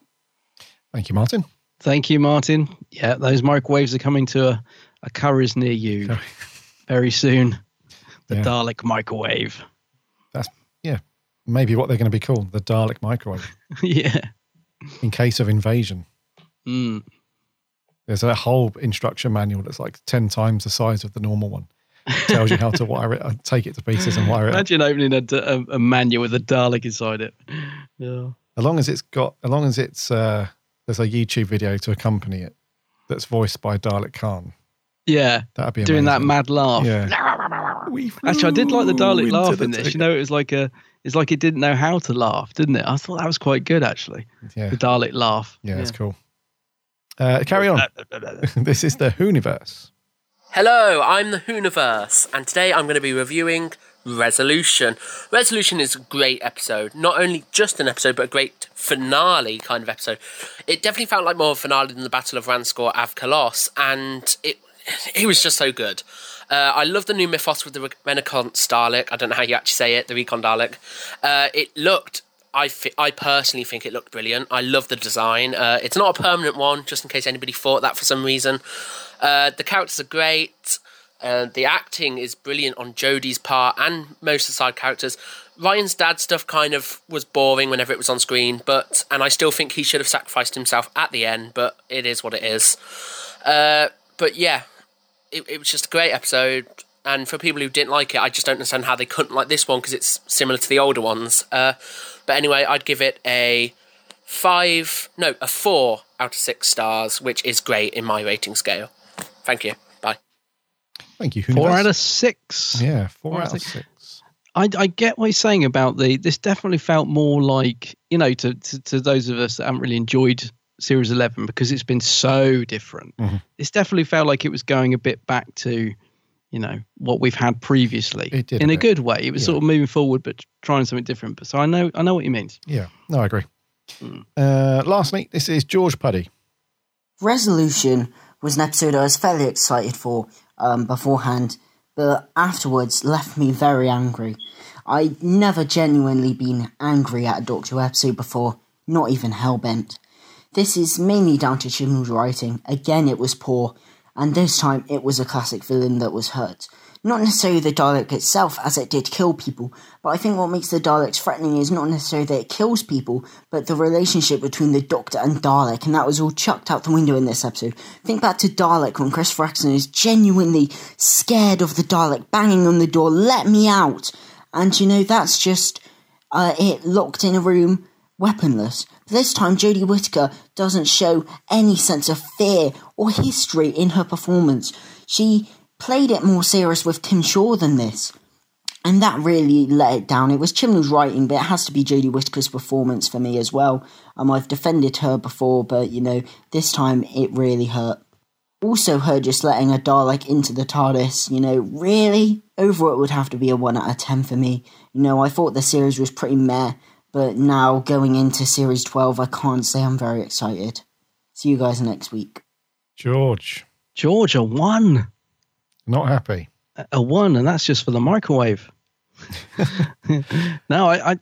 Thank you, Martin. Thank you, Martin. Yeah, those microwaves are coming to a, a Curry's near you very soon. The Yeah. Dalek microwave. That's, yeah, maybe what they're going to be called the Dalek microwave yeah. in case of invasion. Mm. There's a whole instruction manual that's like 10 times the size of the normal one. It tells you how to wire it, uh, take it to pieces and wire it. up. Imagine opening a, a, a manual with a Dalek inside it. Yeah. As long as it's got, as long as it's, uh, there's a YouTube video to accompany it that's voiced by Dalek Caan. Yeah. That'd be Doing that mad laugh. Yeah. Actually, I did like the Dalek laugh the in this. ticket. You know, it was like a, it's like it didn't know how to laugh, didn't it? I thought that was quite good, actually. Yeah. The Dalek laugh. Yeah, that's cool. Uh, carry on. this is the Hooniverse. Hello, I'm the Hooniverse, and today I'm going to be reviewing Resolution. Resolution is a great episode. Not only just an episode, but a great finale kind of episode. It definitely felt like more of a finale than the Battle of Ranskoor Av Kolos, and it it was just so good. Uh, I love the new mythos with the Re- Renaissance Dalek. I don't know how you actually say it, the Recon Dalek. Uh, it looked I, fi- I personally think it looked brilliant. I love the design. Uh, it's not a permanent one, just in case anybody thought that for some reason. Uh, the characters are great. Uh, the acting is brilliant on Jodie's part and most of the side characters. Ryan's dad stuff kind of was boring whenever it was on screen, but and I still think he should have sacrificed himself at the end. But it is what it is. Uh, but yeah, it, it was just a great episode. And for people who didn't like it, I just don't understand how they couldn't like this one because it's similar to the older ones. Uh, but anyway, I'd give it a five, no, a four out of six stars, which is great in my rating scale. Thank you. Bye. Thank you. Four Hooniverse. out of six. Yeah, four, Four out out of of six. I, I get what you're saying about the. This definitely felt more like you know to, to to those of us that haven't really enjoyed Series Eleven because it's been so different. Mhm. It's definitely felt like it was going a bit back to, you know, what we've had previously It did a in a, bit. good way. It was Yeah. sort of moving forward, but trying something different. But so I know I know what you mean. Yeah, no, I agree. Hmm. Uh, lastly, this is George Puddy. Resolution was an episode I was fairly excited for um, beforehand, but afterwards left me very angry. I'd never genuinely been angry at a Doctor Who episode before, not even Hellbent. This is mainly down to Chibnall's writing. Again, it was poor, and this time it was a classic villain that was hurt. Not necessarily the Dalek itself, as it did kill people, but I think what makes the Daleks threatening is not necessarily that it kills people, but the relationship between the Doctor and Dalek, and that was all chucked out the window in this episode. Think back to Dalek when Christopher Eccleston is genuinely scared of the Dalek banging on the door, let me out! And you know, that's just uh, it locked in a room, weaponless. This time, Jodie Whittaker doesn't show any sense of fear or history in her performance. She played it more serious with Tim Shaw than this. And that really let it down. It was Chibnall's writing, but it has to be Jodie Whittaker's performance for me as well. Um, I've defended her before, but you know, this time it really hurt. Also, her just letting a Dalek into the TARDIS, you know, really? Overall, it would have to be a 1 out of 10 for me. You know, I thought the series was pretty meh, but now going into series 12, I can't say I'm very excited. See you guys next week. George. George, a one. Not happy. A- A one, and that's just for the microwave. no, I, I,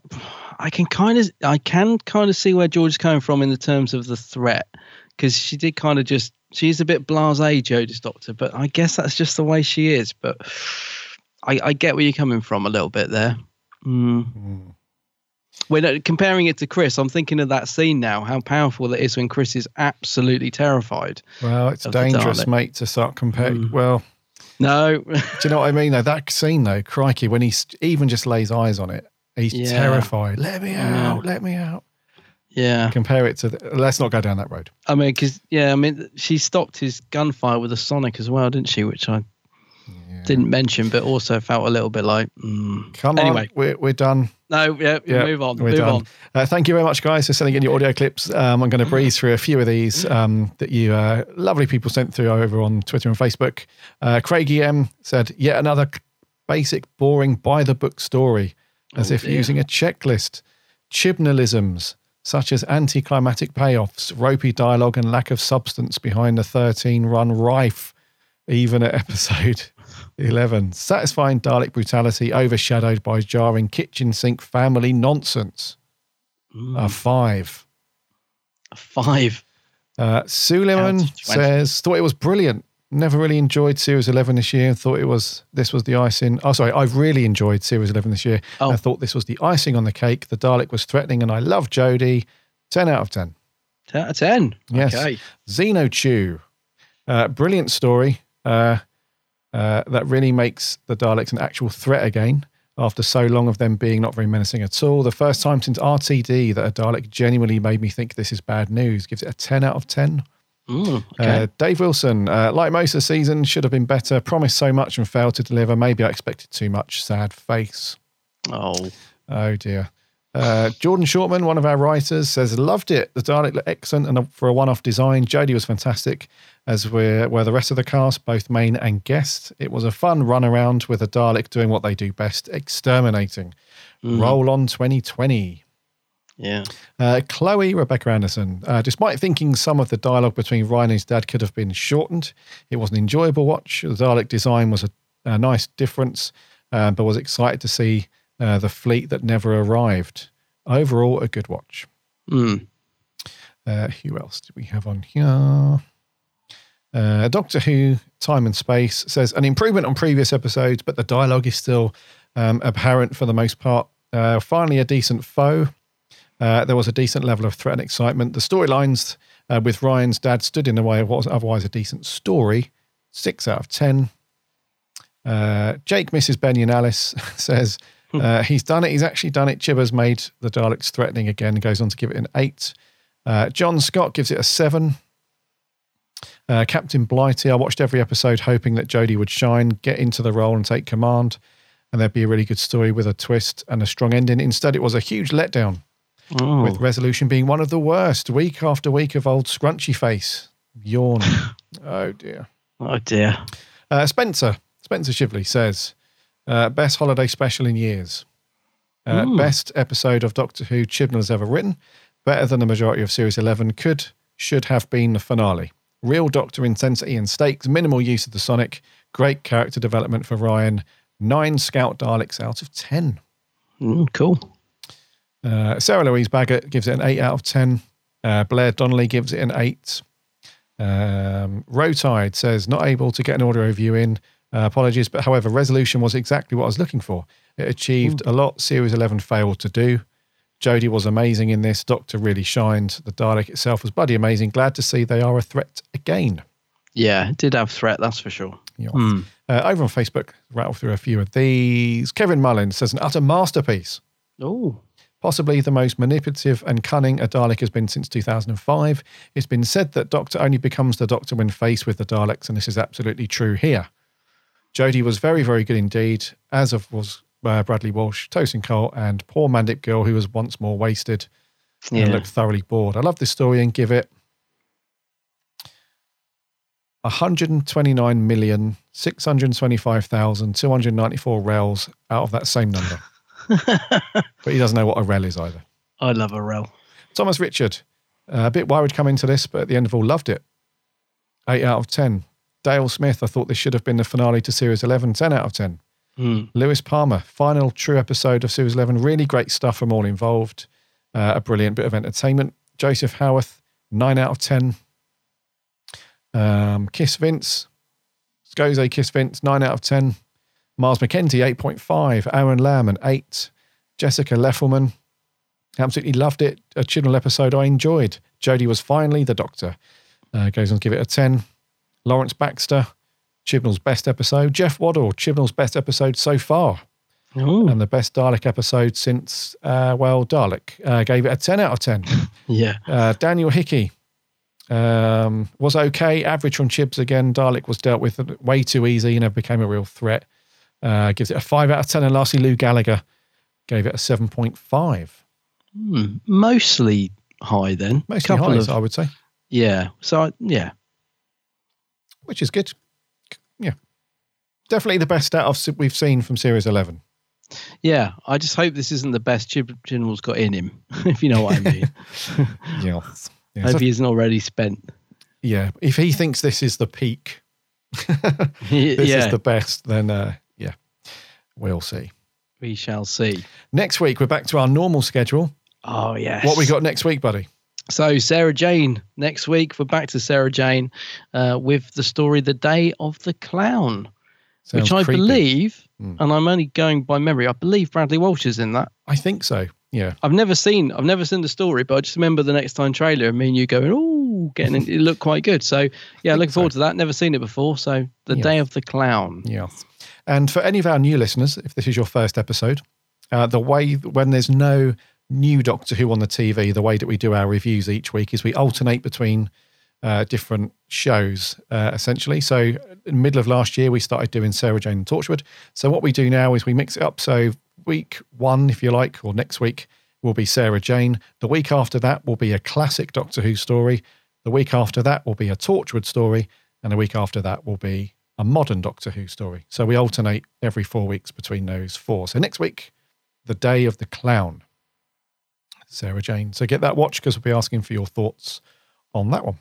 I can kind of, I can kind of see where George is coming from in the terms of the threat, because she did kind of just, she's a bit blasé, Jodie's doctor, but I guess that's just the way she is. But I, I get where you're coming from a little bit there. Mm. When uh, comparing it to Chris, I'm thinking of that scene now. How powerful it is when Chris is absolutely terrified. Well, it's dangerous, mate, to start comparing. Well, no. do you know what I mean? Though that scene, though, crikey, when he even just lays eyes on it, he's Yeah. terrified. Let me Yeah. out! Let me out! Yeah. Compare it to. The, let's not go down that road. I mean, because yeah, I mean, she stopped his gunfire with a Sonic as well, didn't she? Which I didn't mention, but also felt a little bit like. Mm. Come anyway, on, we're we're done. No, yeah, Yeah, move on, we're move done. on. Uh, thank you very much, guys, for sending in your audio clips. Um, I'm going to breeze through a few of these um, that you uh, lovely people sent through over on Twitter and Facebook. Uh, Craig EM said, "Yet another basic, boring, by the book story, as Oh, if dear. using a checklist. Chibnallisms." Such as anticlimactic payoffs, ropey dialogue, and lack of substance behind the 13 run rife, even at episode 11. Satisfying Dalek brutality overshadowed by jarring kitchen sink family nonsense. A five. A five. Uh, Suleiman Out of 20. says, thought it was brilliant. Never really enjoyed Series 11 this year. Thought it was, this was the icing. Oh, sorry. I've really enjoyed Series 11 this year. Oh. I thought this was the icing on the cake. The Dalek was threatening and I love Jodie. 10 out of 10. 10 out of 10. Yes. Okay. Xeno Chew. Uh, brilliant story. Uh, uh, that really makes the Daleks an actual threat again after so long of them being not very menacing at all. The first time since RTD that a Dalek genuinely made me think this is bad news. Gives it a 10 out of 10. Mm, okay. Uh, Dave Wilson, uh, like most of the season, should have been better. Promised so much and failed to deliver. Maybe I expected too much. Sad face. oh. Oh dear. Uh, Jordan Shortman, one of our writers, says loved it. The Dalek looked excellent, and for a one-off design, Jodie was fantastic. As were, were the rest of the cast, both main and guest. It was a fun run around with a Dalek doing what they do best, exterminating. Mhm. Roll on 2020. Yeah. Uh, Chloe Rebecca Anderson. Uh, despite thinking some of the dialogue between Ryan and his dad could have been shortened, it was an enjoyable watch. The Dalek design was a, a nice difference, uh, but was excited to see uh, the fleet that never arrived. Overall, a good watch. Mm. Uh, who else did we have on here? Uh, Doctor Who, Time and Space says an improvement on previous episodes, but the dialogue is still um, apparent for the most part. Uh, finally, a decent foe. Uh, there was a decent level of threat and excitement. The storylines uh, with Ryan's dad stood in the way of what was otherwise a decent story. Six out of ten. Uh, Jake Mrs. Benny and Alice says uh, he's done it. He's actually done it. Chibber's made the Daleks threatening again. Goes on to give it an eight. Uh, John Scott gives it a seven. Uh, Captain Blighty, I watched every episode hoping that Jodie would shine, get into the role and take command, and there'd be a really good story with a twist and a strong ending. Instead, it was a huge letdown, Oh. with Resolution being one of the worst, week after week of old scrunchy face. Yawn. oh dear. Oh dear. Uh, Spencer, Spencer Shively says, uh, best holiday special in years. Uh, best episode of Doctor Who Chibnall has ever written. Better than the majority of Series 11. Could, should have been the finale. Real Doctor intensity and stakes. Minimal use of the Sonic. Great character development for Ryan. Nine Scout Daleks out of 10. Mm, cool. Uh, Sarah Louise Baggett gives it an 8 out of 10. Uh, Blair Donnelly gives it an 8. Um, Rotide says, not able to get an audio review in. Uh, apologies, but however, resolution was exactly what I was looking for. It achieved a lot Series 11 failed to do. Jodie was amazing in this. Doctor really shined. The Dalek itself was bloody amazing. Glad to see they are a threat again. Yeah, did have threat, that's for sure. Yeah. Hmm. Uh, over on Facebook, rattle through a few of these. Kevin Mullins says, an utter masterpiece. Oh. Possibly the most manipulative and cunning a Dalek has been since 2005. It's been said that Doctor only becomes the Doctor when faced with the Daleks, and this is absolutely true here. Jodie was very, very good indeed, as of was uh, Bradley Walsh, Tosin Cole, and poor Mandip Gill, who was once more wasted Yeah. and looked thoroughly bored. I love this story and give it 129,625,294 rels out of that same number. but he doesn't know what a rel is either. I love a rel. Thomas Richard, uh, a bit worried coming to this, but at the end of all, loved it. 8 out of 10. Dale Smith, I thought this should have been the finale to Series 11, 10 out of 10. Hmm. Lewis Palmer, final true episode of Series 11. Really great stuff from all involved. Uh, a brilliant bit of entertainment. Joseph Howarth, 9 out of 10. Um, Kiss Vince, Scoze Kiss Vince, 9 out of 10. Mars McKenzie, 8.5. Aaron Lamb, an 8. Jessica Leffelman, absolutely loved it. A Chibnall episode I enjoyed. Jodie was finally the Doctor. Uh, goes on to give it a 10. Lawrence Baxter, Chibnall's best episode. Jeff Waddle, Chibnall's best episode so far. And the best Dalek episode since, uh, well, Dalek. Uh, gave it a 10 out of 10. Yeah. Uh, Daniel Hickey um, was okay. Average from Chibs again. Dalek was dealt with way too easy and it became a real threat. Uh, gives it a 5 out of 10. And lastly, Lou Gallagher gave it a 7.5. Hmm. Mostly high then. Mostly Couple highs, of- I would say, Yeah. So, yeah. which is good. Definitely the best out of we've seen from Series 11. Yeah. I just hope this isn't the best Chib Chibnall's got in him, if you know what I mean. Yeah. Yeah, hope so- he isn't already spent. yeah. If he thinks this is the peak, this yeah. is the best, then uh, yeah, we'll see. We shall see. Next week, we're back to our normal schedule. Oh, yes. What we got next week, buddy? So Sarah Jane next week. We're back to Sarah Jane uh, with the story "The Day of the Clown," Sounds which I creepy. Believe, and I'm only going by memory. I believe Bradley Walsh is in that. I think so. Yeah. I've never seen I've never seen the story, but I just remember the next time trailer and me and you going, "Oh, getting it, it looked quite good." So yeah, looking forward to that. Never seen it before. So the Yeah. Day of the Clown. Yeah. And for any of our new listeners, if this is your first episode, uh, the way when there's no new Doctor Who on the TV, the way that we do our reviews each week is we alternate between uh, different shows, uh, essentially. So, middle of last year, we started doing Sarah Jane and Torchwood. So, what we do now is we mix it up. So, week one, if you like, or next week will be Sarah Jane. The week after that will be a classic Doctor Who story. The week after that will be a Torchwood story. And the week after that will be a modern Doctor Who story. So we alternate every four weeks between those four. So next week, The Day of the Clown, Sarah Jane. So get that watch because we'll be asking for your thoughts on that one.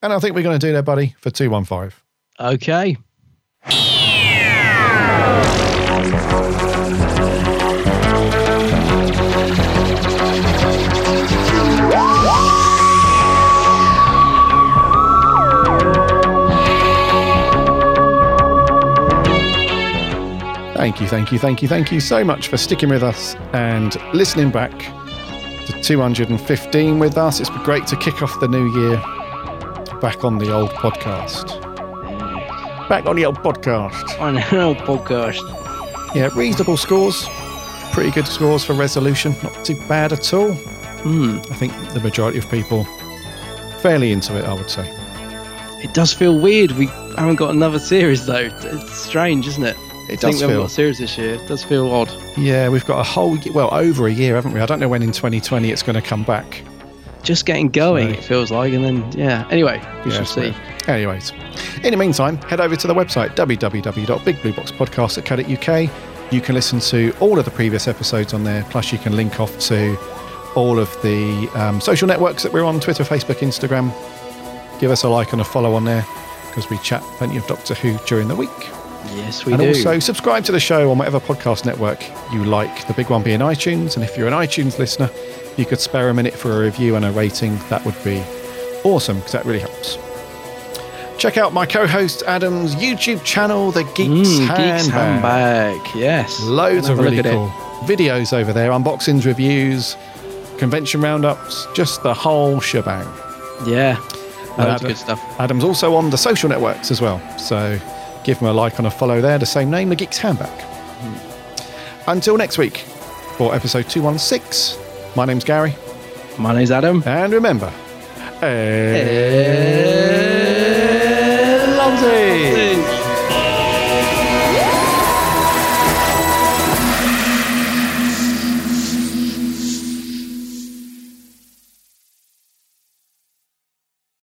And I think we're going to do that, buddy, for 215. Okay. Thank you, thank you, thank you, thank you so much for sticking with us and listening back to 215 with us. It's been great to kick off the new year back on the old podcast. Back on the old podcast. On the old podcast. Yeah, reasonable scores. Pretty good scores for resolution. Not too bad at all. Hmm. I think the majority of people fairly into it, I would say. It does feel weird. We haven't got another series though. It's strange, isn't it? It I think does we haven't feel- got a series this year. It does feel odd. Yeah, we've got a whole, well, over a year, haven't we? I don't know when in 2020 it's going to come back. Just getting going, it feels like, and then yeah. Anyway, we Yeah, shall see. Anyways, in the meantime, head over to the website www.bigblueboxpodcast.co.uk. You can listen to all of the previous episodes on there, plus you can link off to all of the um, social networks that we're on Twitter, Facebook, Instagram. Give us a like and a follow on there because we chat plenty of Doctor Who during the week. Yes, we and do. And also subscribe to the show on whatever podcast network you like. The big one being iTunes. And if you're an iTunes listener, you could spare a minute for a review and a rating. That would be awesome because that really helps. Check out my co-host Adam's YouTube channel, The Geeks, Mm, Handbag. Geeks Handbag. Yes. Loads of really it. cool videos over there, unboxings, reviews, convention roundups, just the whole shebang. Yeah. And Loads of Adam- good stuff. Adam's also on the social networks as well, so give them a like and a follow there. The same name, The Geeks Handbag. Until next week for episode 216, my name's Gary. My name's Adam. And remember, Allons-y!